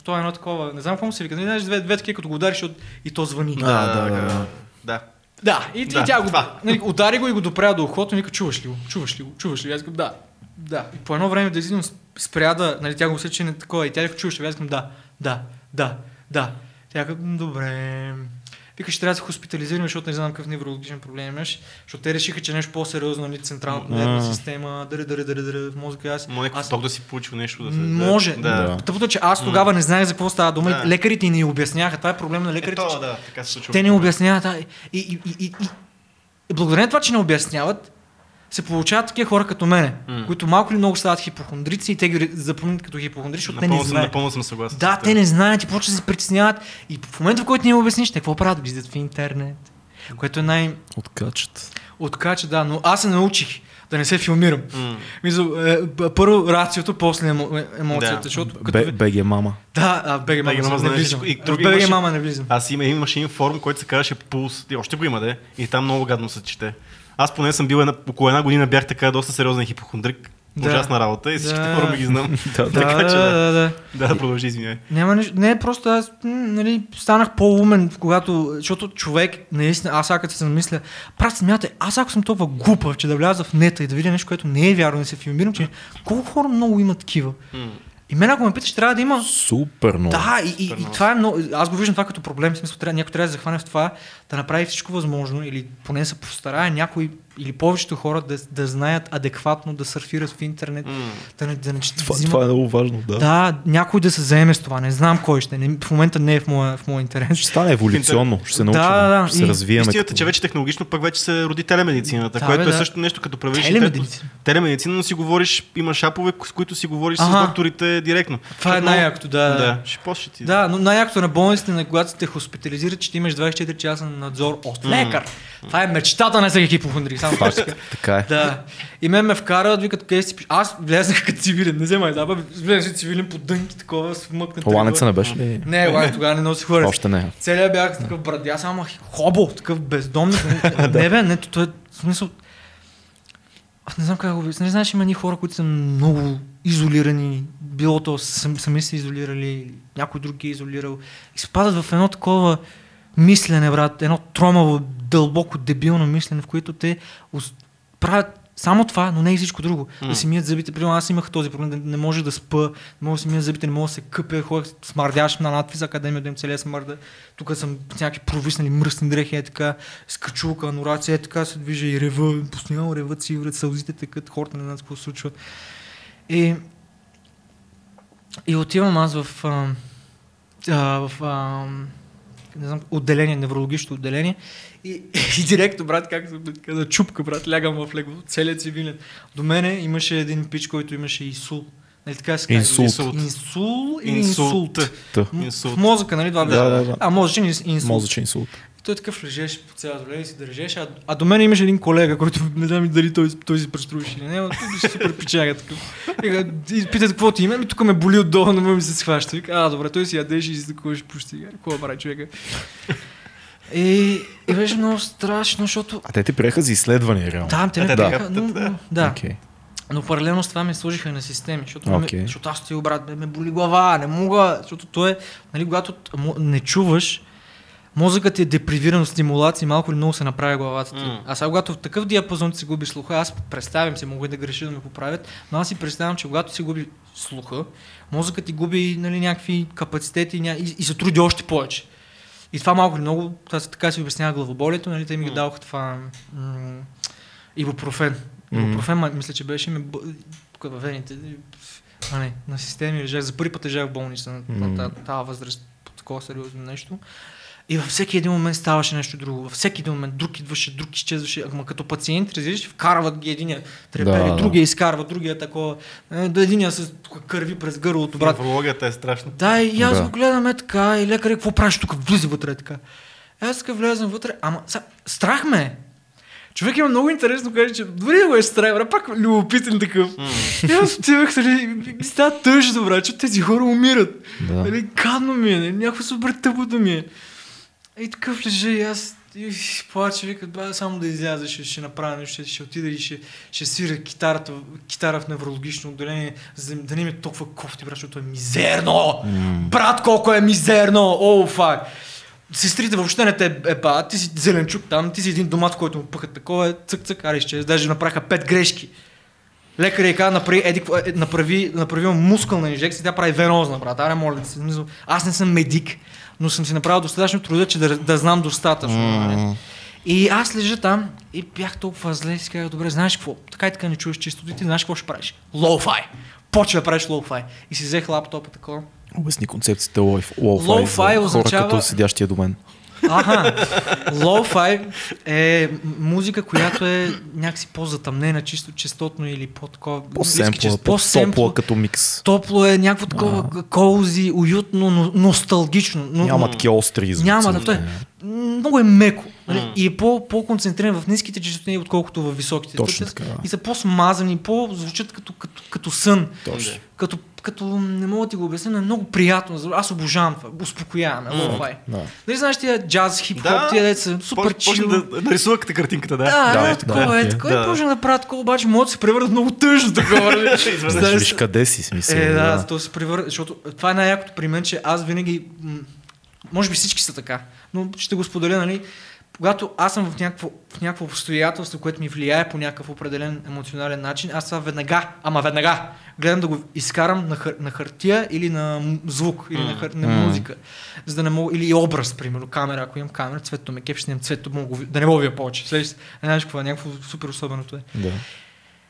Speaker 3: То е едно такова, не знам какво му се вика. Не знаеш, две, две такива, като го удариш от- и то звъни.
Speaker 1: А, да, да, да.
Speaker 2: Да.
Speaker 3: Да, и,
Speaker 2: Да,
Speaker 3: и тя го,
Speaker 2: това.
Speaker 3: нали, удари го и го допря до ухото и вика, чуваш ли го, чуваш ли го, чуваш ли го? Аз казвам, да, да. И по едно време действително спря да, нали, тя го усеща, че не е такова. И тя го? Аз казвам, да, да, да, да. Тя казва, «М, добре. Вика, ще трябва да се хоспитализираме, защото не знам какъв неврологичен проблем имаш. Защото те решиха, че е нещо по-сериозно, нали, централната нервна система, дъре, дъре, дъре, дъре, в мозъка. Аз,
Speaker 2: Може
Speaker 3: аз
Speaker 2: ток да си получил нещо да се...
Speaker 3: може.
Speaker 2: Да.
Speaker 3: Тъпото, е, че аз тогава не знаех за какво става дума.
Speaker 2: Да.
Speaker 3: Лекарите ни обясняха. Това е проблем на лекарите. Че-
Speaker 2: да, така се случва.
Speaker 3: те не обясняват. и, и, и, и, и благодарение на това, че не обясняват, се получават такива хора като мене,
Speaker 2: М.
Speaker 3: които малко или много стават хипохондрици и те ги запомнят като хипохондрици, защото те не
Speaker 2: Напълно
Speaker 3: знаят.
Speaker 2: напълно съм съгласен.
Speaker 3: Да, те не знаят и почват да се притесняват. И в момента, в който не им обясниш, те какво правят? Влизат в интернет. Което е най...
Speaker 1: Откачат.
Speaker 3: Откача, да, но аз се научих да не се филмирам.
Speaker 2: М.
Speaker 3: Мисля, е, първо рациото, после емо, е- емоцията,
Speaker 2: Да.
Speaker 3: защото като...
Speaker 1: Бе, БГ мама.
Speaker 3: Да, а, БГ мама,
Speaker 2: мама
Speaker 3: не
Speaker 2: знаеш
Speaker 3: влизам.
Speaker 2: И
Speaker 3: В
Speaker 2: други
Speaker 3: БГ мама не влизам.
Speaker 2: Аз има, имаше един форум, който се казваше Пулс. И още го има, да. И там много гадно се чете. Аз поне съм бил една, около една година бях така доста сериозен хипохондрик.
Speaker 3: Да.
Speaker 2: Ужасна работа и всичките
Speaker 3: Да.
Speaker 2: форуми ги знам.
Speaker 1: Да, *laughs*
Speaker 3: Да,
Speaker 2: така че
Speaker 3: да,
Speaker 2: да.
Speaker 3: да, да.
Speaker 2: Да, да продължи, извиняй.
Speaker 3: Няма нищо. Не, просто аз нали, станах по-умен, когато, защото човек, наистина, аз сега като се замисля, брат, смятай, аз ако съм толкова глупав, че да вляза в нета и да видя нещо, което не е вярно, да се филмирам, че колко хора много имат такива. И мен ако ме питаш, трябва да има
Speaker 1: Супер много.
Speaker 3: да, и, и, и това е много. Аз го виждам това като проблем. В смисъл, трябва, някой трябва да захване в това, да направи всичко възможно, или поне се постарае някой или повечето хора да, да знаят адекватно да сърфират в интернет,
Speaker 2: М.
Speaker 3: да не, да не
Speaker 1: Това,
Speaker 3: взимат-
Speaker 1: това е много важно, да.
Speaker 3: да, някой да се заеме с това. Не знам кой ще. Не, в момента не е в моя, в моя интерес.
Speaker 1: Ще стане еволюционно, ще се научим,
Speaker 3: да, да.
Speaker 1: ще се
Speaker 3: И
Speaker 1: развиеме.
Speaker 2: Истината,
Speaker 1: като-
Speaker 2: че вече технологично пък вече се роди телемедицината,
Speaker 3: Да,
Speaker 2: което
Speaker 3: бе,
Speaker 2: е
Speaker 3: да.
Speaker 2: също нещо като правиш.
Speaker 3: Телемедицина?
Speaker 2: Телемедицина, но си говориш, има шапове, с които си говориш
Speaker 3: Ага.
Speaker 2: с докторите директно.
Speaker 3: Това е най-якото, да. да.
Speaker 2: Ще ти.
Speaker 3: Да, но най-якото на болниците, на когато те хоспитализират, че ти имаш 24 часа на надзор от лекар. Това е мечтата на всеки хипохондрик. Само
Speaker 1: Факт,
Speaker 3: така.
Speaker 1: е.
Speaker 3: Да. И мен ме вкарат, викат, къде си пиш. Аз влезнах като цивилен, не вземай да, бе, влезнах си цивилен по дънки, такова, с мъкнат.
Speaker 1: Ланеца не беше ли?
Speaker 3: Не, ланец тогава не носи хора.
Speaker 1: Още не.
Speaker 3: Целият бях такъв брадя, само хобо, такъв бездомник. *laughs* не бе, не, той е смисъл... Аз не знам как го. Не знаеш, има ни хора, които са много изолирани. Било то сам, сами са изолирали, някой друг ги е изолирал. И се падат в едно такова мислене, брат, едно тромаво, дълбоко, дебилно мислене, в което те правят само това, но не и всичко друго.
Speaker 2: М.
Speaker 3: Да си мият зъбите. Примерно аз имах този проблем, да не може да спа, не мога да си мия зъбите, не мога да се къпя, ходех смърдяш на надпис академия, да им целия смърда. Тук съм с някакви провиснали мръсни дрехи, е така, с качулка, анорация, е така се движа и рева, постоянно реват си, врат, сълзите текат, хората не знаят какво се случва. И, и отивам аз в, а, а, в а, не знам, отделение, неврологично отделение. И, *laughs* и директно, брат, как се каза, чупка, брат, лягам в легло, целият цивилен. До мене имаше един пич, който имаше ИСУЛ. Нали така се казва?
Speaker 1: Инсулт.
Speaker 3: Инсул или
Speaker 2: Инсулт.
Speaker 3: инсулт? В мозъка, нали? Това беше.
Speaker 1: Да, да, да.
Speaker 3: А, мозъчен инс- инсулт.
Speaker 1: Мозъчен инсулт.
Speaker 3: Той такъв лежеше по цялото време и си държеше. А, а до мен имаше един колега, който *laughs* не знам дали той, той си преструваше или не, но той беше супер пичага такъв. И, питат какво ти има, ми тук ме боли отдолу, мога ми се схваща. Вика, а, добре, той си ядеше и си такуваше по цигари. Какво прави човека? И, и беше много страшно, защото
Speaker 1: А те те приеха за изследвания, реално.
Speaker 3: да, те ме
Speaker 2: Да,
Speaker 3: приеха,
Speaker 2: да.
Speaker 3: но, но, да.
Speaker 1: Окей.
Speaker 3: Но паралелно с това ме сложиха и на системи, защото,
Speaker 1: Окей.
Speaker 3: ме, защото аз стоя брат, ме, ме боли глава, не мога, защото то е, нали, когато не чуваш, мозъкът е депривиран от стимулации, малко или много се направи главата ти.
Speaker 2: М.
Speaker 3: А сега, когато в такъв диапазон се губи слуха, аз представям се, мога и да греша да ме поправят, но аз си представям, че когато си губи слуха, мозъкът ти губи нали, някакви капацитети и, ня... и, и се труди още повече. И това малко или много, аз така си обяснява главоболието, нали, те ми ги
Speaker 2: М.
Speaker 3: дадоха това м- ибупрофен. Ибупрофен, ма- мисля, че беше ми във вените. А не, на системи лежах, за първи път лежах в болница на,
Speaker 1: М.
Speaker 3: на та- тази възраст, по такова сериозно нещо. И във всеки един момент ставаше нещо друго. Във всеки един момент друг идваше, друг изчезваше. Ама като пациент, разбираш, вкарват ги единия трепери,
Speaker 1: Да, да.
Speaker 3: другия изкарва, другия такова. Е, Да единия с кърви през гърлото, брат.
Speaker 2: Неврологията е страшна.
Speaker 3: Да, и аз
Speaker 1: Да.
Speaker 3: го гледам е така, и лекаря, какво правиш тук? Влиза вътре е така. Аз така влязам вътре, ама са, страх ме е. Човек има много интересно, каже, че дори да го е страх, бре, пак любопитен такъв. И аз отивах, нали, става тъжно, брат, че тези хора умират.
Speaker 1: Да.
Speaker 3: Нали, гадно ми е, нали, някакво супер тъпото ми е. И такъв лежа и аз и плача, вика, бе, само да изляза, ще, ще направя нещо, ще, отида и ще, ще свиря китарата, китара в неврологично отделение, за да, да не ми е толкова кофти, брат, защото е мизерно. Брат, колко е мизерно! О, фак! Сестрите въобще не те е ба, ти си зеленчук там, ти си един домат, който му пъхат такова, е цък цък, аре ще, даже направиха пет грешки. Лекаря и каза, направи, еди, е, направи, направи мускулна инжекция, тя прави венозна, брат. Аре, моля ти се. Аз не съм медик, но съм си направил достатъчно труда, че да, да знам достатъчно. нали? И аз лежа там и бях толкова зле и си казах, добре, знаеш какво? Така и така не чуваш чистото и ти знаеш какво ще правиш. Лоу-фай. Почва да правиш лоу-фай. И си взех лаптопа такова.
Speaker 1: Обясни концепцията
Speaker 3: Low-fi
Speaker 1: за
Speaker 3: означава-
Speaker 1: хора като седящия до мен.
Speaker 3: Аха. Лоу-фай е музика, която е някакси по-затъмнена, чисто частотно или по-такова.
Speaker 1: По-семпла, по-топла като микс.
Speaker 3: Топло е някакво такова кози, уютно, но носталгично. Но,
Speaker 1: Няма такива остри звуци.
Speaker 3: Няма, да, той
Speaker 1: Не.
Speaker 3: много е меко. Нали?
Speaker 2: М.
Speaker 3: И е по, по-концентриран в ниските честоти, отколкото в високите.
Speaker 1: Точно
Speaker 3: Той-
Speaker 1: така, да.
Speaker 3: И са по-смазани, по-звучат като, като, като сън.
Speaker 1: Точно.
Speaker 3: Като, като не мога да ти го обясня, но е много приятно. Аз обожавам това. Успокояваме. Лоу-фай.
Speaker 1: Да.
Speaker 3: Нали знаеш тия джаз, хип-хоп,
Speaker 2: Да.
Speaker 3: тия деца, супер
Speaker 2: почна
Speaker 3: чил.
Speaker 2: да нарисува като картинката, да.
Speaker 3: Да,
Speaker 1: Да,
Speaker 3: да,
Speaker 1: да,
Speaker 3: такова е,
Speaker 1: да.
Speaker 3: такова
Speaker 2: Да.
Speaker 3: е, може да направят такова, обаче могат да се превърнат много тъжно такова. *laughs* Знаеш,
Speaker 1: Виж къде си смисъл.
Speaker 3: Е, да, то се превърна, защото това е най-якото при мен, че аз винаги, може би всички са така, но ще го споделя, нали, когато аз съм в някакво, в някакво обстоятелство, което ми влияе по някакъв определен емоционален начин, аз това веднага, ама веднага, гледам да го изкарам на, хар, на хартия или на звук, или на, хар, на музика, за да не мога, или образ, примерно, камера, ако имам камера, цветто ме кеп, ще имам цветто, мога, да не мога повече. Следващ, не знаеш какво е, някакво супер особеното е.
Speaker 1: Да.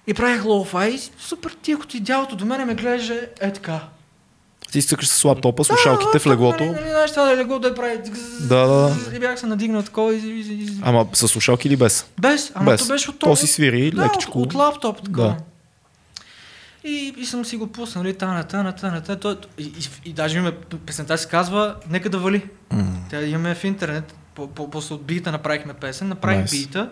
Speaker 3: И правих лоу-фай супер тихото и дялото до мене ме гледаше е така.
Speaker 1: Ти стъкаш с лаптопа, слушалките в леглото.
Speaker 3: Нали, нали, знаеш, това да е легло да прави.
Speaker 1: Да, да,
Speaker 3: И бях се надигнал такова и, и, и, и...
Speaker 1: Ама с слушалки или без?
Speaker 3: Без, ама
Speaker 1: без.
Speaker 3: то беше от
Speaker 1: То си свири
Speaker 3: да,
Speaker 1: лекичко.
Speaker 3: От, от лаптоп такова.
Speaker 1: Да.
Speaker 3: И, и съм си го пуснал, нали, тана, тана, тана, тана, и, и, и, даже имаме, песента си казва, нека да вали.
Speaker 1: М.
Speaker 3: Тя имаме в интернет, по, по, после от бита направихме песен, направих
Speaker 1: Nice.
Speaker 3: бита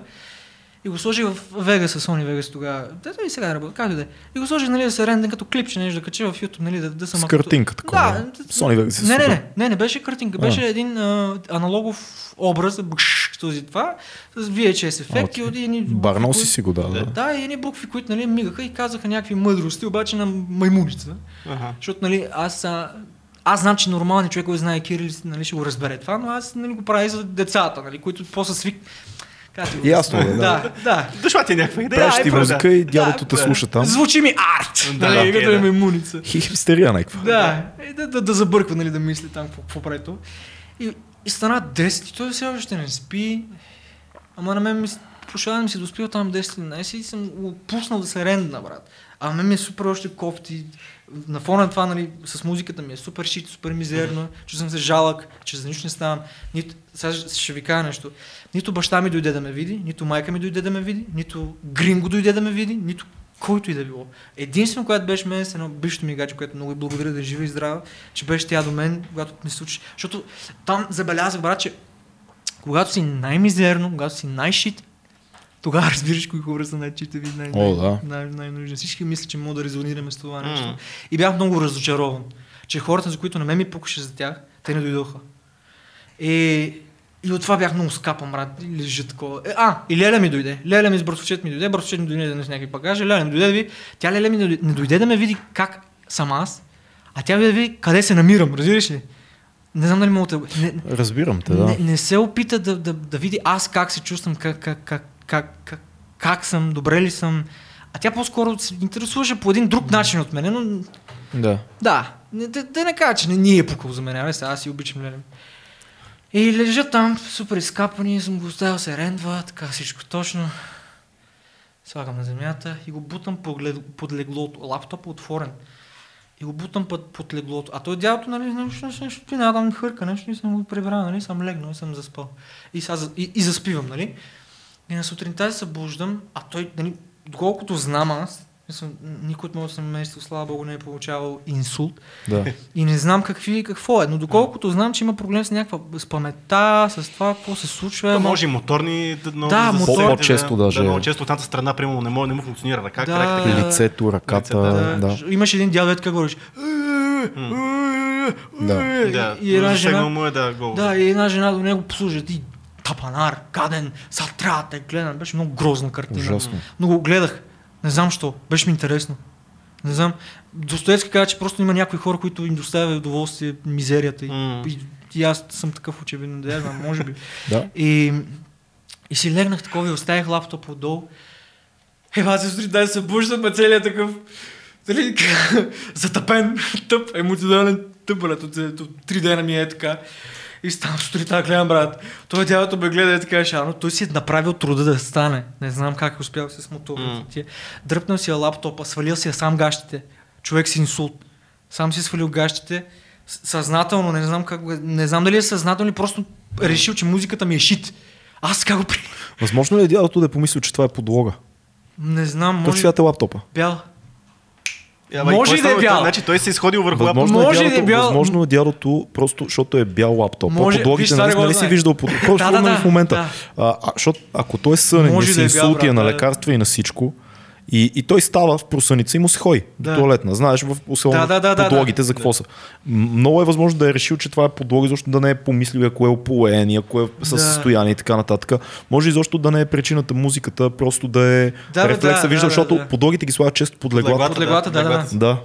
Speaker 3: и го сложих в Vegas, с Sony Vegas тогава. Да, да и сега работа, както и да е. И го сложих, нали, да се ренден като клипче, нещо да кача в YouTube, нали, да, да съм...
Speaker 1: С картинка такова.
Speaker 3: Да.
Speaker 1: Sony Vegas
Speaker 3: Не, не, не, не, не беше картинка,
Speaker 1: А.
Speaker 3: беше един а, аналогов образ, бкш, този това, с VHS ефект и
Speaker 1: Окей.
Speaker 3: едни...
Speaker 1: Барнал си си го да, да.
Speaker 3: Да, и едни букви, които нали, мигаха и казаха някакви мъдрости, обаче на маймуница.
Speaker 2: Аха.
Speaker 3: Защото, нали, аз, а, аз знам, че нормалният човек, който знае кирилица, нали, ще го разбере това, но аз нали, го правя и за децата, нали, които после свик...
Speaker 1: Ясно е, да.
Speaker 3: Да, да.
Speaker 2: Дошла ти някаква идея.
Speaker 1: Правиш
Speaker 3: Да,
Speaker 1: ти музика и дядото те
Speaker 2: да.
Speaker 1: слуша там.
Speaker 3: Звучи ми арт!
Speaker 2: Да,
Speaker 3: нали, е
Speaker 2: да.
Speaker 3: маймуница.
Speaker 1: Хипстерия някаква.
Speaker 3: Да, да, да, да забърква, нали, да мисли там какво, прави то. И, и стана 10 и той все още не спи. Ама на мен ми да ми се доспива там 10-11 и съм го пуснал да се рендна, брат. А на мен ми е супер още кофти. На фона на това, нали, с музиката ми е супер шит, супер мизерно, съм се жалък, че за нищо не ставам. Нито, сега ще ви кажа нещо. Нито баща ми дойде да ме види, нито майка ми дойде да ме види, нито Гринго дойде да ме види, нито който и да било. Единствено, което беше мен с едно бившото ми гадже, което много и благодаря да е жива и здрава, че беше тя до мен, когато се случи. Защото там забелязах, брат, че когато си най-мизерно, когато си най-шит, тогава *laughs* разбираш кои хора са най-читави, най-
Speaker 1: О, да.
Speaker 3: най- най-нужни. Всички мислят, че мога да резонираме с това нещо.
Speaker 2: М.
Speaker 3: И бях много разочарован, че хората, за които на мен ми пукаше за тях, те не дойдоха. И, и от това бях много скапан, брат. Лежа такова. Е, а, и Леля ми дойде. Леля ми с братовчет ми дойде. Братовчет ми дойде да не с някакви багажи. Леля ми дойде да ви. Тя Леля ми не дойде- не дойде да ме види как съм аз, а тя да види къде се намирам. Разбираш ли? Не знам дали мога да... Не,
Speaker 1: Разбирам те, да.
Speaker 3: не, не се опита да, да, да види аз как се чувствам, как, как, как, как, как, как съм, добре ли съм. А тя по-скоро се интересуваше по един друг начин от мен, но
Speaker 1: Да.
Speaker 3: да, да, да не кажа, че не ни е пукал за мен, сега си обичам Леле. И лежа там, супер изкапани, съм го оставил се рендва, така всичко точно. Слагам на земята и го бутам под, лег- под леглото, лаптопа отворен. И го бутам под, под леглото. А той дядото, нали, нещо, нещо, нещо, ти надам хърка, нещо и съм го прибрал, нали, съм легнал и съм заспал. И, за- и, и заспивам, нали. И на сутринта се събуждам, а той, нали, доколкото знам аз, мисля, никой от моето семейство, слава богу, не е получавал инсулт.
Speaker 1: Да.
Speaker 3: И не знам какви, какво е. Но доколкото знам, че има проблем с някаква с паметта, с това, какво се случва. Ама-
Speaker 2: може и моторни да, много
Speaker 3: Да,
Speaker 2: да,
Speaker 3: мотор-
Speaker 1: По-често
Speaker 2: да,
Speaker 1: даже.
Speaker 2: Да, много често от едната страна, примерно, не, може, не му функционира ръка,
Speaker 3: Да.
Speaker 2: крак, така.
Speaker 1: Лицето, ръката,
Speaker 2: Лицето,
Speaker 1: да.
Speaker 3: да. Имаше един дядо, как говориш.
Speaker 1: Да.
Speaker 2: Да,
Speaker 3: И една жена.
Speaker 2: му е да.
Speaker 3: Да, и една жена до него послужа. Ти тапанар, гаден, сега трябва да те гледам. Беше много грозна картина.
Speaker 1: Ужасно.
Speaker 3: Но го гледах. Не знам що. Беше ми интересно. Не знам. Достоевски каза, че просто има някои хора, които им доставя удоволствие мизерията. И,
Speaker 2: М.
Speaker 3: и, и аз съм такъв очевидно, да я знам, може би. *laughs*
Speaker 1: Да.
Speaker 3: И, и си легнах такова и оставих лаптоп отдолу. Е, аз се сутринта се събуждам, а целият такъв, дали, *laughs* затъпен, *laughs* тъп, емоционален тъп, брат, от, от три дена ми е така. И ставам сутринта, гледам, брат. Той дядото ме гледа и така, шано. Той си е направил труда да стане. Не знам как е успял с мотора. Mm. Дръпнал си я лаптопа, свалил си я сам гащите. Човек с инсулт. Сам си е свалил гащите. Съзнателно, не знам как е- Не знам дали е съзнателно или просто е решил, че музиката ми е шит. Аз така го при...
Speaker 1: Възможно ли е дядото да е помислил, че това е подлога?
Speaker 3: Не знам,
Speaker 1: Как
Speaker 3: може...
Speaker 1: цвят е лаптопа?
Speaker 3: Бял.
Speaker 2: Е, ама
Speaker 3: Може да е бял.
Speaker 2: Значи той се е изходил върху
Speaker 1: Възможно,
Speaker 3: Може
Speaker 1: е
Speaker 3: да е бял.
Speaker 1: възможно е дядото, просто защото е бял лаптоп.
Speaker 3: Може-
Speaker 1: подлогите нали, нали си виждал под... Просто
Speaker 3: Да, да,
Speaker 1: в момента.
Speaker 3: да.
Speaker 1: А, защото ако той е сънен,
Speaker 3: Може
Speaker 1: и
Speaker 3: да
Speaker 1: си
Speaker 3: е бял,
Speaker 1: инсулти, е
Speaker 3: брат,
Speaker 1: на лекарства и на всичко, и, и той става в просъница и му се ходи
Speaker 3: Да.
Speaker 1: до туалетна. Знаеш, в особено
Speaker 3: Да, да, да, да,
Speaker 1: подлогите за какво са. М- Много е възможно да е решил, че това е подлога, защото да не е помислил ако е опоен, и ако е с
Speaker 3: Да.
Speaker 1: състояние и така нататък. Може изобщо да не е причината музиката, просто да е
Speaker 3: Да,
Speaker 1: рефлекса.
Speaker 3: да,
Speaker 1: Вижда,
Speaker 3: да,
Speaker 1: защото
Speaker 3: да.
Speaker 1: подлогите ги слагат често под леглата.
Speaker 3: Под леглата, да, да,
Speaker 2: леглата.
Speaker 1: Да.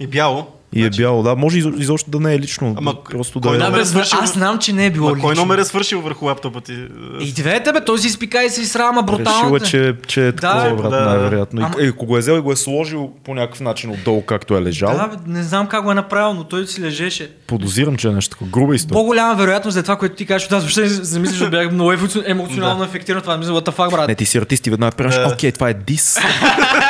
Speaker 2: И бяло.
Speaker 1: И е бяло, да. Може изо- изобщо да не е лично.
Speaker 2: Ама
Speaker 1: просто
Speaker 2: кой
Speaker 1: да е...
Speaker 2: номер
Speaker 3: Да, бе,
Speaker 2: е свършил?
Speaker 3: аз знам, че не е било
Speaker 2: кой
Speaker 3: лично.
Speaker 2: номер е свършил върху лаптопа ти?
Speaker 3: И двете, бе, той си изпика и се изсрама брутално.
Speaker 1: Решил е, че, че е такова,
Speaker 3: Да,
Speaker 1: брат,
Speaker 2: да, да.
Speaker 1: най-вероятно.
Speaker 3: Ама-
Speaker 1: И, и ако го е взел и го е сложил по някакъв начин отдолу, както е лежал,
Speaker 3: Да, бе, не знам как го е направил, но той си лежеше.
Speaker 1: подозирам, че е нещо такова. Груба история.
Speaker 3: По-голяма вероятност за това, което ти кажеш, аз въобще не замислиш, че бях много емоци- *laughs* емоционално ефектиран. Това мисля, what the fuck, брат.
Speaker 1: Не, ти си артист и веднага правиш,
Speaker 2: Да.
Speaker 1: окей, това е дис. *laughs*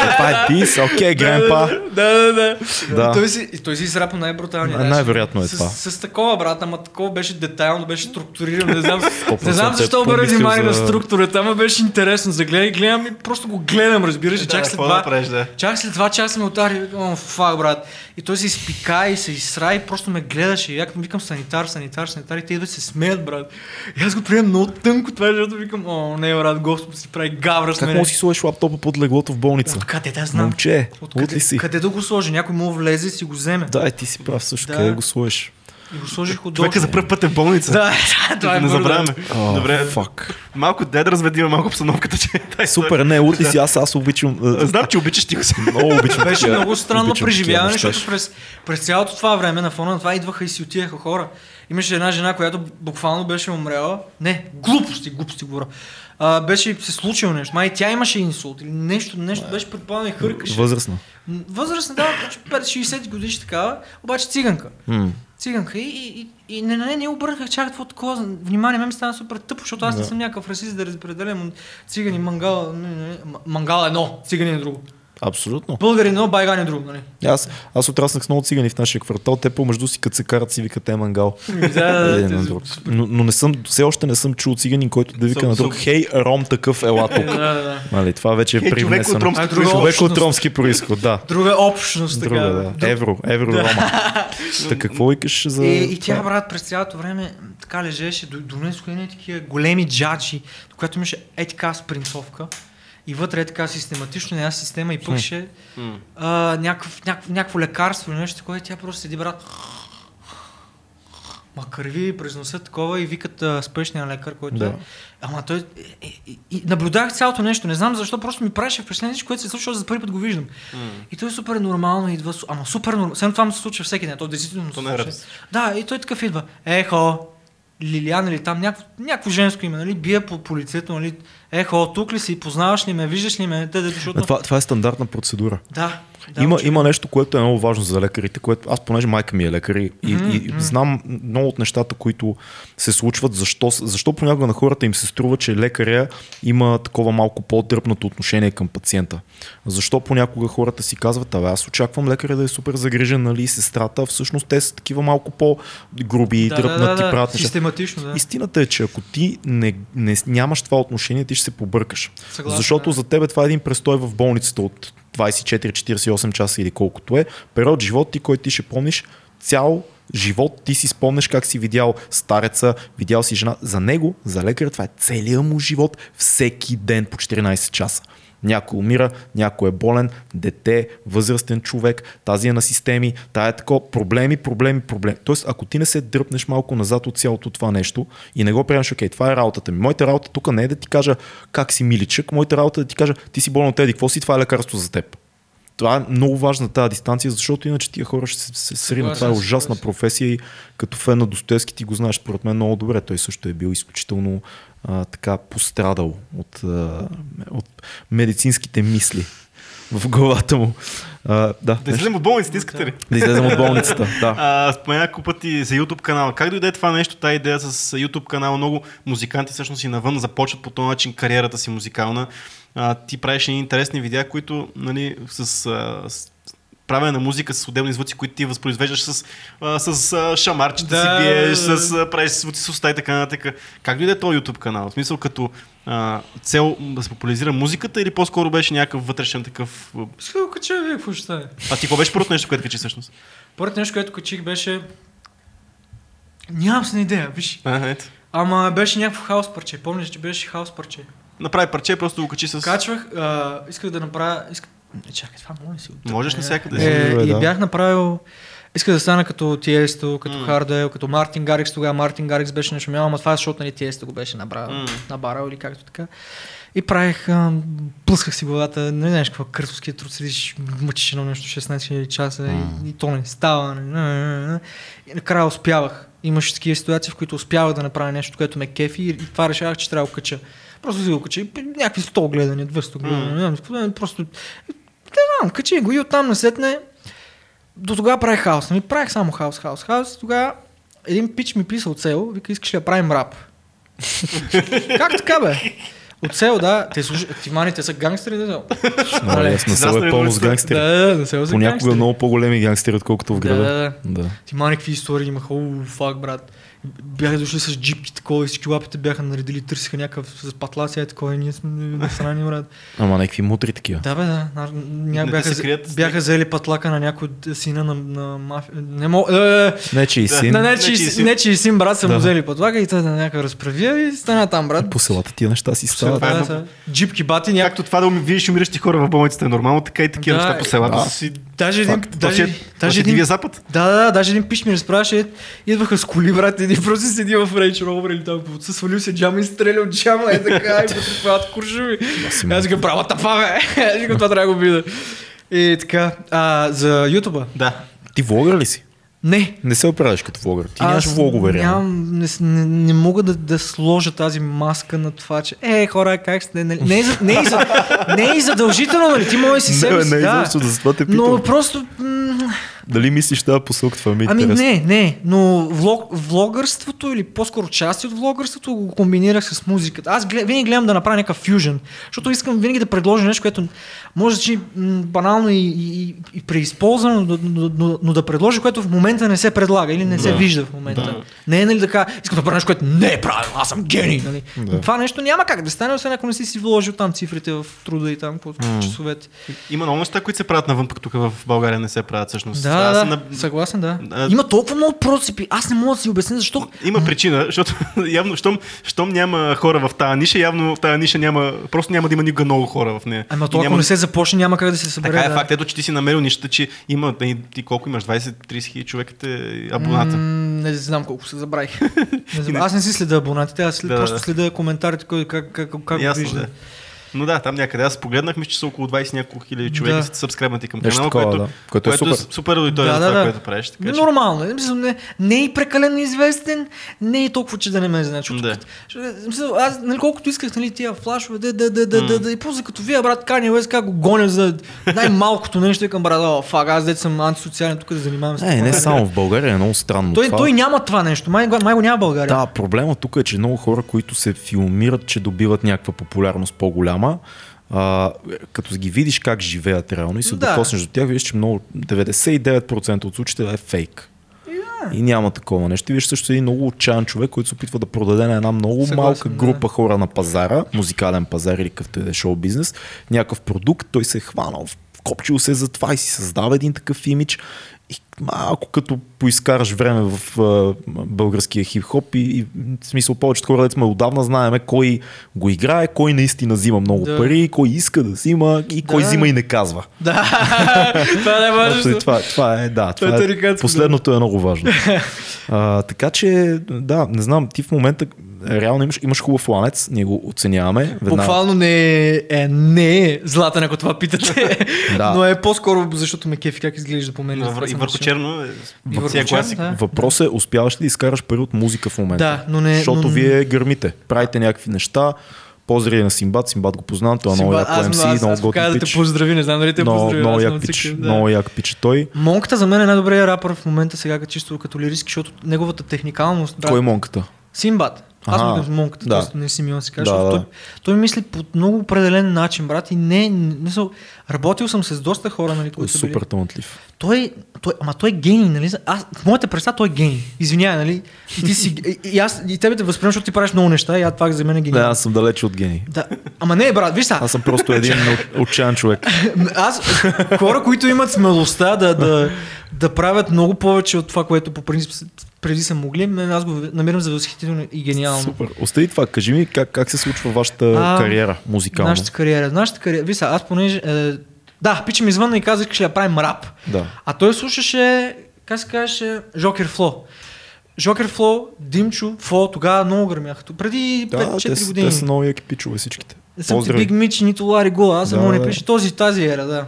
Speaker 1: Е, това е дис, окей, гренпа.
Speaker 3: Да, да, да.
Speaker 1: Да.
Speaker 3: Той си, той си израпа най-бруталния.
Speaker 1: Най- най-вероятно е
Speaker 3: с,
Speaker 1: това.
Speaker 3: С, с, такова, брат, ама такова беше детайлно, беше структурирано. Не знам,
Speaker 1: 100%
Speaker 3: не знам защо
Speaker 1: е помислил
Speaker 3: внимание на
Speaker 1: за-
Speaker 3: структурата, ама беше интересно. Загледай, гледам и просто го гледам, разбираш. и
Speaker 2: Да,
Speaker 3: чак след това,
Speaker 2: да да?
Speaker 3: Чак след два часа ме удари, о, фак, брат. И той се изпика и се изсра и просто ме гледаше. И як викам санитар, санитар, санитар и те идват се смеят, брат. И аз го приемам много тънко това, защото викам, о, не, брат, Господ си прави гавра с
Speaker 1: Как
Speaker 3: мен.
Speaker 1: може да си сложиш лаптопа под леглото в болница?
Speaker 3: Откъде да знам?
Speaker 1: Момче,
Speaker 3: От
Speaker 1: лут
Speaker 3: къде,
Speaker 1: ли си?
Speaker 3: къде да го сложи? Някой му влезе и си го вземе.
Speaker 1: Да, е, ти си прав също.
Speaker 3: Да.
Speaker 1: Къде да го сложиш?
Speaker 3: И го сложих отдолу.
Speaker 2: Човека за първ път е в болница.
Speaker 3: Да, *laughs* това е
Speaker 2: не забравяме.
Speaker 1: О,
Speaker 2: Добре,
Speaker 1: фак.
Speaker 2: малко де да разведиме малко обстановката, че тази
Speaker 1: Супер, не, лут ли си? Аз, аз обичам. а,
Speaker 2: Знам, че обичаш ти го се. *laughs*
Speaker 1: Много обичам.
Speaker 3: Беше много странно преживяване, защото през, през цялото това време на фона на това идваха и си отиваха хора. Имаше една жена, която буквално беше умряла. Не, глупости, глупости говоря. А, беше се случило нещо. Май тя имаше инсулт или нещо, нещо беше предпадна и хъркаше.
Speaker 1: Възрастна.
Speaker 3: Възрастна, да, значи 50-60 годишна такава, обаче циганка. Циганка. И, и, и, и не, не, не обърнах чак какво такова. Внимание, мен ми стана супер тъпо, защото аз не
Speaker 1: Да.
Speaker 3: съм някакъв расист да разпределям цигани, мангал, не, не, не, м- мангал е едно, цигани е друго.
Speaker 1: Абсолютно.
Speaker 3: Българин едно, байгани друго, нали?
Speaker 1: Аз, аз отраснах с много цигани в нашия квартал. Те помежду си, като се карат, си викат е мангал.
Speaker 3: Да, да,
Speaker 1: Един
Speaker 3: да,
Speaker 1: на друг. Но, но не съм, все още не съм чул циганин, който да вика на друг, хей, ром такъв, ела тук.
Speaker 3: Да.
Speaker 1: Нали, това вече е привнесено. Човек от ромски происход, да.
Speaker 3: Друга общност, така.
Speaker 1: Друга, да. Евро, евро рома. *laughs* Та какво викаш за...
Speaker 3: И, и тя, брат, през цялото време така лежеше, до- донесоха едни такива големи джаджи, до която имаше е така спринцовка. И вътре е така систематично една система и пъкше
Speaker 2: М.
Speaker 3: а, някакъв, някакво, някакво лекарство или нещо такова и тя просто седи, брат. Ма кърви през носа такова и викат а, спешния лекар, който
Speaker 1: Да.
Speaker 3: е. Ама той... И, и, и, наблюдах цялото нещо. Не знам защо, просто ми правеше впечатление, че което се случва, за първи път го виждам.
Speaker 2: М.
Speaker 3: И той е супер нормално идва. Ама супер нормално. Само това му се случва всеки ден. То действително се
Speaker 2: не е
Speaker 3: случва. Да, и той такъв идва. Ехо, Лилиан или там някакво, някакво женско име, нали? Бие по, по лицето, нали? Ехо, тук ли си, познаваш ли ме, виждаш ли ме? Те, де, защото...
Speaker 1: Бе, Това, това е стандартна процедура.
Speaker 3: Да, да.
Speaker 1: има, има нещо, което е много важно за лекарите, което аз понеже майка ми е лекар и, и, и знам много от нещата, които се случват, защо, защо понякога на хората им се струва, че лекаря има такова малко по-дръпнато отношение към пациента. Защо понякога хората си казват, абе аз очаквам лекаря да е супер загрижен, нали, сестрата, всъщност те са такива малко по-груби,
Speaker 3: да,
Speaker 1: дръпнати,
Speaker 3: да, да, да. Систематично, да.
Speaker 1: Истината е, че ако ти не, не, нямаш това отношение, ти ще се побъркаш.
Speaker 3: Съгласен,
Speaker 1: Защото за тебе това е един престой в болницата от 24-48 часа или колкото е. Период живот ти, който ти ще помниш цял живот, ти си спомнеш как си видял стареца, видял си жена. За него, за лекаря, това е целият му живот всеки ден по 14 часа. Някой умира, някой е болен, дете, възрастен човек, тази е на системи, тая е тако, проблеми, проблеми, проблеми. Тоест, ако ти не се дръпнеш малко назад от цялото това нещо и не го приемаш, окей, това е работата ми. Моята работа тук не е да ти кажа как си миличък, моята работа е да ти кажа, ти си болен от теди, какво си, това е лекарство за теб. Това е много важна тази дистанция, защото иначе тия хора ще се, се сринат. Това е ужасна професия и като фен на Достоевски ти го знаеш, според мен много добре. Той също е бил изключително а, така пострадал от, а, от медицинските мисли в главата му. А, да,
Speaker 2: Да излезем от болницата, искате ли?
Speaker 1: да излезем от болницата. Да. *laughs*
Speaker 2: А, спомена няколко пъти за YouTube канала. Как дойде това нещо, тази идея с YouTube канала? Много музиканти всъщност и навън започват по този начин кариерата си музикална. А, ти правиш едни интересни видеа, които нали, с, а, с правене на музика с отделни звуци, които ти възпроизвеждаш с, а, с а, шамарчета
Speaker 3: Да,
Speaker 2: си биеш, с а, правиш звуци с уста и така нататък. Как дойде този YouTube канал? В смисъл като а, цел да се популяризира музиката или по-скоро беше някакъв вътрешен такъв...
Speaker 3: го кача, вие какво ще стане?
Speaker 2: А ти какво беше първото нещо, което качи всъщност?
Speaker 3: Първото нещо, което качих беше... Нямам си на идея, виж.
Speaker 2: А, ето.
Speaker 3: Ама беше някакво хаос парче. Помниш, че беше хаос парче.
Speaker 2: Направи парче, просто го качи с...
Speaker 3: Качвах, а, исках да направя... Исках... Не, чакай, това може си? от-
Speaker 2: Можеш навсякъде.
Speaker 3: Е, и
Speaker 1: да.
Speaker 3: бях направил... Исках да стана като Тиесто, като
Speaker 2: М.
Speaker 3: Хардел, като Мартин Гарикс. Тогава Мартин Гарикс беше нашумял, ама това е защото нали, Тиесто го беше набрал,
Speaker 2: М.
Speaker 3: набарал или както така. И правих, а, плъсках си главата, не знаеш какво, къртовския труд, седиш, мъчиш едно нещо 16 000 часа и, и, то не става. нали, И накрая успявах. Имаше такива ситуации, в които успявах да направя нещо, което ме кефи и, и това решавах, че трябва да го кача. Просто си го кача. И Някакви 100 гледания, 200 гледания, не знам какво, просто... Не знам, качи го и оттам насетне до тогава правих хаос. Нали? Правих само хаос, хаос, хаос. Тогава един пич ми писа от село, вика, искаш ли да правим рап? *laughs* как така бе? От село, да. Те слуш... Ти маните са гангстери, да.
Speaker 1: Нали, аз на село
Speaker 2: Израснали
Speaker 1: е пълно с гангстери.
Speaker 3: Да, да, на село
Speaker 1: Понякога
Speaker 3: гангстери.
Speaker 1: много по-големи гангстери, отколкото в
Speaker 3: Да,
Speaker 1: града.
Speaker 3: да,
Speaker 1: Да.
Speaker 3: Ти мани какви истории имаха, фак, брат. Бяха дошли с джипки, такова, и всички лапите бяха наредили, търсиха някакъв с патлаци, е такова, и ние сме насрани, брат.
Speaker 1: Ама някакви мутри такива.
Speaker 3: Да, бе, да. На, ня,
Speaker 2: Не
Speaker 3: бяха,
Speaker 2: крият.
Speaker 3: бяха взели патлака на някой от сина на, на мафия. Не мога. Е, е,
Speaker 1: Не, че и
Speaker 2: Да.
Speaker 1: син.
Speaker 3: на
Speaker 2: Не, че и син.
Speaker 3: син брат са
Speaker 1: Да.
Speaker 3: му взели патлака и той на някакъв разправия и стана там, брат.
Speaker 1: По селата тия неща си стават.
Speaker 2: Това е
Speaker 3: Да, са. Джипки бати, някак.
Speaker 2: Както това да уми- видиш умиращи хора в болницата е нормално, така и такива
Speaker 3: Да,
Speaker 2: неща по селата
Speaker 1: да.
Speaker 2: си...
Speaker 3: Даже един,
Speaker 2: Факт.
Speaker 3: даже, даже
Speaker 2: си е
Speaker 3: един,
Speaker 2: Дивия запад.
Speaker 3: да, да, да, даже един пиш ми разправяше, идваха с коли, брат, един просто седи в Range Rover или там, се свалил се джама и стреля от джама, е така, и потърпяват куршуми. Аз викам, права тапа, бе! *laughs* Аз това трябва да го видя. И така, а, за Ютуба.
Speaker 2: Да.
Speaker 1: Ти влогър ли си?
Speaker 3: Не,
Speaker 1: Не се оправяш като влогър. Ти нямаш влогове,
Speaker 3: нямам, не, не, не мога да, да сложа тази маска на това, че е, хора, как сте? Не, не, е, не, е, не е задължително, нали? Ти може си *laughs*
Speaker 1: Не,
Speaker 3: себе
Speaker 1: бе,
Speaker 3: си,
Speaker 1: не е
Speaker 3: да.
Speaker 1: изобщо, за това те питам.
Speaker 3: Но просто м,
Speaker 1: Дали мислиш тази посока? Това ми е
Speaker 3: Ами
Speaker 1: интересно.
Speaker 3: не, не, но влог, влогърството или по-скоро части от влогърството го комбинирах с музиката. Аз глед, винаги гледам да направя някакъв фюжен, защото искам винаги да предложа нещо, което може да м, банално и, и, и преизползвано, но, но, но, но, да предложа, което в момента не се предлага или не се
Speaker 1: Да.
Speaker 3: вижда в момента.
Speaker 2: Да.
Speaker 3: Не е нали така, искам да правя нещо, което не е правилно, аз съм гений. Нали?
Speaker 1: Да.
Speaker 3: Това нещо няма как да стане, освен ако не си си вложил там цифрите в труда и там по часовете.
Speaker 2: Има много неща, които се правят навън, пък тук в България не се правят всъщност.
Speaker 3: Да, Да,
Speaker 2: на-
Speaker 3: да, съгласен, да.
Speaker 2: А-
Speaker 3: Има толкова много процепи, аз не мога да си обясня защо.
Speaker 2: Има причина, защото *laughs* явно, щом, щом няма хора в тази ниша, явно в тази ниша няма, просто няма да има никога много хора в нея.
Speaker 3: Ама то, ако
Speaker 2: няма...
Speaker 3: не се започне, няма как да се събере.
Speaker 2: Така е
Speaker 3: да.
Speaker 2: факт. Ето, че ти си намерил нещата, че има, ти, колко имаш, 20-30 хиляди човека те абоната.
Speaker 3: М, не знам колко се забравих. *laughs* не знам. Аз не си следа абонатите, аз след,
Speaker 2: Да,
Speaker 3: просто
Speaker 2: да.
Speaker 3: следа коментарите, как, как, как, как го
Speaker 2: Ясно,
Speaker 3: вижда.
Speaker 2: да. Но да, там някъде. Аз погледнах, мисля, че са около 20 няколко хиляди човека
Speaker 3: Да.
Speaker 2: са сабскребнати към канала,
Speaker 1: такова,
Speaker 2: което,
Speaker 1: да. Което е супер.
Speaker 2: супер аудитория
Speaker 3: Да,
Speaker 2: за
Speaker 3: да,
Speaker 2: това,
Speaker 3: да.
Speaker 2: което правиш. Така, че...
Speaker 3: Нормално. е. Не, не е и прекалено известен, не е и толкова, че да не ме знае. Защото,
Speaker 2: Да.
Speaker 3: аз, нали, колкото исках, нали, тия флашове, да, да, да, да, да, да, и после като вие, брат, Кани Уест, как го гоня за най-малкото нещо, викам, брат, о, фак, аз дете съм антисоциален, тук да занимавам с
Speaker 1: Не,
Speaker 3: това.
Speaker 1: не само в България, е много странно.
Speaker 3: Той,
Speaker 1: това.
Speaker 3: той няма това нещо, май, го- май го няма в България.
Speaker 1: Да, проблема тук е, че много хора, които се филмират, че добиват някаква популярност по-голяма, а, като ги видиш как живеят реално и се
Speaker 3: Да.
Speaker 1: докоснеш до тях, виждаш, че много 99% от случаите е фейк. И няма такова нещо. И виж също един много отчаян човек, който се опитва да продаде на една много
Speaker 3: Съгласен,
Speaker 1: малка
Speaker 3: да.
Speaker 1: група хора на пазара, музикален пазар или какъвто да е шоу бизнес, някакъв продукт, той се е хванал, вкопчил се за това и си създава един такъв имидж. Малко като поискараш време в а, българския хип-хоп и, и в смисъл повечето хора, сме отдавна знаеме кой го играе, кой наистина взима много
Speaker 3: Да.
Speaker 1: пари, кой иска да взима и кой
Speaker 3: Да.
Speaker 1: взима и не казва.
Speaker 3: Да, *laughs* това е
Speaker 1: Значи,
Speaker 3: важно.
Speaker 1: това, това е, да,
Speaker 3: Това е
Speaker 1: това е,
Speaker 3: тарикатско,
Speaker 1: последното е много важно. *laughs* а, така че, да, не знам, ти в момента реално имаш, имаш хубав ланец, ние го оценяваме. Веднага.
Speaker 3: Буквално не е, е, не е златен, ако това питате. *laughs*
Speaker 1: Да.
Speaker 3: Но е по-скоро, защото ме кефи как изглежда по мен.
Speaker 2: Но и върху черно е
Speaker 3: И върху черно, да.
Speaker 1: Въпрос е, успяваш ли да изкараш пари от музика в момента?
Speaker 3: Да, но не-
Speaker 1: Защото
Speaker 3: но-
Speaker 1: вие гърмите, правите някакви неща, поздрави на Симбат, Симбат го познавам, той е много як MC, много готин
Speaker 3: каза да те
Speaker 1: пич.
Speaker 3: поздрави, не знам дали те поздрави.
Speaker 1: много
Speaker 3: аз
Speaker 1: як пич, много як пич той.
Speaker 3: Монката за мен е най-добрият рапър в момента сега, чисто като лириски, защото неговата техникалност...
Speaker 1: Кой е монката?
Speaker 3: Симбат. Аз му викам монката,
Speaker 1: да.
Speaker 3: не си милан си кажа,
Speaker 1: Да, да.
Speaker 3: той, той мисли по много определен начин, брат, и не, не са, работил съм с доста хора, нали,
Speaker 1: е
Speaker 3: които са
Speaker 1: супер
Speaker 3: били.
Speaker 1: талантлив.
Speaker 3: Той, той, ама той е гений, нали? Аз, в моята представа той е гений. Извинявай, нали? И, ти си, и, и, аз, и тебе те възприемам, защото ти правиш много неща и аз това за мен е
Speaker 1: Не,
Speaker 3: гениално.
Speaker 1: аз съм далече от гений.
Speaker 3: Да. Ама не, брат, виж сега.
Speaker 1: Аз съм просто един *laughs* от- отчаян човек.
Speaker 3: Аз, хора, които имат смелостта да, да, да правят много повече от това, което по принцип преди са могли, мен аз го намирам за възхитително и гениално.
Speaker 1: Супер. Остави това. Кажи ми как, как се случва вашата
Speaker 3: А,
Speaker 1: кариера музикална.
Speaker 3: Нашата кариера. Нашата кариера. Виж, сега, аз понеже... Е, да, пича ми извън и казах, че ще я правим рап.
Speaker 1: Да.
Speaker 3: А той слушаше, как се казваше, Жокер Фло. Жокер Фло, Димчо, Фло, тогава много гърмяха. Преди
Speaker 1: Да,
Speaker 3: 5-4
Speaker 1: те, са-
Speaker 3: години.
Speaker 1: те са много яки пичове всичките.
Speaker 3: Съм ти. Биг Мич, нито Лари Гола, аз съм
Speaker 1: Да,
Speaker 3: да, не пише този, тази ера, да.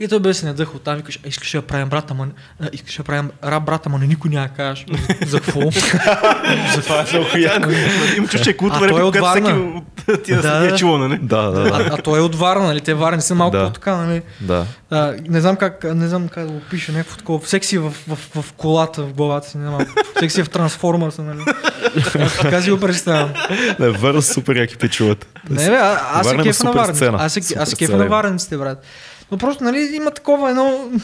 Speaker 3: И той беше се надъхал там, викаш, «А, искаш да правим брата, ма, а, искаш да правим рап брата, ма не никой няма кажеш. *laughs* За какво?
Speaker 2: За това е много яко. Им чуш, че е
Speaker 3: е
Speaker 2: репа,
Speaker 3: от
Speaker 2: когато всеки тия
Speaker 3: Да,
Speaker 2: е
Speaker 3: да.
Speaker 2: чуло, нали?
Speaker 1: Да, да, да.
Speaker 3: а, той е от Варна, нали? Те Варни са малко по-така, нали?
Speaker 1: да.
Speaker 3: А, не знам как, не знам как да го пиша, някакво такова. Секси в, в, в, колата, в главата си, не знам. Секси в трансформърса, нали? Така си го представям.
Speaker 1: Не, Върна супер яки пичовете.
Speaker 3: Не, бе, а, аз се
Speaker 1: има
Speaker 3: кефа на варниците. Аз се, кефа на
Speaker 1: има.
Speaker 3: варниците, брат. Но просто, нали, има такова едно... *laughs*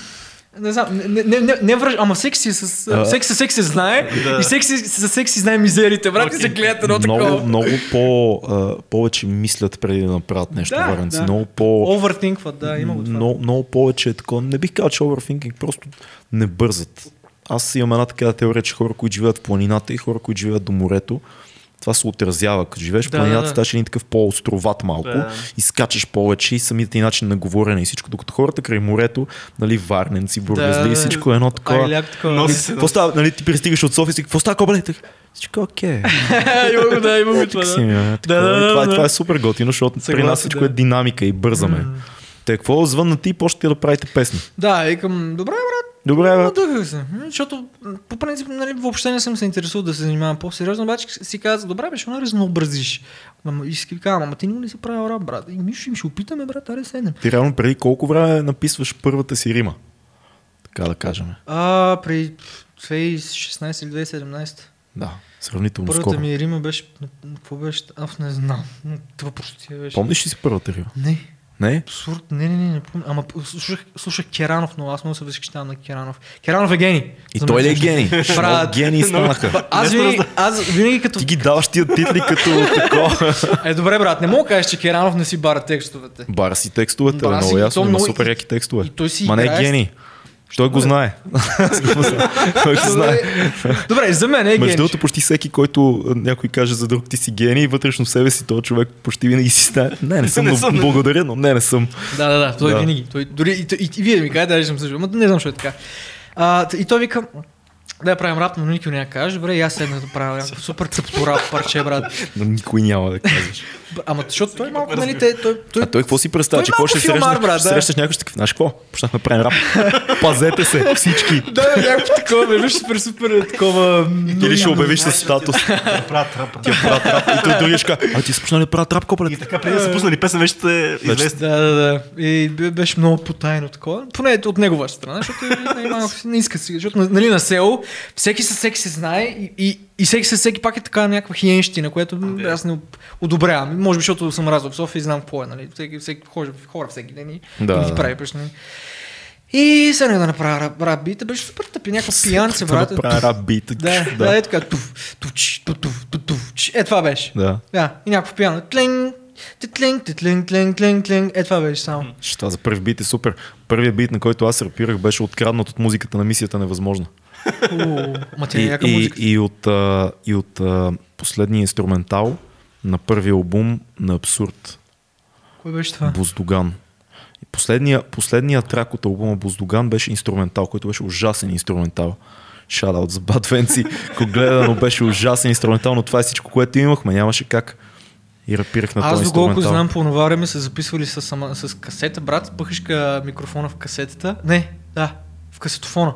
Speaker 3: Не знам, не, не, не, не връж, ама секси с...
Speaker 1: А.
Speaker 3: секси, секси се знае
Speaker 2: Да.
Speaker 3: и секси, с секси знае мизерите, брат, и се гледат едно
Speaker 1: много,
Speaker 3: такова.
Speaker 1: много по, а, повече мислят преди да направят нещо
Speaker 3: Да,
Speaker 1: варенци.
Speaker 3: да.
Speaker 1: Много по...
Speaker 3: Овертинкват, да, има го това.
Speaker 1: много, много повече е такова. Не бих казал, че overthinking, просто не бързат. Аз имам една такава теория, че хора, които живеят в планината и хора, които живеят до морето, това се отразява. Като живееш в
Speaker 3: Да,
Speaker 1: планината,
Speaker 3: да, да.
Speaker 1: един такъв по-островат малко
Speaker 2: Да.
Speaker 1: и скачаш повече и самият ти начин на говорене и всичко. Докато хората край морето, нали, варненци, бургазли и
Speaker 3: да.
Speaker 1: всичко е едно такова.
Speaker 3: Айляк такова.
Speaker 2: Носи
Speaker 1: И
Speaker 2: се,
Speaker 1: Какво става? Нали, ти пристигаш от София и си, какво става? И така, Всичко е окей. *laughs*
Speaker 3: има го, да, има го това, да.
Speaker 1: е, И
Speaker 3: да,
Speaker 1: това, е- това е супер готино, защото при нас всичко е динамика и бързаме. Те какво звън на ти и почнете да правите песни.
Speaker 3: Да, викам, добре, брат,
Speaker 1: Добре, брат.
Speaker 3: Надъхах се. Защото по принцип нали, въобще не съм се интересувал да се занимавам по-сериозно, обаче си казах, добре, бе, ще разнообразиш. Ама и си казвам, ама ти не ли си правил рап, брат? И ми ще, ще опитаме, брат, аре седнем.
Speaker 1: Ти реално преди колко време написваш първата си рима? така да кажем.
Speaker 3: А, при 2016 или 2017.
Speaker 1: Да, сравнително
Speaker 3: Първата
Speaker 1: скоро.
Speaker 3: ми Рима беше... Какво беше? Аз не знам. Това простия беше.
Speaker 1: Помниш ли си първата Рима?
Speaker 3: Не.
Speaker 1: Не?
Speaker 3: Абсурд, не, не, не, не помня. Ама слушах, слушах Керанов, но аз много се възхищавам на Керанов. Керанов е гений.
Speaker 1: И
Speaker 3: За
Speaker 1: той ли е гений?
Speaker 3: Брат.
Speaker 1: Много гении станаха.
Speaker 3: Аз винаги, аз винаги като...
Speaker 1: Ти ги даваш тия титли като такова. *laughs*
Speaker 3: Е, добре, брат, не мога да кажеш, че Керанов не си бара текстовете.
Speaker 1: Бара си текстовете,
Speaker 3: Бара си,
Speaker 1: много
Speaker 3: и
Speaker 1: ясно, има супер
Speaker 3: и-
Speaker 1: яки текстове.
Speaker 3: и той си
Speaker 1: Ма не е гений. Той го знае. Той го знае.
Speaker 3: Добре, за мен е
Speaker 1: Между
Speaker 3: гений.
Speaker 1: другото, почти всеки, който някой каже за друг ти си гений, вътрешно в себе си този човек почти винаги си стане. Не, не съм,
Speaker 2: Не
Speaker 1: благодаря, но не, не съм.
Speaker 3: Да, да, да, той
Speaker 1: Да.
Speaker 3: винаги. Той, дори и, и, и, вие ми кажете, даже съм съжал, но не знам, защо е така. А, и той вика, да правим рап, но никой няма каже, добре, и аз седна да правя някакво супер цъпто рап парче, брат.
Speaker 1: Но никой няма да.
Speaker 3: Б- Ама защото той малко, нали, те, той, той,
Speaker 1: А той какво си представя, че какво ще
Speaker 3: филмар,
Speaker 1: срещнеш,
Speaker 3: брат, да.
Speaker 1: срещаш някой, ще такъв, знаеш какво? Почнахме да правим рап. *laughs* Пазете се, всички.
Speaker 3: Да, някакво такова, бе, виж супер, супер такова...
Speaker 1: Или ще обявиш със статус.
Speaker 2: Да правят рап.
Speaker 1: Тя правят рап. И той другия ще а ти си почнали да правят рап,
Speaker 2: И
Speaker 1: копалет.
Speaker 2: така преди да са пуснали песен, вече сте известни.
Speaker 3: Да, да, да. И бе- беше много потайно такова. Поне от негова страна, защото не иска си. Защото нали, на село всеки със всеки се знае и, и, и всеки със всеки пак е така някаква хиенщина, което
Speaker 2: Да.
Speaker 3: аз не одобрявам. Може би, защото съм разъл в София и знам какво е. Нали? Всеки, всеки, хора, хора всеки ден и,
Speaker 1: Да,
Speaker 3: и
Speaker 1: да.
Speaker 3: ги прави нали? И сега да направя рап, рап бита, беше супер тъпи, някаква пиянце, брат.
Speaker 1: Да правя рап бит.
Speaker 3: Да, да, е така. Туф, туф, туф, туф. Е, това беше.
Speaker 1: Да.
Speaker 3: Да, и някакво пиано. Тлинг, тлинг, тлинг, тлинг, тлинг, тлинг. Е, това беше само.
Speaker 1: Ще за първи бит е супер. Първият бит, на който аз рапирах, беше откраднат от музиката на мисията Невъзможна.
Speaker 3: Ма тя е
Speaker 1: И,
Speaker 3: яка
Speaker 1: и,
Speaker 3: музика.
Speaker 1: и от, а, и от а, последния инструментал на първия албум на Абсурд,
Speaker 3: Кой беше това?
Speaker 1: Буздоган. И последния, последния трак от албума Буздоган беше инструментал, който беше ужасен инструментал. Шадаут за Бад Венци. Ако гледано беше ужасен инструментал, но това е всичко, което имахме. Нямаше как. И рапирах на
Speaker 3: Аз
Speaker 1: този
Speaker 3: доколко знам, по това време са записвали с, с касета, брат, пъхаш ка микрофона в касетата. Не, да, в касетофона.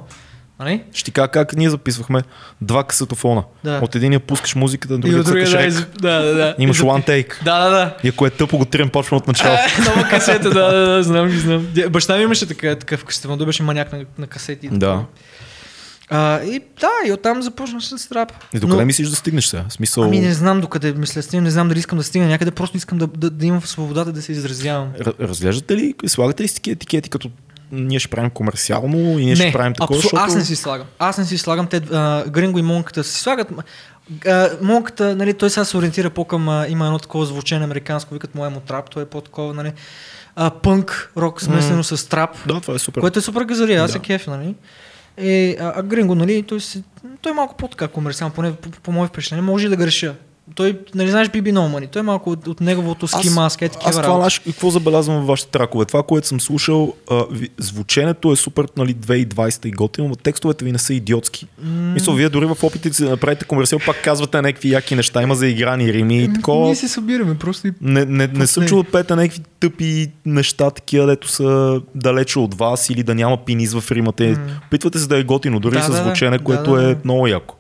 Speaker 3: Нали?
Speaker 1: Ще ти кажа как ние записвахме два касетофона.
Speaker 3: Да.
Speaker 1: От единия пускаш музиката, другия
Speaker 3: от другия, да, из... да, да, да.
Speaker 1: Имаш
Speaker 3: И запи-
Speaker 1: one take.
Speaker 3: Да, да, да.
Speaker 1: И ако е тъпо, го трем почвам от начало.
Speaker 3: Е, Нова *laughs* касета, да, да, да, знам знам. Баща ми имаше така, такъв касетофон, беше маняк на, на касети.
Speaker 1: Да.
Speaker 3: А, и да, и оттам започна с рап.
Speaker 1: И докъде мислиш да стигнеш сега? Смисъл,
Speaker 3: Ами не знам докъде мисля, да стигна, не знам дали искам да стигна някъде, просто искам да, да, да имам свободата да се изразявам.
Speaker 1: разглеждате ли, слагате ли такива етикети, като ние ще правим комерциално и ние ще правим такова,
Speaker 3: абсо-
Speaker 1: защото...
Speaker 3: аз не си слагам. Аз не си слагам. Те, а, Гринго и Монката си слагат. А, Монката, нали, той сега се ориентира по-към, а, има едно такова звучение американско, викат му емо трап, той е по-такова, нали, а, пънк, рок, смесено с трап,
Speaker 1: Да, това е супер.
Speaker 3: което е супер газария, аз
Speaker 1: Да.
Speaker 3: се кефя, нали. Е, а, а Гринго, нали, той, си, той е малко по-така комерциален, поне по, по, по мое впечатление, може да греша. Той, нали знаеш Биби Money, той е малко от, от неговото ски маска, е такива
Speaker 1: аз това, какво забелязвам във вашите тракове? Това, което съм слушал, а, ви, звученето е супер, нали, 2020 и готино, но текстовете ви не са идиотски. Мисля, вие дори в опитите си да направите комерциал, пак казвате някакви яки неща, има за играни рими и такова.
Speaker 3: Ние се събираме, просто и
Speaker 1: Не, не, не съм чул да пеете някакви тъпи неща, такива, дето са далече от вас или да няма пинис в римата. Опитвате се да е готино, дори
Speaker 3: Да,
Speaker 1: с звучене,
Speaker 3: Да,
Speaker 1: което
Speaker 3: да, да.
Speaker 1: е много яко.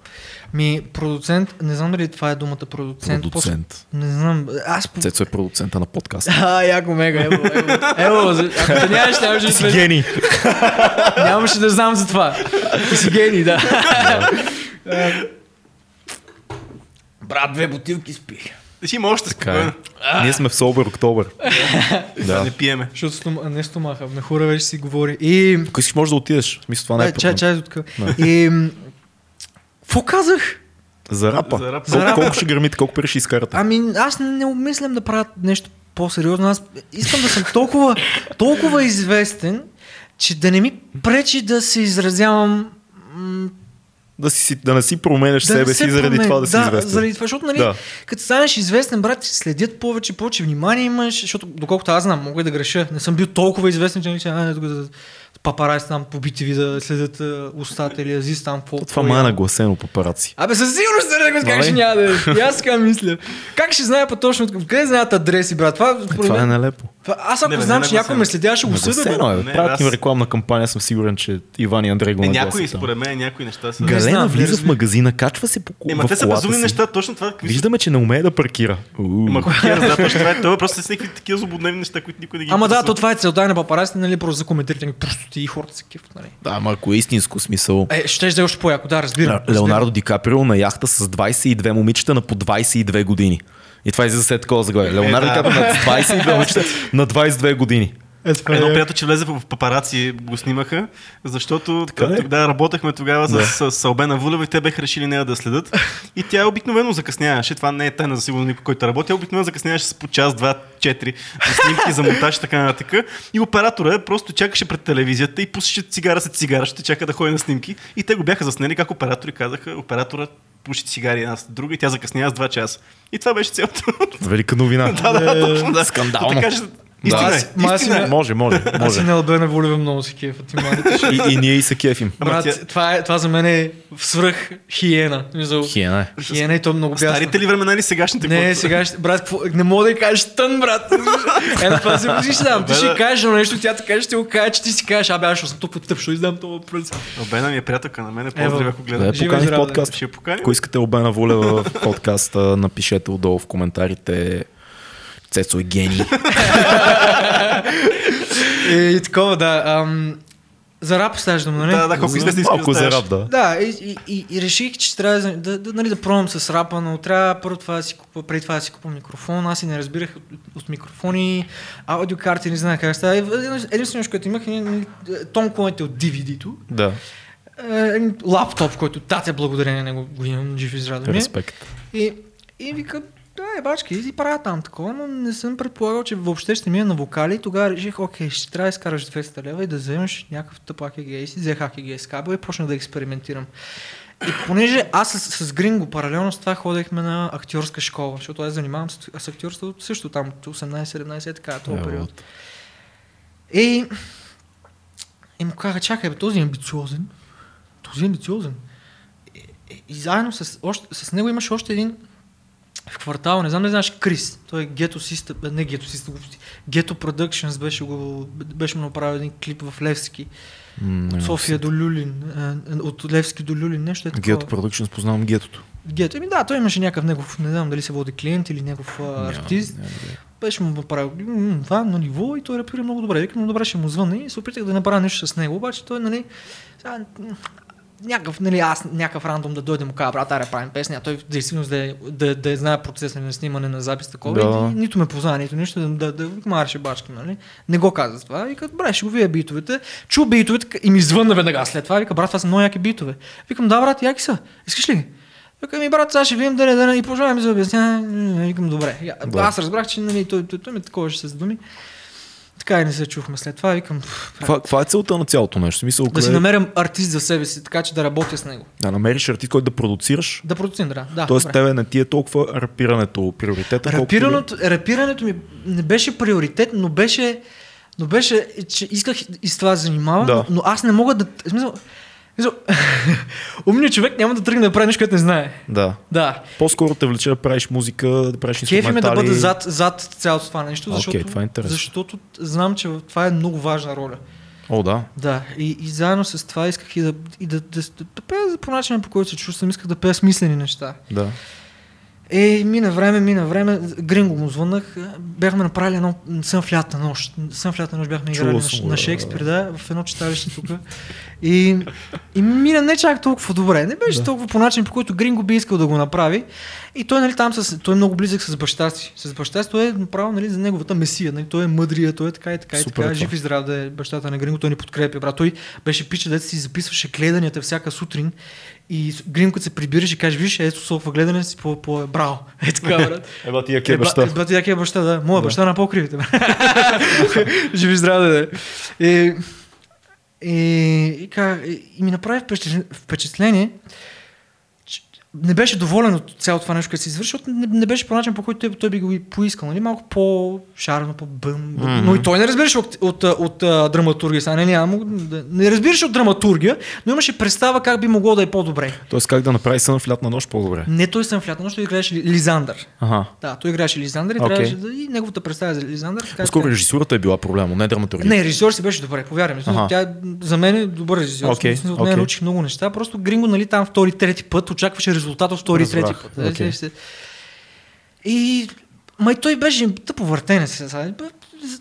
Speaker 3: Ми, продуцент, не знам дали това е думата продуцент.
Speaker 1: Продуцент.
Speaker 3: Просто- Не знам. Аз.
Speaker 1: Цецо е продуцента на подкаста. *laughs*
Speaker 3: А, яко мега, ево, ево. Ево, ако те нямаш, нямаше,
Speaker 1: Ти си
Speaker 3: да,
Speaker 1: гений.
Speaker 3: нямаше да знам за това. Ти си гений, да. Брат, две бутилки спи.
Speaker 2: Си има още
Speaker 1: Така е. Ние сме в Собър Октобър.
Speaker 2: Да.
Speaker 1: да.
Speaker 2: Не пиеме.
Speaker 3: Защото стом... а, не стомаха, на хора вече си говори. И...
Speaker 1: Ако искаш, може да отидеш. Смисъл, това не е
Speaker 3: Да, чай, чай, тук. И... Какво казах?
Speaker 1: За рапа.
Speaker 2: За рапа.
Speaker 1: Колко,
Speaker 3: За рапа.
Speaker 1: колко ще гърмите, колко пари ще изкарате?
Speaker 3: Ами, аз не обмислям да правя нещо по-сериозно. Аз искам да съм толкова, толкова известен, че да не ми пречи да се изразявам м,
Speaker 1: Да, си, да не си променяш
Speaker 3: да
Speaker 1: себе
Speaker 3: се
Speaker 1: си заради
Speaker 3: промен-
Speaker 1: това да си
Speaker 3: да,
Speaker 1: известен.
Speaker 3: заради това, защото нали,
Speaker 1: Да.
Speaker 3: като станеш известен, брат, следят повече, повече внимание имаш, защото доколкото аз знам, мога и да греша. Не съм бил толкова известен, че нали, а, тук да папарайс там по BTV да следят а, устата или Азис там. Какво,
Speaker 1: Това май е нагласено папараци.
Speaker 3: Абе, със сигурност да го скажеш,
Speaker 1: Нали?
Speaker 3: няма да е. Аз така мисля. Как ще знае по точно, къде знаят адреси, брат? Това, според
Speaker 1: Това е нелепо.
Speaker 3: аз ако
Speaker 2: Не,
Speaker 3: знам,
Speaker 2: не
Speaker 3: че някой ме следя, ще го съда. бе.
Speaker 1: Е.
Speaker 2: Не.
Speaker 1: Правят им рекламна кампания, съм сигурен, че Иван и Андрей го
Speaker 2: Е,
Speaker 1: нагласят
Speaker 2: някои,
Speaker 1: там.
Speaker 2: според мен, някои неща са.
Speaker 3: Не
Speaker 1: влиза в магазина, качва се по
Speaker 2: Ема
Speaker 1: в
Speaker 2: те са
Speaker 1: колата
Speaker 2: безумни неща, точно това.
Speaker 1: Виждаме, че не умее да паркира.
Speaker 2: Ма копира, да, точно това е. Това просто са някакви такива злободневни неща, които никой не ги
Speaker 3: Ама да, то това е целта на папараците, нали, просто за коментарите, нали, просто и хората се кефят, нали.
Speaker 1: Да, ама ако е истинско смисъл.
Speaker 3: Е, ще да е още по-яко, да, разбирам.
Speaker 1: Ле- Леонардо Ди Каприо на яхта с 22 момичета на по 22 години. И това излиза след такова заглавие. Леонардо Ди. Каприо на 22 момичета на 22 години.
Speaker 2: Едно приятел, че влезе в папараци, го снимаха, защото
Speaker 1: Така ли?
Speaker 2: да, работехме тогава
Speaker 1: Да.
Speaker 2: с, с Албена Вулева и те беха решили нея да следят. И тя обикновено закъсняваше. Това не е тайна за сигурно никой, който работи. Тя обикновено закъсняваше с по час, два, четири за снимки, за монтаж и така нататък. И оператора просто чакаше пред телевизията и пушеше цигара след цигара, ще чака да ходи на снимки. И те го бяха заснели, как оператори казаха, оператора пуши цигари една след друга и тя закъснява с два часа. И това беше цялото.
Speaker 1: Велика новина. *laughs*
Speaker 2: да, да, точно да.
Speaker 1: Скандално.
Speaker 2: Така, истина
Speaker 3: аз-
Speaker 2: е.
Speaker 3: ма аз
Speaker 2: Истина е.
Speaker 3: си-
Speaker 1: Може, може,
Speaker 3: Аз
Speaker 1: може.
Speaker 3: и на Албена Волева много се кефа, ти младите. *laughs*
Speaker 1: И, и ние и се кефим.
Speaker 3: Брат,
Speaker 2: тя-
Speaker 3: това, е, това за мен е свръх хиена.
Speaker 1: Хиена е.
Speaker 3: хиена и то много бясно.
Speaker 2: Старите ли времена или сегашните?
Speaker 3: Не,
Speaker 2: Какво-
Speaker 3: сега ще, брат, какво, не мога да й кажеш тън, брат. Ето това си мислиш сам. Ти ще
Speaker 2: да.
Speaker 3: кажеш на нещо, тя така ще го каже, че ти си кажеш, абе, аз съм толкова тъп, ще издам това пръс.
Speaker 2: Обена ми е приятелка на мен,
Speaker 3: Ево.
Speaker 2: поздрав ако
Speaker 1: Да,
Speaker 2: гледа.
Speaker 1: я
Speaker 3: Жива и
Speaker 1: покани в подкаст. Ако искате Обена Волева в подкаста, напишете отдолу в коментарите. Цецо е гений.
Speaker 3: И, *laughs* и такова, да. Ам, за рап стаждам, нали?
Speaker 2: Да, да, колко известни искаш
Speaker 1: Малко
Speaker 2: да
Speaker 1: за рап, да.
Speaker 3: Да, и, и, и, реших, че трябва да, да, да, нали, да пробвам с рапа, но трябва първо това да си купа, преди това да си купа микрофон. Аз и не разбирах от, от микрофони, аудиокарти, не знаех как става. Единственото което имах е нали, тонковете от DVD-то.
Speaker 1: Да,
Speaker 3: Е, лаптоп, който татя благодарение на него го имам, жив и здрав да ми е.
Speaker 1: респект.
Speaker 3: И, и вика, да, е бачки, и правя там такова, но не съм предполагал, че въобще ще мина на вокали. Тогава реших, окей, ще трябва да изкараш 200 лева и да вземеш някакъв тъп и си взех с кабел и почнах да експериментирам. И понеже аз с, с Гринго паралелно с това ходехме на актьорска школа, защото аз занимавам с, с актьорство също там, 18-17 е така, този
Speaker 1: Ево,
Speaker 3: период. И, и му казаха, чакай, бе, този е амбициозен. Този е амбициозен. И, и, и заедно с, още, с него имаше още един в квартала, не знам дали знаеш Крис. Той е Ghetto System, не Ghetto System, глупости. Ghetto Productions беше, го, беше му направил един клип в Левски.
Speaker 1: М,
Speaker 3: От
Speaker 1: не
Speaker 3: София до Люлин. От Левски до Люлин. Нещо е такова.
Speaker 1: Гето Productions познавам гетото.
Speaker 3: Гето. Еми да, той имаше някакъв негов, не знам дали се води клиент или негов а, артист.
Speaker 1: Няма идея.
Speaker 3: Беше му направил това на ниво и той рапира много добре. Викам, ну добре, ще му звънна и се опитах да направя нещо с него, обаче той, нали, сега, някакъв, нали, аз някакъв рандом да дойде му кажа, брат, аре, правим песня, а той действително да, е- да, да, знае процеса на снимане на запис такова.
Speaker 1: Да.
Speaker 3: И, нито ме познава, нито нищо, да, да, да, да марше бачки, нали. Не го каза това. Вика, добре, ще го вия битовете. Чу битовете и ми звънна веднага след това. Вика, брат, това са много яки битове. Викам, да, брат, яки са. Искаш ли ги? Вика ми, брат, сега ще видим дали да и продължаваме за обясня. Викам, добре.
Speaker 1: Да.
Speaker 3: Аз разбрах, че нали, той, той, той, ми такова ще се думи. Така и не се чухме след това. Викам, «Пф,
Speaker 1: Каква, е целта на цялото нещо? Смисъл,
Speaker 3: да си намерям артист за себе си, така че да работя с него.
Speaker 1: да намериш артист, който да продуцираш.
Speaker 3: Да продуцирам, да. да
Speaker 1: Тоест,
Speaker 3: добре.
Speaker 1: тебе не ти е толкова рапирането приоритета,
Speaker 3: Рапирането, рапирането ми не беше приоритет, но беше, но беше, че исках и с това занимавам,
Speaker 1: Да.
Speaker 3: но, аз не мога да... Смисъл, *laughs* умният човек няма да тръгне да прави нещо, което не знае.
Speaker 1: Да.
Speaker 3: Да.
Speaker 1: По-скоро те влече да правиш музика, да правиш
Speaker 3: Кефи ме да
Speaker 1: инструментали.
Speaker 3: бъда зад, зад цялото това нещо, защото,
Speaker 1: това е интересно.
Speaker 3: защото знам, че това е много важна роля.
Speaker 1: О, да.
Speaker 3: Да, и, и заедно с това исках и да, и да, да, да, да пея по начина, по който се чувствам, исках да пея смислени неща.
Speaker 1: Да.
Speaker 3: Е, мина време, мина време, Гринго му звъннах, бяхме направили едно сън в лята нощ. Сън в лята нощ бяхме играли
Speaker 1: съм
Speaker 3: на, на
Speaker 1: да,
Speaker 3: Шекспир,
Speaker 1: да.
Speaker 3: да, в едно читалище тук. И, и мина не чак толкова добре. Не беше
Speaker 1: Да.
Speaker 3: толкова по начин, по който Гринго би искал да го направи. И той, нали, там с, той е много близък с баща си. С баща си той е направил, нали, за неговата месия. Нали, той е мъдрия, той е така и така и
Speaker 1: Супер
Speaker 3: така.
Speaker 1: е това.
Speaker 3: Жив и здрав да е бащата на Гринго, той ни подкрепя, брат. Той беше пича, дете си записваше гледанията всяка сутрин. И като се прибираше и каже, виж, ето толкова гледане си по, по браво. *laughs* Е така, брат.
Speaker 1: Еба ти яки
Speaker 3: Е,
Speaker 1: баща.
Speaker 3: Ба, ти е баща, да. Моя
Speaker 1: Да.
Speaker 3: баща на по-кривите. *laughs* Живи здраве, да. И, и, и, ка- и ми направи впечатление, не беше доволен от цялото това нещо, което се извърши, защото не, не беше по начин, по който той, той би го и поискал. Нали? Малко по-шарено, по-бъм. Mm-hmm. Но и той не разбираше от, от, от, от а, драматургия. Сега не, няма, да- не разбираше от драматургия, но имаше представа как би могло да е по-добре.
Speaker 1: Тоест как да направи сън в лятна нощ по-добре.
Speaker 3: Не той съм в лято, но той играеше Ли- Лизандър.
Speaker 1: Ага.
Speaker 3: Да, той играеше Лизандър и
Speaker 1: Окей.
Speaker 3: трябваше да и неговата представа за Лизандър. Така, така-
Speaker 1: режисурата е била проблема, не драматургия.
Speaker 3: не, режисьор си беше добре.
Speaker 1: Аха.
Speaker 3: Ага. Тя за мен е добър режисьор. Okay, от нея
Speaker 1: окей.
Speaker 3: научих много неща. Просто Гринго, нали, там втори, трети път, очакваше резултат от втори, трети път. Okay. И май той беше тъпо въртене се. сега.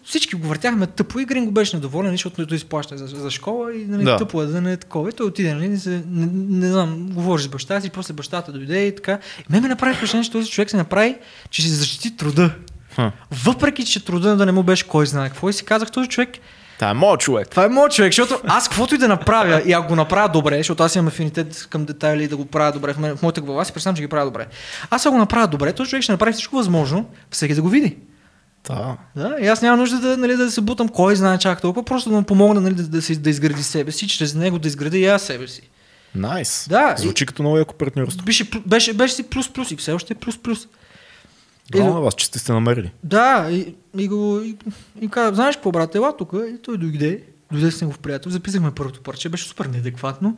Speaker 3: Всички го въртяхме тъпо и Гринго беше недоволен, защото той изплаща за, за школа и нали,
Speaker 1: Да.
Speaker 3: тъпо е да не е такова. И той отиде, нали, се, не, не, знам, говори с баща си, после бащата дойде и така. И мен ме направи впечатление, че този човек се направи, че си защити труда.
Speaker 1: Ха.
Speaker 3: Въпреки, че труда да не му беше кой знае какво. И си казах, този човек
Speaker 1: Та е моят човек.
Speaker 3: това е моят човек, защото аз каквото и да направя, и ако го направя добре, защото аз имам афинитет към детайли и да го правя добре в, моята глава, си представям, че ги правя добре. Аз ако го направя добре, този човек ще направи всичко възможно, всеки да го види.
Speaker 1: Да.
Speaker 3: Да, и аз нямам нужда да, нали, да се бутам кой знае чак толкова, просто да му помогна нали, да, да, си, да изгради себе си, чрез него да изгради и аз себе си.
Speaker 1: Найс.
Speaker 3: Да,
Speaker 1: Звучи като много яко партньорство.
Speaker 3: Беше, беше, беше си плюс-плюс и все още е плюс-плюс.
Speaker 1: Браво на вас, че сте се намерили.
Speaker 3: Да, и, и го и, и каза, знаеш какво, брат, ела тук. И той дойде, дойде с в приятел, записахме първото парче, беше супер неадекватно,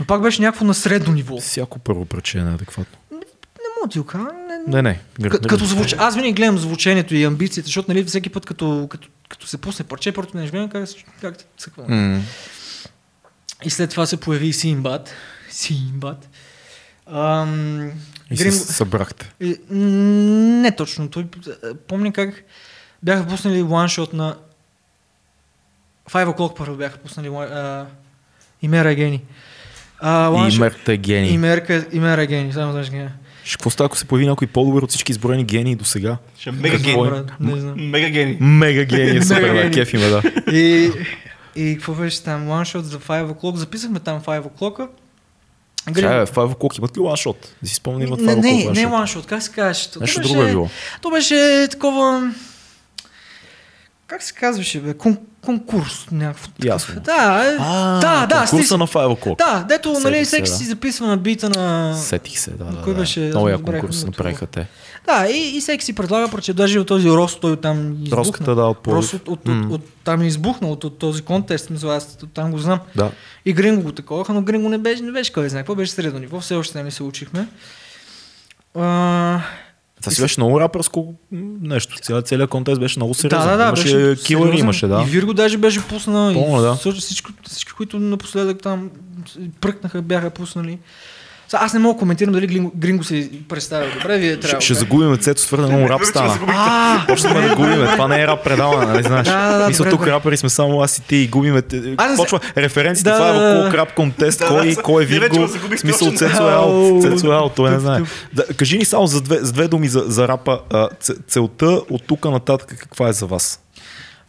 Speaker 3: но пак беше някакво на средно ниво.
Speaker 1: Всяко първо прече е неадекватно.
Speaker 3: Не мога да ти го кажа, не,
Speaker 1: Не, не.
Speaker 3: К- като звуч... Аз винаги гледам звучението и амбицията, защото нали, всеки път, като, като, като се пусне парче, първото нещо гледам как, как те цъква.
Speaker 1: М.
Speaker 3: И след това се появи и Симбад. Симбад. Ам,
Speaker 1: И се
Speaker 3: Грим...
Speaker 1: събрахте.
Speaker 3: И, не точно. Той, е, помня как бяха пуснали one-shot на Five O'Clock първо бяха пуснали а, Имера Гени. А,
Speaker 1: И
Speaker 3: one-shot-
Speaker 1: мерката е гений.
Speaker 3: Имерка, Имера Гени, само знаеш гени.
Speaker 1: Ще какво става, ако се появи някой по-добър от всички изброени гении до сега?
Speaker 2: Ще е мега
Speaker 1: е?
Speaker 3: Не знам.
Speaker 2: Мега гений.
Speaker 1: Мега супер,
Speaker 3: Мега
Speaker 1: да,
Speaker 3: гений.
Speaker 1: кеф има, да.
Speaker 3: И, и какво беше там? One shot за 5 o'clock. Записахме там 5 o'clock.
Speaker 1: Чай, бе, Five O'Clock имат ли one shot? Да си спомня имат
Speaker 3: не,
Speaker 1: Five
Speaker 3: не,
Speaker 1: O'Clock
Speaker 3: не
Speaker 1: one shot.
Speaker 3: one shot, как се казваш?
Speaker 1: Нещо друго е било.
Speaker 3: То беше такова... Как се казваше, бе? Кон, конкурс някакво. такъв.
Speaker 1: Ясно.
Speaker 3: Да, е,
Speaker 1: А,
Speaker 3: да, да.
Speaker 1: конкурса на Five O'Clock.
Speaker 3: Да, дето, нали,
Speaker 1: Сетих се,
Speaker 3: всеки
Speaker 1: да.
Speaker 3: си записва на бита на...
Speaker 1: Сетих се, да, да.
Speaker 3: Кой
Speaker 1: да.
Speaker 3: беше?
Speaker 1: Много я
Speaker 3: Забравих
Speaker 1: конкурс направиха те.
Speaker 3: Да, и, и всеки си предлага, че даже от този Рос, той там избухна.
Speaker 1: Роската, да, от.
Speaker 3: Рос от, от,
Speaker 1: М.
Speaker 3: от, от, там избухнал от, от този контест, мисля, аз там го знам.
Speaker 1: Да.
Speaker 3: И Гринго го таковаха, но Гринго не беше, не беше кой знае какво, беше средно ниво, все още не се учихме. А,
Speaker 1: Това си беше много рапърско нещо. Ця, целият контест беше много сериозен.
Speaker 3: да, да, да,
Speaker 1: имаше
Speaker 3: беше сериозен.
Speaker 1: имаше, да.
Speaker 3: И Вирго даже беше пусна.
Speaker 1: Помня, да.
Speaker 3: всички, всички, които напоследък там пръкнаха, бяха пуснали. Сега, аз не мога да коментирам дали Гринго, Гринго се е представил добре, вие трябва.
Speaker 1: Ще, ще загубим Цецо, твърде много рап стана. Почваме да губиме. Това не е рап предаване, нали знаеш?
Speaker 3: Да, да, да,
Speaker 1: Мисля, тук рапъри сме само аз и ти и
Speaker 3: се-
Speaker 1: Почва референците, това е около крап контест, кой, кой е Вирго, смисъл. Цецо е
Speaker 3: Ау.
Speaker 1: Цецо е той не знае. кажи ни само за две, думи за, рапа. Целта от тук нататък каква е за вас?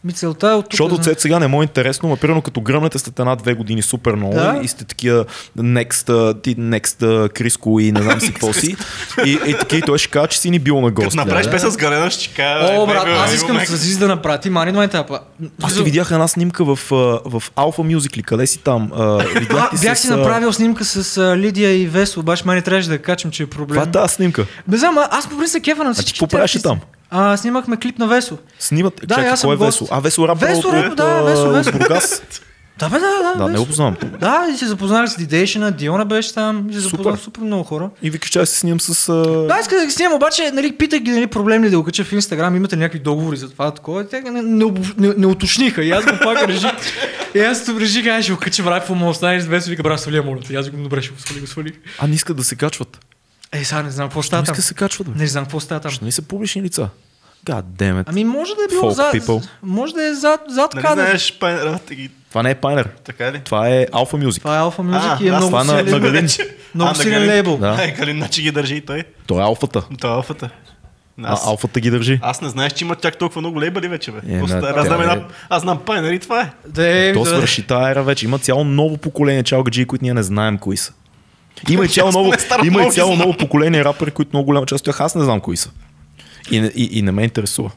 Speaker 3: Ми целта е от тук.
Speaker 1: Защото
Speaker 3: за-
Speaker 1: цвет сега не му е интересно, но примерно като гръмнете след една-две години супер много
Speaker 3: Да.
Speaker 1: и сте такива next, а, ти next а, Криско и не знам си какво си. *laughs* И, и таки той ще каже, че си ни бил на
Speaker 2: Като
Speaker 1: гост.
Speaker 2: направиш
Speaker 1: да.
Speaker 2: песен с Галена, ще ти кажа.
Speaker 3: О, брат,
Speaker 2: бе, бе,
Speaker 3: аз искам с Азиз да направи Мани на етапа.
Speaker 1: Аз ти видях една снимка в, а, в Alpha Music ли? Къде си там? А, видях
Speaker 3: А,
Speaker 1: ти
Speaker 3: бях
Speaker 1: с,
Speaker 3: си
Speaker 1: а,
Speaker 3: направил снимка с а, Лидия и Весо, обаче май не трябваше да я качам, че е проблем.
Speaker 1: Това е тази снимка.
Speaker 3: Не знам, а- аз по принцип кефа на
Speaker 1: А ти
Speaker 3: всички.
Speaker 1: какво
Speaker 3: тях
Speaker 1: правеше
Speaker 3: и-
Speaker 1: там?
Speaker 3: А, снимахме клип на Весо.
Speaker 1: Снимат.
Speaker 3: Да,
Speaker 1: Чакай,
Speaker 3: аз
Speaker 1: кой е
Speaker 3: гост.
Speaker 1: Весо? А, Весо рапър
Speaker 3: Весо
Speaker 1: от, от,
Speaker 3: да, Весо, Весо.
Speaker 1: Бургас.
Speaker 3: Да, бе, да, да.
Speaker 1: Да, не
Speaker 3: Весо.
Speaker 1: го познавам.
Speaker 3: Да, и се запознах с Дидейшина, Диона беше там, и се
Speaker 1: Супер.
Speaker 3: запознах с супер много хора.
Speaker 1: И викаш, че аз се снимам с... А...
Speaker 3: Да, исках да ги снимам, обаче, нали, питах ги, нали, проблем ли да го кача в Инстаграм, имате ли някакви договори за това, такова. Те не, не, не, не уточниха. И аз го пак реших. И аз то реших, ай, ще го кача, брат, какво му останеш с Весо, вика, брат, свали, моля. И аз го добре, ще го свали, го свалих.
Speaker 1: а, не искат да се качват.
Speaker 3: Е, сега не знам какво
Speaker 1: Не
Speaker 3: става там.
Speaker 1: да се качват, бе.
Speaker 3: Не знам какво става там.
Speaker 1: Ще не са публични лица. God damn it.
Speaker 3: Ами може да е било
Speaker 1: Folk people.
Speaker 3: може да е зад, зад
Speaker 2: Нали
Speaker 3: кадър.
Speaker 2: знаеш, Пайнерата ги...
Speaker 1: Това не е Пайнер.
Speaker 2: Така ли?
Speaker 1: Това е Alpha Music.
Speaker 3: Това е Alpha Music
Speaker 2: А,
Speaker 3: и е
Speaker 2: аз
Speaker 3: много
Speaker 1: това на-
Speaker 3: силен,
Speaker 1: на Галин. *laughs*
Speaker 3: много
Speaker 2: А, на
Speaker 3: силен
Speaker 2: Галин.
Speaker 3: лейбъл.
Speaker 1: Да.
Speaker 2: Ай, Калин, значи ги държи и той.
Speaker 1: Това е алфата.
Speaker 2: Това е алфата.
Speaker 1: А,
Speaker 2: Аз,
Speaker 1: алфата ги държи.
Speaker 2: аз не знаеш, че има чак толкова много лейбъли вече, бе.
Speaker 1: Е,
Speaker 2: Просто да,
Speaker 1: тя
Speaker 2: аз, знам
Speaker 1: е-
Speaker 2: една, аз знам Пайнер и това е.
Speaker 3: Да, е,
Speaker 1: То
Speaker 3: да.
Speaker 1: свърши тая ера вече. Има цяло ново поколение чалгаджи, които ние не знаем кои са. Има и цяло ново, има и цяло ново поколение рапъри, които много голяма част от тях аз не знам кои са. И, не- и, и не ме интересува.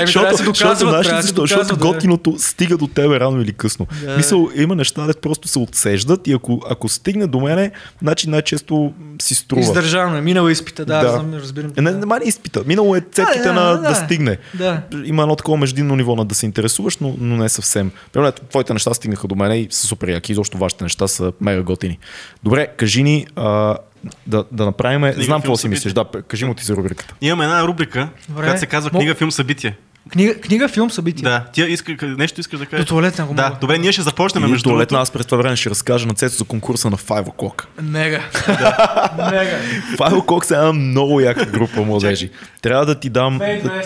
Speaker 1: Защото,
Speaker 3: да
Speaker 1: знаеш ли защо? Готиното стига до тебе рано или късно.
Speaker 3: Да.
Speaker 1: Мисъл, има неща, де просто се отсеждат и ако, ако стигне до мене, значи най-често си струва.
Speaker 3: Издържано е, минала изпита, да,
Speaker 1: Да.
Speaker 3: Знам, разбирам.
Speaker 1: Е, Не, не, не изпита. Минало е цетките
Speaker 3: Да, да,
Speaker 1: на да,
Speaker 3: да.
Speaker 1: стигне.
Speaker 3: Да.
Speaker 1: Има едно такова междинно ниво на да се интересуваш, но, но не съвсем. Примерно, твоите неща стигнаха до мен и са супер яки. Изобщо вашите неща са мега готини. Добре, кажи ни а, да, да направим. Знам
Speaker 2: филм,
Speaker 1: какво си мислиш. Да, кажи му ти за рубриката.
Speaker 2: Имаме една рубрика,
Speaker 3: Добре.
Speaker 2: която се казва книга, филм, събитие.
Speaker 3: Книга, книга, филм, събитие.
Speaker 2: Да, ти иска, нещо искаш да кажеш?
Speaker 3: До туалетна, ако
Speaker 2: Да, добре, ние ще започнем между
Speaker 1: туалетна, аз през това време ще разкажа на Цецо за конкурса на Five O'Clock.
Speaker 3: Мега. Мега.
Speaker 1: Five O'Clock са една много яка група младежи. Трябва да ти дам, да,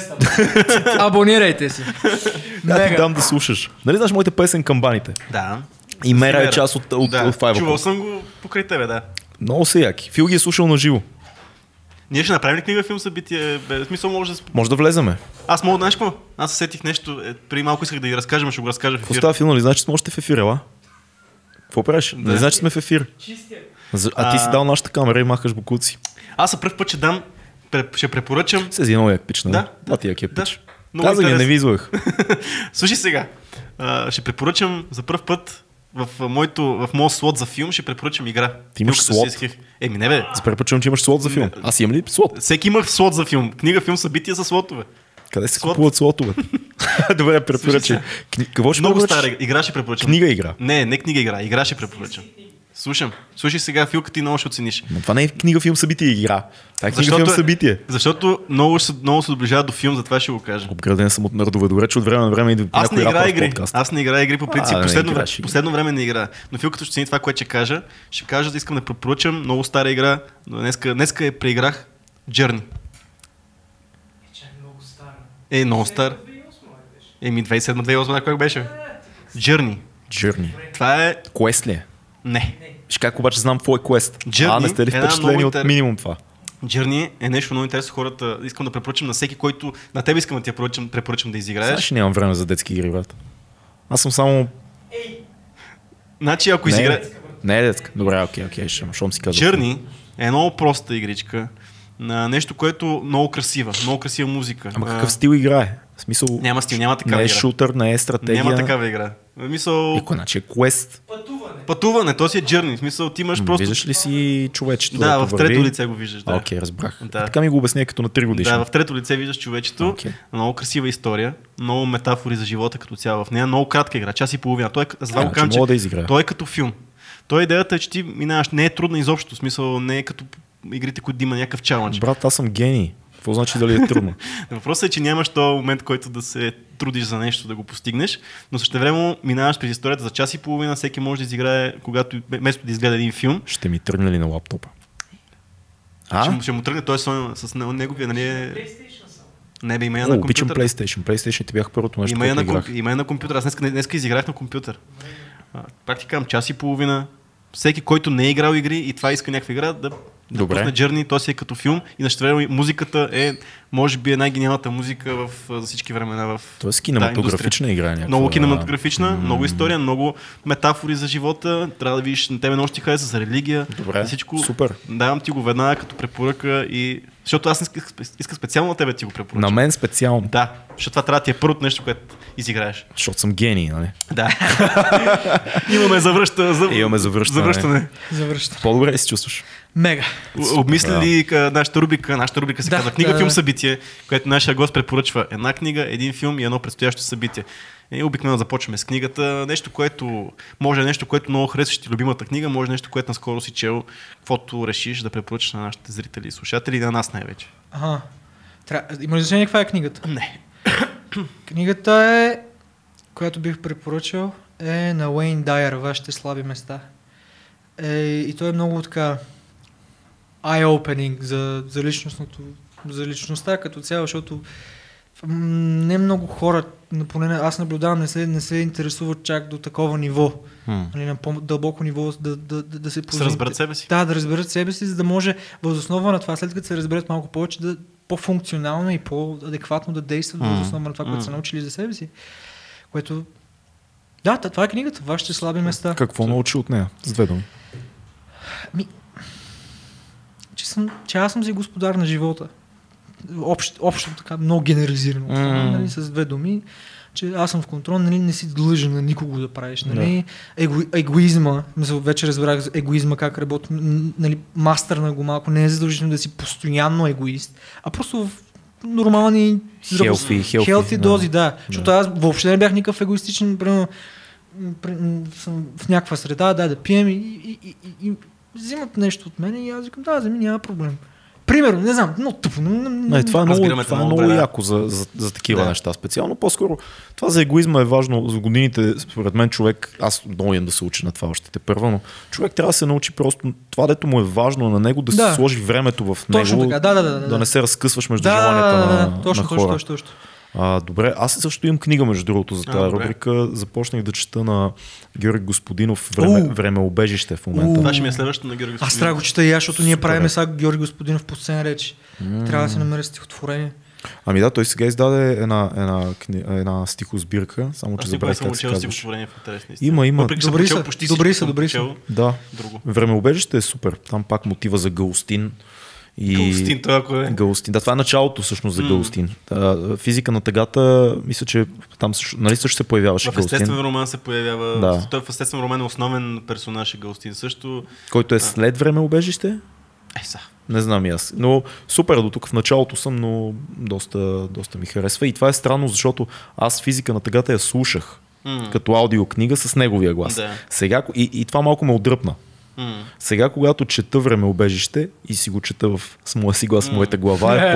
Speaker 3: Абонирайте се.
Speaker 1: да ти дам да слушаш. Нали знаеш моите песен камбаните?
Speaker 2: Да.
Speaker 1: И Мера е част от, от,
Speaker 2: да.
Speaker 1: от Five
Speaker 2: Чувал
Speaker 1: O'Clock.
Speaker 2: съм го покрай тебе, да.
Speaker 1: Много са яки. Фил ги е слушал на живо.
Speaker 2: Ние ще направим ли книга, филм, събитие? Бе, в смисъл може да...
Speaker 1: Може да влеземе.
Speaker 2: Аз мога, знаеш какво? Аз сетих нещо, е, преди малко исках да ги разкажем, ще го разкажа в ефир.
Speaker 1: става филм, нали? Значи сме още в ефир, ела? Какво правиш?
Speaker 2: Да.
Speaker 1: Не значи сме в ефир. За- А ти си дал нашата камера и махаш букуци.
Speaker 2: Аз за първ път ще дам, ще препоръчам.
Speaker 1: Се много як пич, нали?
Speaker 2: Да,
Speaker 1: Да, ти е
Speaker 2: да.
Speaker 1: пич.
Speaker 2: Много
Speaker 1: Каза ги, не ви. *laughs*
Speaker 2: Слушай сега, а, ще препоръчам за първ път в, моето, в моят слот за филм, ще препоръчам игра.
Speaker 1: Ти имаш
Speaker 2: си
Speaker 1: слот?
Speaker 2: Еми не бе,
Speaker 1: Аз препоръчвам, че имаш слот за филм. Аз имам ли слот?
Speaker 2: всеки има слот за филм. Книга, филм, събития са слотове.
Speaker 1: Къде се
Speaker 2: Слот.
Speaker 1: купуват слотове? *laughs* Добре, препоръчай. Кни- Какво ще
Speaker 2: Много стара игра ще препоръчам.
Speaker 1: Книга игра.
Speaker 2: Не, не книга игра, игра ще препоръчам. Слушам. Слушай сега, филка ти много ще оцениш.
Speaker 1: Но това не е книга, филм, събитие и игра. Това е книга,
Speaker 2: Защото
Speaker 1: филм, събитие.
Speaker 2: Защото много много се доближава до филм, затова ще го кажа.
Speaker 1: Обграден съм от нърдове. Добре, че от време на време идва
Speaker 2: Аз не играя игри. Аз не играя игри по принцип.
Speaker 1: А,
Speaker 2: последно,
Speaker 1: играеш
Speaker 2: време, последно време не играя. Но филката ще цени това, което ще кажа. Ще кажа да искам да препоръчам много стара игра. Но днеска, днеска е преиграх Journey. Е, много стар. Еми, 2007-2008, как беше? Journey.
Speaker 1: Journey.
Speaker 2: Това е...
Speaker 1: Quest ли е?
Speaker 2: Не.
Speaker 1: Ще как обаче знам какво е Quest.
Speaker 2: Journey
Speaker 1: а, не сте ли
Speaker 2: е
Speaker 1: впечатлени от минимум това?
Speaker 2: Journey е нещо много интересно хората. Искам да препоръчам на всеки, който... На тебе искам да ти я препоръчам, препоръчам да изиграеш.
Speaker 1: Знаеш, нямам време за детски игри, брат. Аз съм само...
Speaker 2: Значи, ако
Speaker 1: Не,
Speaker 2: изиграеш...
Speaker 1: не е детска. Добре, окей, окей, ще щом си казвам.
Speaker 2: Journey е много проста игричка. На нещо, което много красива. Много красива музика.
Speaker 1: Ама какъв стил играе? В смисъл,
Speaker 2: Няма стил, няма такава
Speaker 1: не е
Speaker 2: игра.
Speaker 1: шутър, не е стратегия.
Speaker 2: Няма такава игра. В Мисъл,
Speaker 1: И кой значи е Quest?
Speaker 2: пътуване, то си е Journey. В смисъл, ти имаш просто...
Speaker 1: Виждаш ли си човечето?
Speaker 2: Да, в трето
Speaker 1: върви?
Speaker 2: лице го виждаш. Да.
Speaker 1: Окей, разбрах.
Speaker 2: Да.
Speaker 1: Така ми го обясня като на 3 годишни.
Speaker 2: Да, в трето лице виждаш човечето.
Speaker 1: Окей.
Speaker 2: Много красива история. Много метафори за живота като цяло в нея. Много кратка игра, час и половина. Той е, го
Speaker 1: значи
Speaker 2: казвам, че
Speaker 1: мога да
Speaker 2: той е като филм. Той идеята е, че ти минаваш, не е трудна изобщо. В смисъл, не е като игрите, които да има някакъв чалендж.
Speaker 1: Брат, аз съм гений. Какво значи дали е трудно? *laughs*
Speaker 2: Въпросът е, че нямаш този момент, който да се трудиш за нещо да го постигнеш, но също време минаваш през историята за час и половина, всеки може да изиграе, когато вместо да изгледа един филм,
Speaker 1: Ще ми тръгне ли на лаптопа?
Speaker 2: ще,
Speaker 1: А?
Speaker 2: му- ще му тръгне той с, с неговия, нали? е- Не бе, има я
Speaker 1: О,
Speaker 2: на
Speaker 1: обичам
Speaker 2: компютър.
Speaker 1: PlayStation. PlayStation ти бях първото нещо,
Speaker 2: Има я,
Speaker 1: което
Speaker 2: на,
Speaker 1: играх.
Speaker 2: има я на компютър. Аз днес, днес изиграх на компютър. А, Пак ти казвам, час и половина. Всеки, който не е играл игри и това иска някаква игра, да, да
Speaker 1: Добре.
Speaker 2: пусне Journey, то си е като филм и на музиката е, може би, е най-гениалната музика в, за всички времена в
Speaker 1: Тоест кинематографична
Speaker 2: индустрия.
Speaker 1: игра е някаква.
Speaker 2: Много кинематографична, много история, много метафори за живота. Трябва да видиш, на тебе много ще ти хареса за религия.
Speaker 1: Добре,
Speaker 2: всичко.
Speaker 1: супер.
Speaker 2: Давам ти го веднага като препоръка и... Защото аз исках, исках специално на тебе да ти го препоръчам.
Speaker 1: На мен специално.
Speaker 2: Да, защото това трябва да ти е първото нещо, което изиграеш.
Speaker 1: Защото съм гений, нали?
Speaker 2: Да. *laughs* Имаме завръща, за...
Speaker 1: Имаме завръщане.
Speaker 2: завръщане.
Speaker 3: Завръща.
Speaker 1: По-добре ли се чувстваш?
Speaker 3: Мега.
Speaker 2: О- Обмисли ли ка- нашата рубрика? Нашата рубрика се
Speaker 3: Да,
Speaker 2: казва книга,
Speaker 3: да,
Speaker 2: филм,
Speaker 3: да.
Speaker 2: събитие, което нашия гост препоръчва една книга, един филм и едно предстоящо събитие. И обикновено започваме с книгата. Нещо, което може нещо, което много харесваш ти любимата книга, може нещо, което наскоро си чел, каквото решиш да препоръчаш на нашите зрители и слушатели и на нас най-вече.
Speaker 3: Ага. Тря... Има ли значение каква е книгата?
Speaker 2: Не. *coughs*
Speaker 3: Книгата е, която бих препоръчал, е на Уейн Дайер, Вашите слаби места. Е, и той е много така eye-opening за, за личностното, за личността като цяло, защото не много хора, поне не- аз наблюдавам, не се, не се интересуват чак до такова ниво, нали, на по-дълбоко ниво, да, да, да, да се
Speaker 2: Да
Speaker 3: познаят.
Speaker 2: разберат себе си.
Speaker 3: Да, да разберат себе си, за да може възоснова на това, след като се разберат малко повече, да по-функционално и по-адекватно да действат
Speaker 2: М,
Speaker 3: възоснова на това, което
Speaker 2: м.
Speaker 3: са научили за себе си. Което... Да, това е книгата. Вашите слаби места.
Speaker 1: Какво научи от нея? С две думи.
Speaker 3: Ми... Че съм, че аз съм си господар на живота. Общ, общо така, много генерализирано. Mm. Нали, с две думи, че аз съм в контрол, нали, не си длъжен на никого да правиш. Нали, Его, егоизма, вече разбрах за егоизма как работи, нали, мастър на го малко, не е задължително да си постоянно егоист, а просто в нормални
Speaker 1: Healthy, healthy,
Speaker 3: healthy
Speaker 1: да.
Speaker 3: дози, да. Защото аз въобще не бях никакъв егоистичен, примерно, съм в някаква среда, дай да пием и, и, и, и взимат нещо от мен и аз викам, да, вземи, няма проблем. Примерно, не знам, много тъпо.
Speaker 1: Не, това е много, това е
Speaker 2: много да.
Speaker 1: яко за, за, за такива
Speaker 2: Да.
Speaker 1: неща. Специално по-скоро това за егоизма е важно. За годините, според мен, човек, аз много да се уча на това още те първа, но човек трябва да се научи просто това, дето му е важно на него, да,
Speaker 3: Да.
Speaker 1: си сложи времето в него,
Speaker 3: Точно така, да, да, да, да.
Speaker 1: да не се разкъсваш между
Speaker 3: Да,
Speaker 1: желанията
Speaker 3: да, да,
Speaker 1: на,
Speaker 3: да, точно,
Speaker 1: на
Speaker 3: точно,
Speaker 1: хора.
Speaker 3: точно, точно.
Speaker 1: А, добре, аз също имам книга, между другото, за
Speaker 2: А,
Speaker 1: тази
Speaker 2: добре.
Speaker 1: рубрика. Започнах да чета на Георги Господинов време,
Speaker 3: Уу.
Speaker 1: време обежище в момента.
Speaker 2: Това ще ми е следващото на Георги
Speaker 3: Аз трябва да го чета и аз, защото ние правиме сега Георги Господинов по сцена речи. Трябва да се намеря стихотворение.
Speaker 1: Ами да, той сега издаде една, една, една стихосбирка, само че забравих
Speaker 2: съм
Speaker 1: как се
Speaker 2: учил
Speaker 1: казваш. Има, има.
Speaker 2: Въпреки,
Speaker 3: Добри са,
Speaker 2: почти
Speaker 3: добри са, добри са.
Speaker 1: Да. Времеобежище е супер. Там пак мотива за Гаустин. И...
Speaker 2: Гаустин, това ако е.
Speaker 1: Гаустин. Да, това е началото всъщност за
Speaker 2: М.
Speaker 1: Гаустин. А, физика на тъгата, мисля, че там също, нали също се появяваше
Speaker 2: В естествен
Speaker 1: Гаустин,
Speaker 2: роман се появява.
Speaker 1: Да.
Speaker 2: Той в естествен роман е основен персонаж е Гаустин също.
Speaker 1: който е след времеобежище.
Speaker 2: Е, са.
Speaker 1: Не знам и аз. Но супер, до тук в началото съм, но доста, доста ми харесва. И това е странно, защото аз физика на тъгата я слушах
Speaker 2: М.
Speaker 1: като аудиокнига с неговия глас.
Speaker 2: Да.
Speaker 1: Сега, и, и това малко ме отдръпна.
Speaker 2: М.
Speaker 1: Сега, когато чета времеобежище и си го чета в, с моя си глас, в моята глава, е,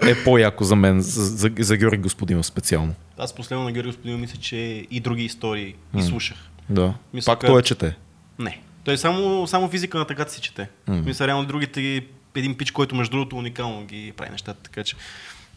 Speaker 1: по, е по-яко за мен, за, за, за Георги Господинов специално.
Speaker 2: Аз последно на Георги Господин мисля, че и други истории и слушах.
Speaker 1: Да.
Speaker 2: Мисля,
Speaker 1: Пак
Speaker 2: че-
Speaker 1: той е чете.
Speaker 2: Не. Той само, само физика на тъгата си чете.
Speaker 1: М.
Speaker 2: Мисля, реално другите един пич, който между другото уникално ги прави нещата, така че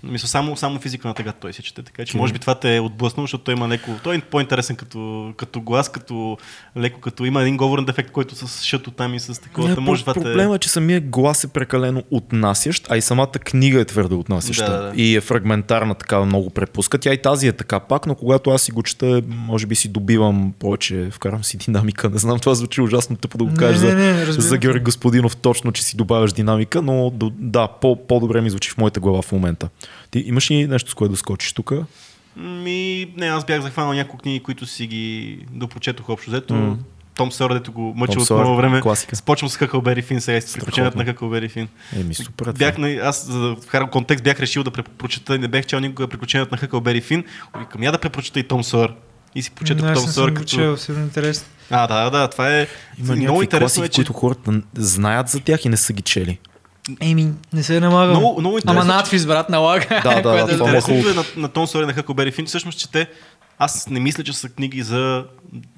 Speaker 2: мисля, само, само физика на тъгата той си чете, така че може би това те е отблъснало, защото той има леко, той е по-интересен като, като глас, като леко, като има един говорен дефект, който с шато там и с такова.
Speaker 1: Не,
Speaker 2: може това те...
Speaker 1: проблема е, че самия глас е прекалено отнасящ, а и самата книга е твърде отнасяща.
Speaker 2: Да, да.
Speaker 1: И е фрагментарна, така много препуска. Тя и тази е така пак, но когато аз си го чета, може би си добивам повече, вкарам си динамика. Не знам, това звучи ужасно тъпо да го кажа
Speaker 3: не,
Speaker 1: за,
Speaker 3: не, разбирам.
Speaker 1: за Георги Господинов точно, че си добавяш динамика, но да, по, по-добре ми звучи в моята глава в момента. Ти имаш ли нещо, с което да скочиш тук?
Speaker 2: Ми, не, аз бях захванал няколко книги, които си ги допочетох общо взето.
Speaker 1: М.
Speaker 2: Том Сойер, дето го мъчи
Speaker 1: Том
Speaker 2: от много време.
Speaker 1: класика.
Speaker 2: Спочвам с Хъкълбери Фин, сега си приключенията на Хъкълбери Фин.
Speaker 1: Еми, супер. е.
Speaker 2: Бях, на, аз, за да вкарам контекст, бях решил да препрочета и не бях чел никога приключенията на Хъкълбери Фин. Викам, я да препрочета и Том Сойер. И си почетох Том Сойер като...
Speaker 3: чел, сигурно интересно.
Speaker 2: А, да, да, това е
Speaker 1: Има
Speaker 2: много интересно
Speaker 1: класики,
Speaker 2: е, че...
Speaker 1: които хората знаят за тях и не са ги чели.
Speaker 3: Еми, не се е налагал.
Speaker 2: Много, много
Speaker 3: Ама надфис, брат, налага.
Speaker 1: Да, *laughs* да,
Speaker 3: е
Speaker 1: е
Speaker 2: Интересното е на, на Том Сойер на Хъкълбери Фин, всъщност, че те аз не мисля, че са книги за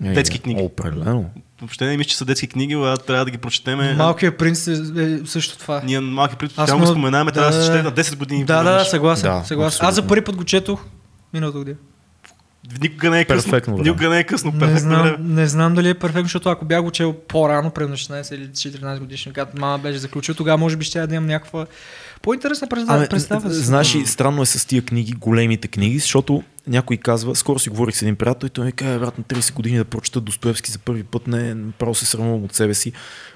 Speaker 1: Е,
Speaker 2: детски
Speaker 1: е,
Speaker 2: книги.
Speaker 1: Определено.
Speaker 2: Въобще не мисля, че са детски книги, а трябва да ги прочетеме.
Speaker 3: Малкият принц е, е също това.
Speaker 2: Ние малки пред
Speaker 3: Аз
Speaker 2: постоянно
Speaker 3: много-
Speaker 2: споменаваме, трябва да се чете на 10 години.
Speaker 3: Да, да, да, съгласен.
Speaker 1: Да,
Speaker 3: съгласен. Аз за първи път го четох миналата година.
Speaker 2: Никога не е късно.
Speaker 1: Перфектно време.
Speaker 2: Никога не е късно.
Speaker 3: Не
Speaker 2: Перфектно
Speaker 3: знам,
Speaker 2: време.
Speaker 3: не знам дали е перфектно, защото ако бях го чел по-рано, примерно 16 или 14 годишни, когато мама беше заключил, тогава може би ще да имам някаква по-интересна представа.
Speaker 1: Ами,
Speaker 3: представа
Speaker 1: знаеш, и странно е с тия книги, големите книги, защото някой казва, скоро си говорих с един приятел и той ми каза, брат, на 30 години да прочета Достоевски за първи път, не, право се срамувам от себе си.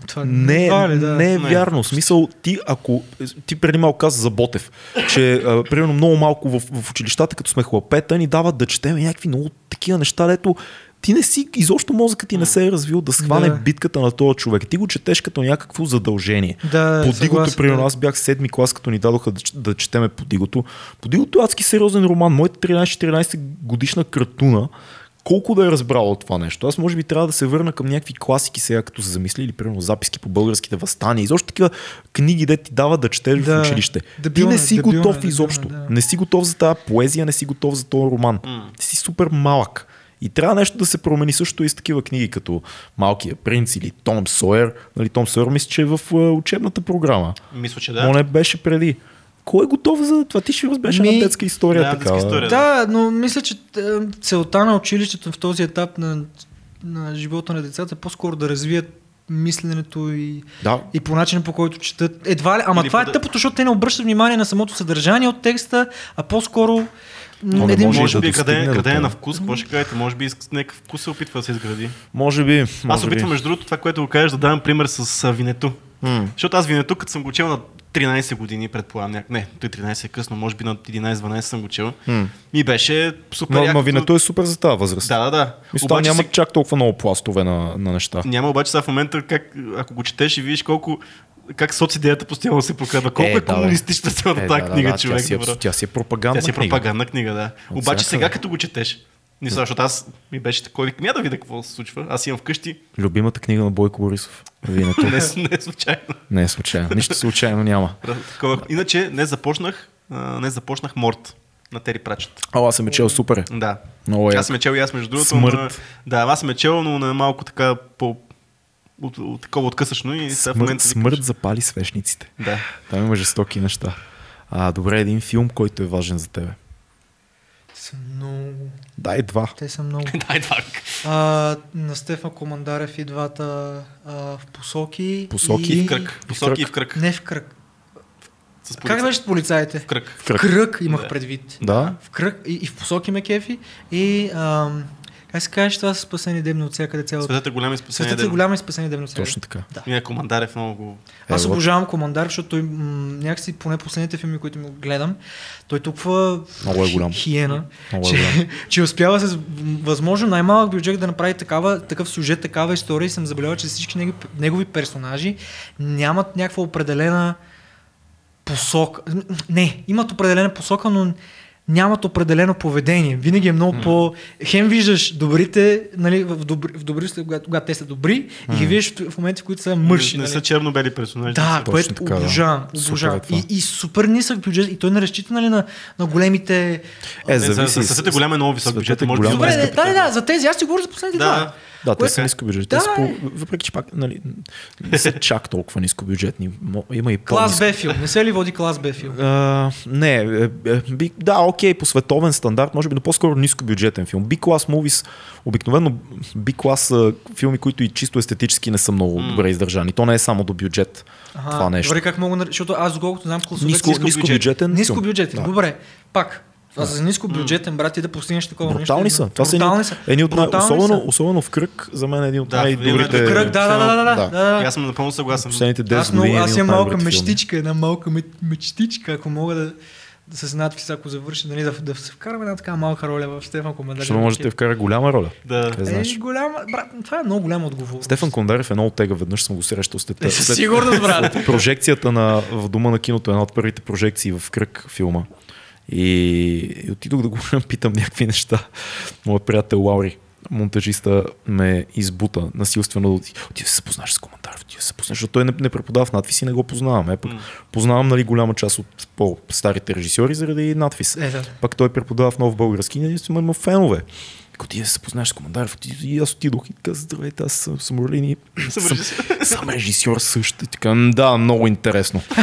Speaker 3: Това
Speaker 1: Не,
Speaker 3: това ли, да.
Speaker 1: не е
Speaker 2: Не.
Speaker 1: вярно. В смисъл, ти ако... Ти преди малко каза за Ботев, че а, примерно много малко в, в училищата, като сме хлапета, ни дават да четем някакви много такива неща, дето ти не си, изобщо мозъкът ти не се е развил да схване
Speaker 3: Да.
Speaker 1: битката на този човек. Ти го четеш като някакво задължение.
Speaker 3: Да,
Speaker 1: Подигото, примерно,
Speaker 3: да.
Speaker 1: аз бях седми клас, като ни дадоха да, да четеме Подигото. Подигото е адски сериозен роман. Моята 13-14 годишна кратуна, колко да е разбрала от това нещо. Аз може би трябва да се върна към някакви класики сега, като се замисли, или примерно записки по българските възстания. Изобщо такива книги, де ти дават да четеш
Speaker 3: Да.
Speaker 1: в училище. ти
Speaker 3: Дебилно
Speaker 1: не
Speaker 3: е,
Speaker 1: си
Speaker 3: дебилно е,
Speaker 1: готов
Speaker 3: дебилно е,
Speaker 1: изобщо.
Speaker 3: да.
Speaker 1: Не си готов за тази поезия, не си готов за този роман.
Speaker 2: М.
Speaker 1: Ти си супер малък. И трябва нещо да се промени също и с такива книги, като Малкия принц или Том Сойер. Нали, Том Сойер мисля, че е в е, учебната програма.
Speaker 2: Мисля, че
Speaker 1: Да.
Speaker 2: да.
Speaker 1: Но не беше преди. Кой е готов за това? Ти ще разбереш
Speaker 3: Ми-
Speaker 1: една детска история.
Speaker 2: Да,
Speaker 1: така.
Speaker 2: детска история.
Speaker 3: Да, но мисля, че е, целта на училището в този етап на, на живота на децата е по-скоро да развият мисленето и,
Speaker 1: Да.
Speaker 3: и по начина по който четат. Едва ли, ама
Speaker 2: Или
Speaker 3: това е
Speaker 2: пода-
Speaker 3: тъпото, защото те не обръщат внимание на самото съдържание от текста, а по-скоро
Speaker 1: Но не може
Speaker 2: Може
Speaker 1: да
Speaker 2: би
Speaker 1: достигне
Speaker 2: къде,
Speaker 1: до
Speaker 2: къде е
Speaker 1: това.
Speaker 2: на вкус, какво ще кажете? Може би някакъв вкус се опитва да се изгради.
Speaker 1: Може би.
Speaker 2: Аз
Speaker 1: Може
Speaker 2: се опитвам, между другото, това, което го кажеш, да давам пример с винето.
Speaker 1: М.
Speaker 2: Защото аз Винету, като съм го чел на 13 години, предполагам, не, той 13 е късно, може би на 11-12 съм го чел. И беше супер
Speaker 1: Но, но винето е супер за тази възраст.
Speaker 2: Да, да, да.
Speaker 1: Мисля,
Speaker 2: Обаче
Speaker 1: няма
Speaker 2: се-
Speaker 1: чак толкова много пластове на, на неща.
Speaker 2: Няма обаче сега в момента, как, ако го четеш и видиш колко как социдеята постоянно се показва. Колко е,
Speaker 1: Е, да,
Speaker 2: комунистична цялата
Speaker 1: Е,
Speaker 2: тази
Speaker 1: да,
Speaker 2: книга,
Speaker 1: да,
Speaker 2: човек.
Speaker 1: Тя си, е,
Speaker 2: добро.
Speaker 1: тя си е пропагандна
Speaker 2: Тя си е пропагандна книга, да.
Speaker 1: От
Speaker 2: Обаче
Speaker 1: всякъде.
Speaker 2: сега като го четеш, не знам, защото аз ми беше такова, викам, я да видя какво се случва. Аз имам вкъщи,
Speaker 1: Любимата книга на Бойко Борисов. Винето.
Speaker 2: не, не е случайно.
Speaker 1: Не е случайно. Нищо случайно няма.
Speaker 2: Иначе не започнах, а, не започнах Морт на Тери Прачет.
Speaker 1: А, аз съм е чел супер. е.
Speaker 2: Да.
Speaker 1: Много е.
Speaker 2: Аз съм е чел и аз между другото.
Speaker 1: Смърт.
Speaker 2: На, да, аз съм е чел, но на малко така по от, от, такова откъсъчно и сега в
Speaker 1: Смърт,
Speaker 2: момента...
Speaker 1: смърт запали свещниците.
Speaker 2: Да.
Speaker 1: Там има жестоки неща. А, добре, един филм, който е важен за тебе.
Speaker 3: Са много...
Speaker 1: Дай два.
Speaker 3: Те са много. *laughs*
Speaker 2: Дай два.
Speaker 3: А, на Стефан Командарев и двата а, в посоки.
Speaker 1: Посоки
Speaker 3: и...
Speaker 2: В кръг. Посоки и в кръг.
Speaker 3: Не в кръг.
Speaker 2: С
Speaker 3: Как беше с полицаите?
Speaker 2: В кръг.
Speaker 1: В кръг.
Speaker 3: кръг имах
Speaker 2: Да.
Speaker 3: предвид.
Speaker 1: Да.
Speaker 3: В кръг и, и в посоки ме кефи. И ам, как се каже, това са спасени дебни от всякъде цялото.
Speaker 2: Светът е голям и спасение.
Speaker 3: Светът е голям и спасени дебни от всякъде.
Speaker 1: Точно така.
Speaker 3: Да.
Speaker 2: Ние Командарев много го...
Speaker 3: Аз
Speaker 1: Е,
Speaker 3: обожавам Командар, защото той м- някакси, поне последните филми, които му гледам, той толкова
Speaker 1: Много е голям.
Speaker 3: хи- хиена,
Speaker 1: Много е
Speaker 3: че,
Speaker 1: голям. *laughs*
Speaker 3: че успява с възможно най-малък бюджет да направи такава, такъв сюжет, такава история и съм забелязал, че всички негови, негови персонажи нямат някаква определена посока. Не, имат определена посока, но нямат определено поведение. Винаги е много по... Хем виждаш добрите, нали, в добри, в добри когато, когато те са добри, и ги виждаш в, моменти, в които са мърши.
Speaker 2: Не, не
Speaker 3: нали.
Speaker 2: са черно-бели персонажи.
Speaker 3: Да,
Speaker 1: Точно
Speaker 3: което
Speaker 1: така, да.
Speaker 3: обожавам.
Speaker 1: Супер е
Speaker 3: обожавам. и, и супер нисък бюджет. И той не разчита нали, на, на големите...
Speaker 1: Е,
Speaker 2: Не, за-
Speaker 1: зависи.
Speaker 2: за Светът е голям е много висок
Speaker 1: Светът
Speaker 2: бюджет.
Speaker 1: е
Speaker 2: Може
Speaker 1: голям.
Speaker 3: Да, да, да, за тези аз ти говоря за последните
Speaker 2: Да.
Speaker 3: два.
Speaker 1: Да, те са ниско бюджетни. Те
Speaker 3: Да,
Speaker 1: са по,
Speaker 3: е.
Speaker 1: въпреки че пак, нали, не са чак толкова ниско бюджетни. Има и по
Speaker 3: Клас Б филм. Не се ли води клас Б филм?
Speaker 1: А, не, е, е, би, да, окей, по световен стандарт, може би, но по-скоро ниско бюджетен филм. B-клас movies, обикновено B-клас са филми, които и чисто естетически не са много добре издържани. То не е само до бюджет това нещо.
Speaker 3: Добре, как мога... Защото аз доколкото знам класовете...
Speaker 1: Ниско,
Speaker 2: ниско
Speaker 1: ниско
Speaker 2: бюджет.
Speaker 1: бюджетен
Speaker 3: Ниско
Speaker 1: филм.
Speaker 3: бюджет.
Speaker 1: Да.
Speaker 3: Добре, пак. Това за ниско бюджетен, брат, ти да постигнеш такова
Speaker 1: Брутални
Speaker 3: нещо.
Speaker 1: са. Това са
Speaker 3: Брутални са.
Speaker 1: едни от най- особено,
Speaker 3: са.
Speaker 1: особено в кръг, за мен е един от
Speaker 2: Да,
Speaker 1: най-добрите.
Speaker 3: В кръг, да, да, да, да, да, да.
Speaker 2: И аз съм напълно съгласен.
Speaker 1: Последните 10
Speaker 3: Аз,
Speaker 1: години. е
Speaker 3: аз имам малка мечтичка, една малка меч- мечтичка, ако мога да, да с надпис, ако завърши, нали, да, да се вкарам една така малка роля в Стефан Командарев.
Speaker 1: Защото може да те вкара голяма роля.
Speaker 2: Да.
Speaker 1: Къде знаеш?
Speaker 3: Е, голяма, брат, това е много голяма отговорност.
Speaker 1: Стефан Кондарев е много тега, веднъж съм го срещал след,
Speaker 3: Е, със сигурност, брат. *laughs*
Speaker 1: прожекцията на, в Дома на киното, една от първите прожекции в кръг филма. И, и отидох да го *laughs* питам някакви неща. Моят приятел Лаури, монтажиста, ме избута насилствено да се запознаеш с коментар, ти се запознаеш, защото той не, не преподава в надпис и не го познавам. Е, пък познавам нали, голяма част от по-старите режисьори заради надпис.
Speaker 3: Е, да.
Speaker 1: Пак той преподава в нов български и наистина има фенове. Ако ти да се запознаеш с Командарев, ти- и аз отидох и казах, здравейте, аз съм, *laughs* съм Орлин
Speaker 2: Съм
Speaker 1: съм,
Speaker 2: режисьор.
Speaker 1: също. И така, «М, да, много интересно. *laughs*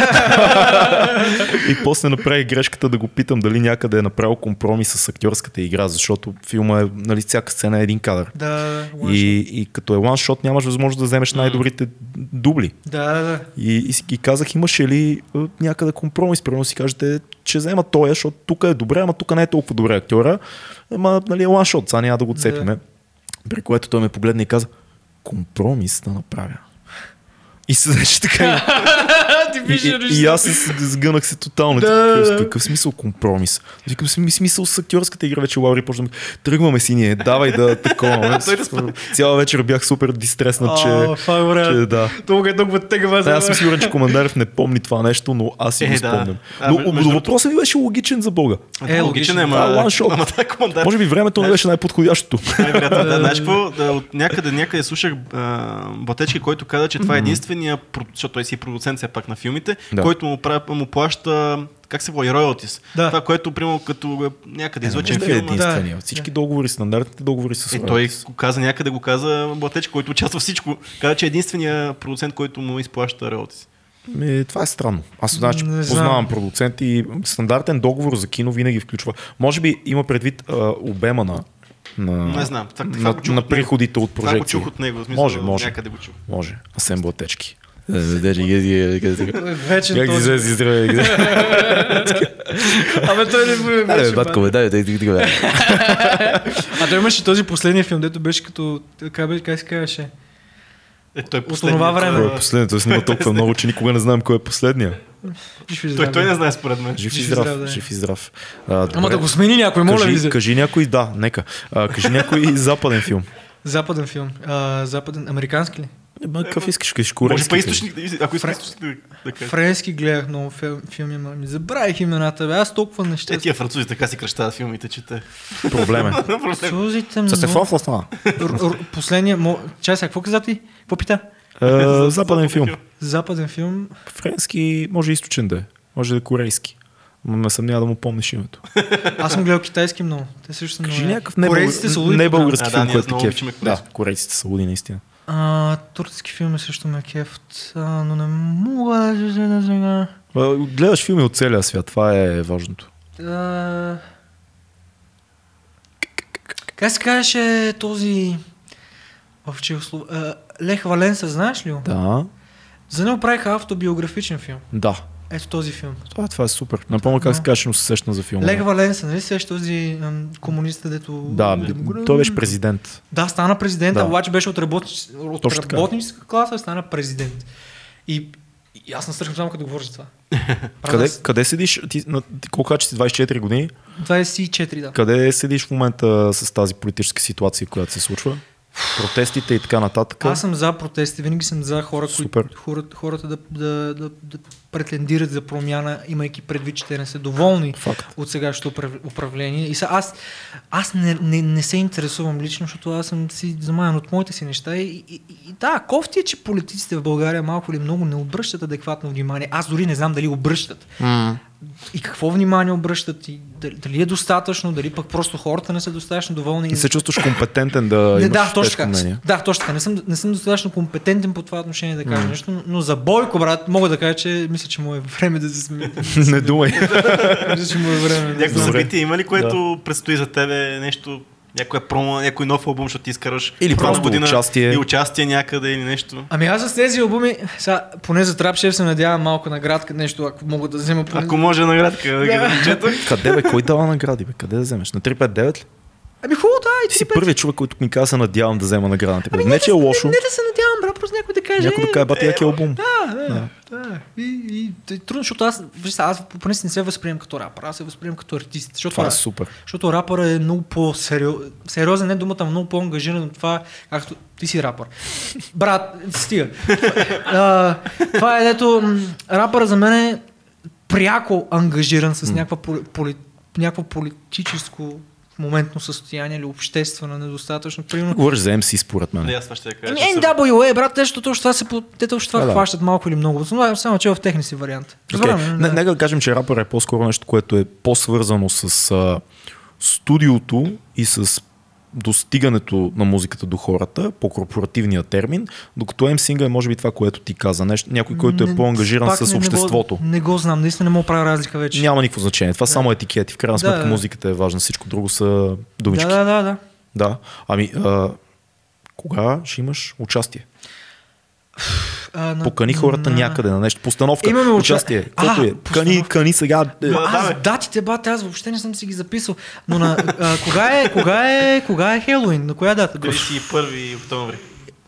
Speaker 1: и после направих грешката да го питам дали някъде е направил компромис с актьорската игра, защото филма е, нали, всяка сцена е един кадър.
Speaker 3: Да,
Speaker 1: И, и като е ланшот нямаш възможност да вземеш най-добрите дубли.
Speaker 3: да, да, да.
Speaker 1: И, и, и казах, имаше ли някъде компромис? Примерно си кажете, че взема тоя, защото тук е добре, ама тук не е толкова добре актьора. Ама, нали, е ланшот, сега няма да го цепиме. При което той ме погледна и каза, компромис да направя. И седеше така. *laughs* и, и, и, и аз се сгънах се тотално.
Speaker 3: Да,
Speaker 1: какъв смисъл компромис? Викам смисъл с актьорската игра вече Лаури почна тръгваме си ние, давай да такова. *laughs*
Speaker 2: Спа-
Speaker 1: Цяла вечер бях супер дистреснат, че,
Speaker 3: брат.
Speaker 1: че да.
Speaker 3: Това е толкова тегава
Speaker 1: Да, аз съм сигурен, че Командарев не помни това нещо, но аз си
Speaker 2: Е,
Speaker 1: го
Speaker 2: да.
Speaker 1: спомням. Но, въпросът ми беше логичен за Бога.
Speaker 3: Е,
Speaker 2: Логичен е, е командар.
Speaker 1: Може би времето не беше най-подходящото. *laughs*
Speaker 2: Знаеш какво? От някъде, някъде слушах Батечки, който каза, че това е единствения, защото той си е продуцент все пак на филмите,
Speaker 1: Да.
Speaker 2: който му, прави, му плаща, как се води, роялтис.
Speaker 3: Да.
Speaker 2: Това, което, примерно, като е някъде излъчен
Speaker 1: да е
Speaker 2: филм.
Speaker 1: единствения.
Speaker 3: Да.
Speaker 1: Всички договори, стандартните договори с
Speaker 2: Е, той го каза някъде, го каза Батечки, който участва всичко. Каза, че е единствения продуцент, който му изплаща роялтис.
Speaker 1: Ми, това е странно. Аз значи, познавам продуцент и стандартен договор за кино винаги включва. Може би има предвид а, обема на, на,
Speaker 2: Не знам. Това
Speaker 1: на, на
Speaker 2: него.
Speaker 1: приходите от
Speaker 2: Това го
Speaker 1: прожекции.
Speaker 2: чух от него. В смисъл,
Speaker 1: Може, може.
Speaker 2: Някъде го чух.
Speaker 1: Може. Асен Блатечки. Е,
Speaker 3: Вечен
Speaker 1: Как ти
Speaker 3: този.
Speaker 1: се здравей?
Speaker 3: Абе, той не бъде
Speaker 1: Абе,
Speaker 3: вече,
Speaker 1: батко, бе, дай, дай, дай, дай.
Speaker 3: А той имаше този последния филм, дето беше като... Как, се казваше?
Speaker 2: Е, той е
Speaker 3: От
Speaker 2: последният,
Speaker 3: онова време.
Speaker 1: Кой е последният? Той снима толкова много, че никога не знаем кой е последния.
Speaker 3: Жив и
Speaker 2: Той,
Speaker 3: здрав,
Speaker 2: той не знае според мен.
Speaker 1: Жив и
Speaker 3: Жив и
Speaker 1: здрав.
Speaker 3: здрав, да.
Speaker 1: Жив и здрав. А,
Speaker 3: Ама да го смени някой, моля ви.
Speaker 1: кажи,
Speaker 3: за-
Speaker 1: кажи някой, да, нека. А, кажи някой *laughs* западен филм.
Speaker 3: Западен филм. А, западен, американски ли?
Speaker 1: Е, ма, какъв искаш? Кажеш
Speaker 2: Може
Speaker 1: корейски.
Speaker 2: па
Speaker 1: кажи.
Speaker 2: източник, да- ако искаш източник да, да кажеш.
Speaker 3: Френски гледах много фил, филми, ама ми забравих имената. Бе. Аз толкова неща.
Speaker 2: Е, тия французи така си кръщават филмите, че те.
Speaker 1: Проблем *laughs* е.
Speaker 3: Французите много...
Speaker 1: Стана.
Speaker 3: Р- р- Последния... Мо... Чай сега, какво каза ти? Какво пита?
Speaker 1: Е, Западен филм.
Speaker 3: Западен филм.
Speaker 1: Френски, може и източен да е. Може да е корейски. Но ме съмнява да му помниш името. *laughs*
Speaker 3: Аз съм гледал китайски много. Те също са много.
Speaker 1: Кажи някакъв не,
Speaker 3: са луди.
Speaker 1: не български
Speaker 2: А, да,
Speaker 1: филм, който
Speaker 2: обичаме
Speaker 1: Да, корейците са луди наистина.
Speaker 3: А, турски филми също ме кефт, а, но не мога да се сега.
Speaker 1: Гледаш филми от целия свят, това е важното.
Speaker 3: А... Как се казваше този в Чехослов... Лех Валенса, знаеш ли го?
Speaker 1: Да,
Speaker 3: За него правиха автобиографичен филм.
Speaker 1: да.
Speaker 3: Ето този филм.
Speaker 1: Това, това е супер. Напомня как се казваше, но се сещам за филма.
Speaker 3: Лех Валенса, нали сещаш този ам, комунист, дето...
Speaker 1: Да, той беше президент.
Speaker 3: Да, стана президент,
Speaker 1: Да.
Speaker 3: обаче беше от, работнич... от работническа класа, стана президент. И, и аз настръхвам само като говоря за това. *laughs*
Speaker 1: Къде,
Speaker 3: аз-
Speaker 1: къде седиш? Ти, на, колко че си 24 години?
Speaker 3: 24, да.
Speaker 1: Къде седиш в момента с тази политическа ситуация, която се случва? Протестите и така нататък.
Speaker 3: Аз съм за протести, винаги съм за хора,
Speaker 1: Супер.
Speaker 3: които хората, хората да, да, да, да претендират за промяна, имайки предвид, че те не са доволни
Speaker 1: Факт.
Speaker 3: от сегашното управ- управление. И са, аз, аз не, не, не, се интересувам лично, защото аз съм си замаян от моите си неща. И, и, и да, кофти е, че политиците в България малко или много не обръщат адекватно внимание. Аз дори не знам дали обръщат. И какво внимание обръщат, и дали, дали е достатъчно, дали пък просто хората не са достатъчно доволни.
Speaker 1: Не се чувстваш компетентен да
Speaker 3: Не, да, точно така. Да, точно така. Не съм, не съм достатъчно компетентен по това отношение да кажа нещо, но- но за Бойко, брат, мога да кажа, че мисля, че му е време да се смие. *laughs*
Speaker 1: не думай. *laughs*
Speaker 3: мисля, че му е време. Да
Speaker 2: Някакво събитие има ли, което предстои за тебе нещо, някоя промо, някой нов албум, защото ти изкараш
Speaker 1: Или просто участие.
Speaker 2: И участие някъде или нещо.
Speaker 3: Ами аз с тези албуми, сега, поне за Трап Шеф се надявам малко наградка, нещо, ако мога да взема поне.
Speaker 2: Ако може наградка да ги. *laughs*
Speaker 1: Къде бе? Кой дава награди? Бе? Къде да вземеш? На 359 ли?
Speaker 3: Ами хубаво, да, и
Speaker 1: Ти си първият човек, който ми каза, надявам да взема награда.
Speaker 3: Ами
Speaker 1: не, че е
Speaker 3: да-
Speaker 1: лошо.
Speaker 3: Не, не да се надявам, някой да каже.
Speaker 1: Някой да каже, бати, яки албум.
Speaker 3: Да, да, да. И, и, и, трудно, защото аз, виж, аз по принцип не се възприемам като рапър, аз се възприемам като артист. Защото
Speaker 1: Това е супер.
Speaker 3: Защото рапър е много по-сериозен, сериозен, не думата, но много по-ангажиран от това, както ти си рапър. Брат, стига. *laughs* а, това е дето, рапъра за мен е пряко ангажиран с някаква, поли, поли, някаква политическо моментно състояние или обществено недостатъчно. Примерно,
Speaker 1: Говориш за MC според
Speaker 2: Да,
Speaker 1: мен.
Speaker 2: ще кажа.
Speaker 3: Ами
Speaker 2: съм-
Speaker 3: NWA, брат, те точно това се те точно това
Speaker 1: Да, да.
Speaker 3: хващат малко или много. Но само че е в техни си вариант.
Speaker 1: Okay.
Speaker 3: Да.
Speaker 1: нека да кажем, че рапър е по-скоро нещо, което е по-свързано с а, студиото и с достигането на музиката до хората, по корпоративния термин, докато MC е може би това, което ти каза. Нещо, някой, който е
Speaker 3: Не-
Speaker 1: по-ангажиран
Speaker 3: пак
Speaker 1: с
Speaker 3: не- не го-
Speaker 1: обществото.
Speaker 3: Не го знам, наистина не мога да правя разлика вече.
Speaker 1: Няма никакво значение. Това са само етикети. В крайна
Speaker 3: Да,
Speaker 1: сметка
Speaker 3: да.
Speaker 1: музиката е важна. Всичко друго са думички.
Speaker 3: Да, да, да, да.
Speaker 1: Да. Ами, а, кога ще имаш участие?
Speaker 3: А, на-
Speaker 1: Покани хората
Speaker 3: на-
Speaker 1: някъде на нещо. Постановка,
Speaker 3: Имаме уча-
Speaker 1: участие.
Speaker 3: А,
Speaker 1: е. Кани,
Speaker 3: постановка.
Speaker 1: кани сега. Е,
Speaker 2: Да,
Speaker 3: аз датите, бат, аз въобще не съм си ги записал. Но на, а, кога, е, кога, е, кога е Хелоуин? На коя дата беше?
Speaker 2: 31 октомври.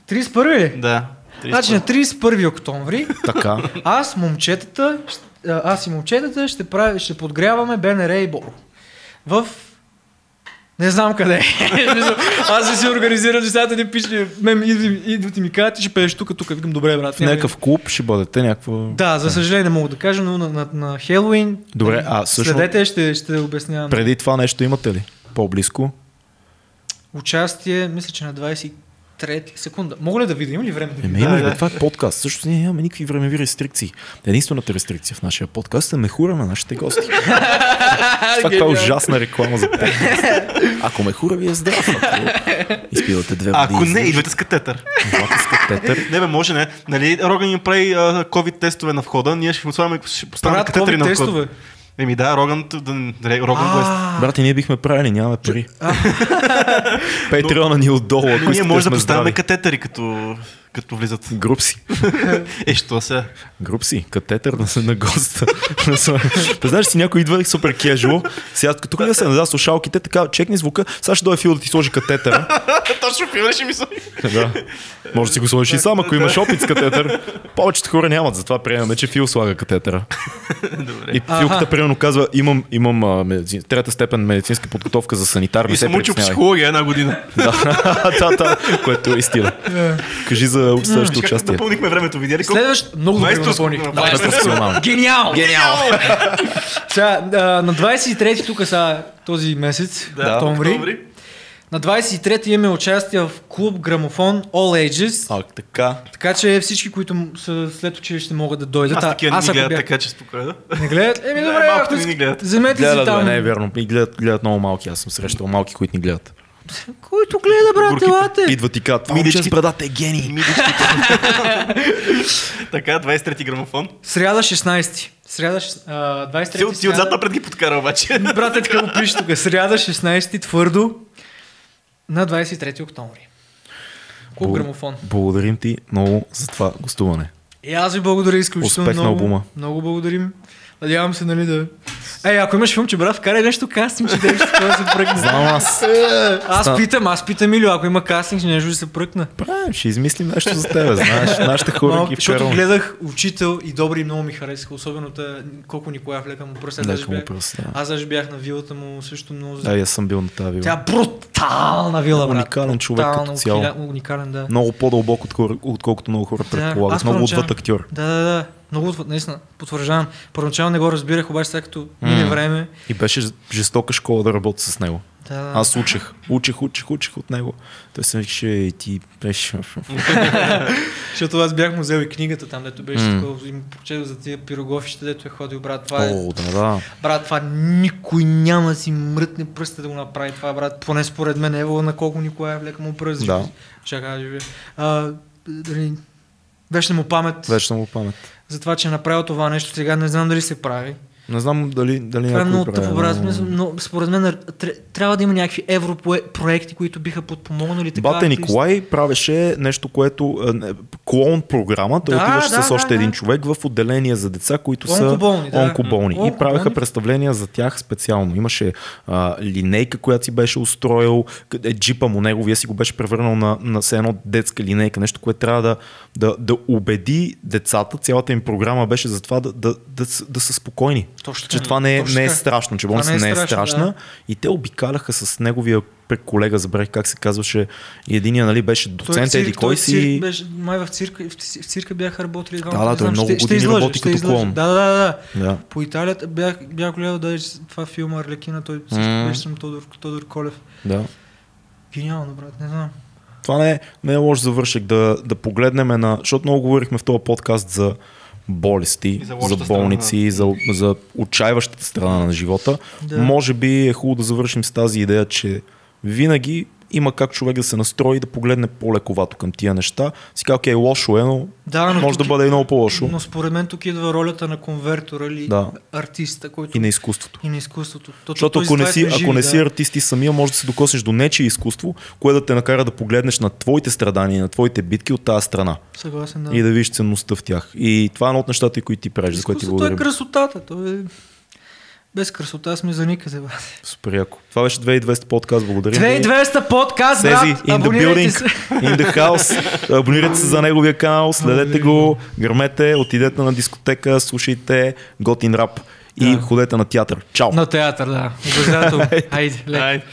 Speaker 3: 31 ли?
Speaker 2: Да.
Speaker 3: Значи на 31 октомври
Speaker 1: така.
Speaker 3: аз, момчетата, аз и момчетата ще, прави, ще подгряваме БНР и Боро. В не знам къде. Мисля, *laughs* аз си си организирам нещата, не пише, мен идват, и ми казват, ще пееш тук, тук. Викам, добре, брат.
Speaker 1: В някакъв клуб ще бъдете някаква...
Speaker 3: Да, за съжаление не мога да кажа, но на, на, на Хелоуин.
Speaker 1: Добре, а всъщност-
Speaker 3: Следете, ще, ще обяснявам.
Speaker 1: Преди това нещо имате ли? По-близко?
Speaker 3: Участие, мисля, че на 23 секунда. Мога ли да видя? Има ли време да
Speaker 1: Еми,
Speaker 3: видя?
Speaker 1: има,
Speaker 2: да.
Speaker 1: бе, това е подкаст. Също ние нямаме никакви времеви рестрикции. Единствената рестрикция в нашия подкаст е мехура на нашите гости. *laughs* това е ужасна реклама за теб. Ако мехура ви е здрав, ако изпивате две води.
Speaker 2: Ако не, идвате с катетър.
Speaker 1: с катетър.
Speaker 2: Не бе, може не. Нали, Роган ни прави а, COVID тестове на входа, ние ще му слагаме, ще
Speaker 3: Правят
Speaker 2: катетъри на входа. Еми да, Роган, да, Роган е.
Speaker 3: А,
Speaker 1: Брати, ние бихме правили, нямаме пари. Патреона ни е отдолу,
Speaker 2: Ами Ние може да поставяме
Speaker 1: здрави.
Speaker 2: катетъри като, като влизат.
Speaker 1: Групси. *laughs*
Speaker 2: Е, що сега?
Speaker 1: Групси, катетър на, на госта. *laughs* Та знаеш си, някой идва супер кежуал. Сега, тук да се нададе слушалките, така, чекни звука, сега ще дойде Фил да ти сложи катетъра. *laughs*
Speaker 2: Точно филм ще ми се.
Speaker 1: да. Може да си го сложиш и сам, ако имаш опит с катетър. Повечето хора нямат, затова приемаме, че Фил слага катетъра.
Speaker 2: Добре.
Speaker 1: И филката примерно казва, имам, имам а, медицин, трета степен медицинска подготовка за санитар.
Speaker 2: И
Speaker 1: се
Speaker 2: съм учил психология една година.
Speaker 1: Да, да, да, което е истина. Кажи за следващото
Speaker 2: Виж как
Speaker 1: участие.
Speaker 2: напълнихме времето, видя ли?
Speaker 3: Следващ, много добре напълних. Гениално!
Speaker 2: Гениал!
Speaker 3: Сега, на 23-ти тук са този месец,
Speaker 2: Да,
Speaker 3: октомври. На 23-ти имаме участие в клуб Грамофон All Ages.
Speaker 1: А, така.
Speaker 3: Така че всички, които са след училище могат да дойдат.
Speaker 2: Аз
Speaker 3: А,
Speaker 2: такива не гледат,
Speaker 3: бях-
Speaker 2: така че спокойно.
Speaker 3: Не гледат? Еми добре,
Speaker 2: малко
Speaker 3: ако
Speaker 2: не ни гледат.
Speaker 3: вземете си
Speaker 1: Гледат, бе,
Speaker 3: там.
Speaker 1: не е вярно. И гледат, гледат много малки. Аз съм срещал малки, които ни гледат.
Speaker 3: Който гледа, брат, елате.
Speaker 1: Идват и казват, момче с брадата е гений. *laughs*
Speaker 2: Така, 23-ти грамофон.
Speaker 3: Сряда 16. Сряда шест- а, 23
Speaker 2: Ти, ти отзад напред ги подкара обаче.
Speaker 3: Брат, е така го пише тук. Сряда 16 твърдо на 23 октомври.
Speaker 1: Бл-
Speaker 3: Грамофон.
Speaker 1: Благодарим ти много за това гостуване.
Speaker 3: И аз ви благодаря изключително
Speaker 1: Успех на
Speaker 3: много.
Speaker 1: албума.
Speaker 3: Много благодарим. Надявам се, нали да... Ей, ако имаш филм, че брат, вкарай нещо кастинг, че да се пръкне.
Speaker 1: Знам аз.
Speaker 3: Аз питам, аз питам Илю, ако има кастинг, нещо да се пръкна.
Speaker 1: Правим, ще измислим нещо за тебе. Знаеш, нашите хора ги
Speaker 3: защото гледах учител и добри и много ми харесаха, особено та, колко Николаев лека му пръст.
Speaker 1: Лека му
Speaker 3: бях,
Speaker 1: пръст, да.
Speaker 3: аз даже бях на вилата му също много.
Speaker 1: Да, аз съм бил на тази вила.
Speaker 3: Тя брутална вила, брат.
Speaker 1: Уникален човек като цяло.
Speaker 3: уникален- да.
Speaker 1: Много по-дълбоко, отколко- отколкото много хора предполагат. Много отвъд актьор.
Speaker 3: Да, да, да. Много, наистина, потвърждавам. Първоначално не го разбирах, обаче сега като мине време.
Speaker 1: И беше жестока школа да работя с него.
Speaker 3: Да, да.
Speaker 1: Аз учех, учех, учех, учех от него. Той се викаше, «Ей, ти беше... *laughs*
Speaker 3: Защото аз бях му взел и книгата там, дето беше
Speaker 1: М.
Speaker 3: такова, и прочетох за тия пирогофища, дето е ходил, брат. Това е,
Speaker 1: О, да, да.
Speaker 3: брат, това никой няма да си мрътне пръста да го направи това, брат. Поне според мен, ево на колко Николаев лека му пръст.
Speaker 1: Да.
Speaker 3: Чакай, живе. А, дали, вечна му памет
Speaker 1: Вечна му памет.
Speaker 3: За това, че е направил това нещо. Сега не знам дали се прави.
Speaker 1: Не знам дали, дали
Speaker 3: Това е много
Speaker 1: прави,
Speaker 3: тъпо, брат.
Speaker 1: но-
Speaker 3: според мен тр- трябва да има някакви европроекти, които биха подпомогнали така.
Speaker 1: Бате. Николай правеше нещо, което е, не, клоун програма. Той
Speaker 3: Да,
Speaker 1: отиваше
Speaker 3: да,
Speaker 1: с
Speaker 3: да,
Speaker 1: още
Speaker 3: да.
Speaker 1: един човек в отделение за деца, които
Speaker 3: Онкоболни,
Speaker 1: са
Speaker 3: да.
Speaker 1: онкоболни. И
Speaker 3: Онкоболни.
Speaker 1: правеха представления за тях специално. Имаше а, линейка, която си беше устроил, къде джипа му неговия си го беше превърнал на, на все едно детска линейка, нещо, което трябва да, да, да убеди децата. Цялата им програма беше за това да, да, да, да са спокойни.
Speaker 3: Точно
Speaker 1: Че това не е,
Speaker 3: Точно
Speaker 1: не е страшно, че болницата не е,
Speaker 3: страшно,
Speaker 1: страшна.
Speaker 3: да.
Speaker 1: И те обикаляха с неговия колега, забравих как се казваше, и единия нали, беше доцент, еди кой си.
Speaker 3: Беше, май в цирка, в ци- в цирка бяха работили двамата.
Speaker 1: Да, да,
Speaker 3: не
Speaker 1: той много
Speaker 3: ще- ще
Speaker 1: години
Speaker 3: излъжа,
Speaker 1: работи
Speaker 3: ще
Speaker 1: като
Speaker 3: излъжа.
Speaker 1: клоун.
Speaker 3: Да, да, да. да. По Италия бях, бях гледал да това филма Арлекина, той също
Speaker 1: М.
Speaker 3: беше на Тодор, Тодор Колев.
Speaker 1: Да.
Speaker 3: Гениално, брат, не знам.
Speaker 1: Това не е, не е лош завършек да, да погледнем на, защото много говорихме в този подкаст за болести,
Speaker 2: И за
Speaker 1: за, болници, за, за отчаиващата страна на живота.
Speaker 3: Да.
Speaker 1: Може би е хубаво да завършим с тази идея, че винаги има как човек да се настрои да погледне по-лековато към тия неща. Си казва, окей, лошо е, но
Speaker 3: Да, но
Speaker 1: може да бъде и много по-лошо.
Speaker 3: Но според мен тук идва ролята на конвертора или
Speaker 1: Да.
Speaker 3: артиста, който
Speaker 1: И на изкуството.
Speaker 3: и на изкуството. То-
Speaker 1: Защото ако не, си, ако не си
Speaker 3: да.
Speaker 1: артист и самия, може да се докоснеш до нечие изкуство, което да те накара да погледнеш на твоите страдания, на твоите битки от тази страна
Speaker 3: Съгласен, да.
Speaker 1: и да видиш ценността в тях. И това е едно от нещата, които ти правиш, за което ти
Speaker 3: Изкуството е
Speaker 1: благодаря.
Speaker 3: красотата. То е... Без красота сме за никъде, брат.
Speaker 1: Супер яко. Това беше 2200 подкаст. Благодаря. ви.
Speaker 3: 2200 подкаст,
Speaker 1: Сези,
Speaker 3: брат!
Speaker 1: in the building,
Speaker 3: се.
Speaker 1: in the house. Абонирайте се за неговия канал, следете го, гърмете, отидете на дискотека, слушайте готин рап и
Speaker 3: Да.
Speaker 1: ходете на театър. Чао!
Speaker 3: На театър, да. Обязателно. *laughs* Айде, лек.
Speaker 2: Айде.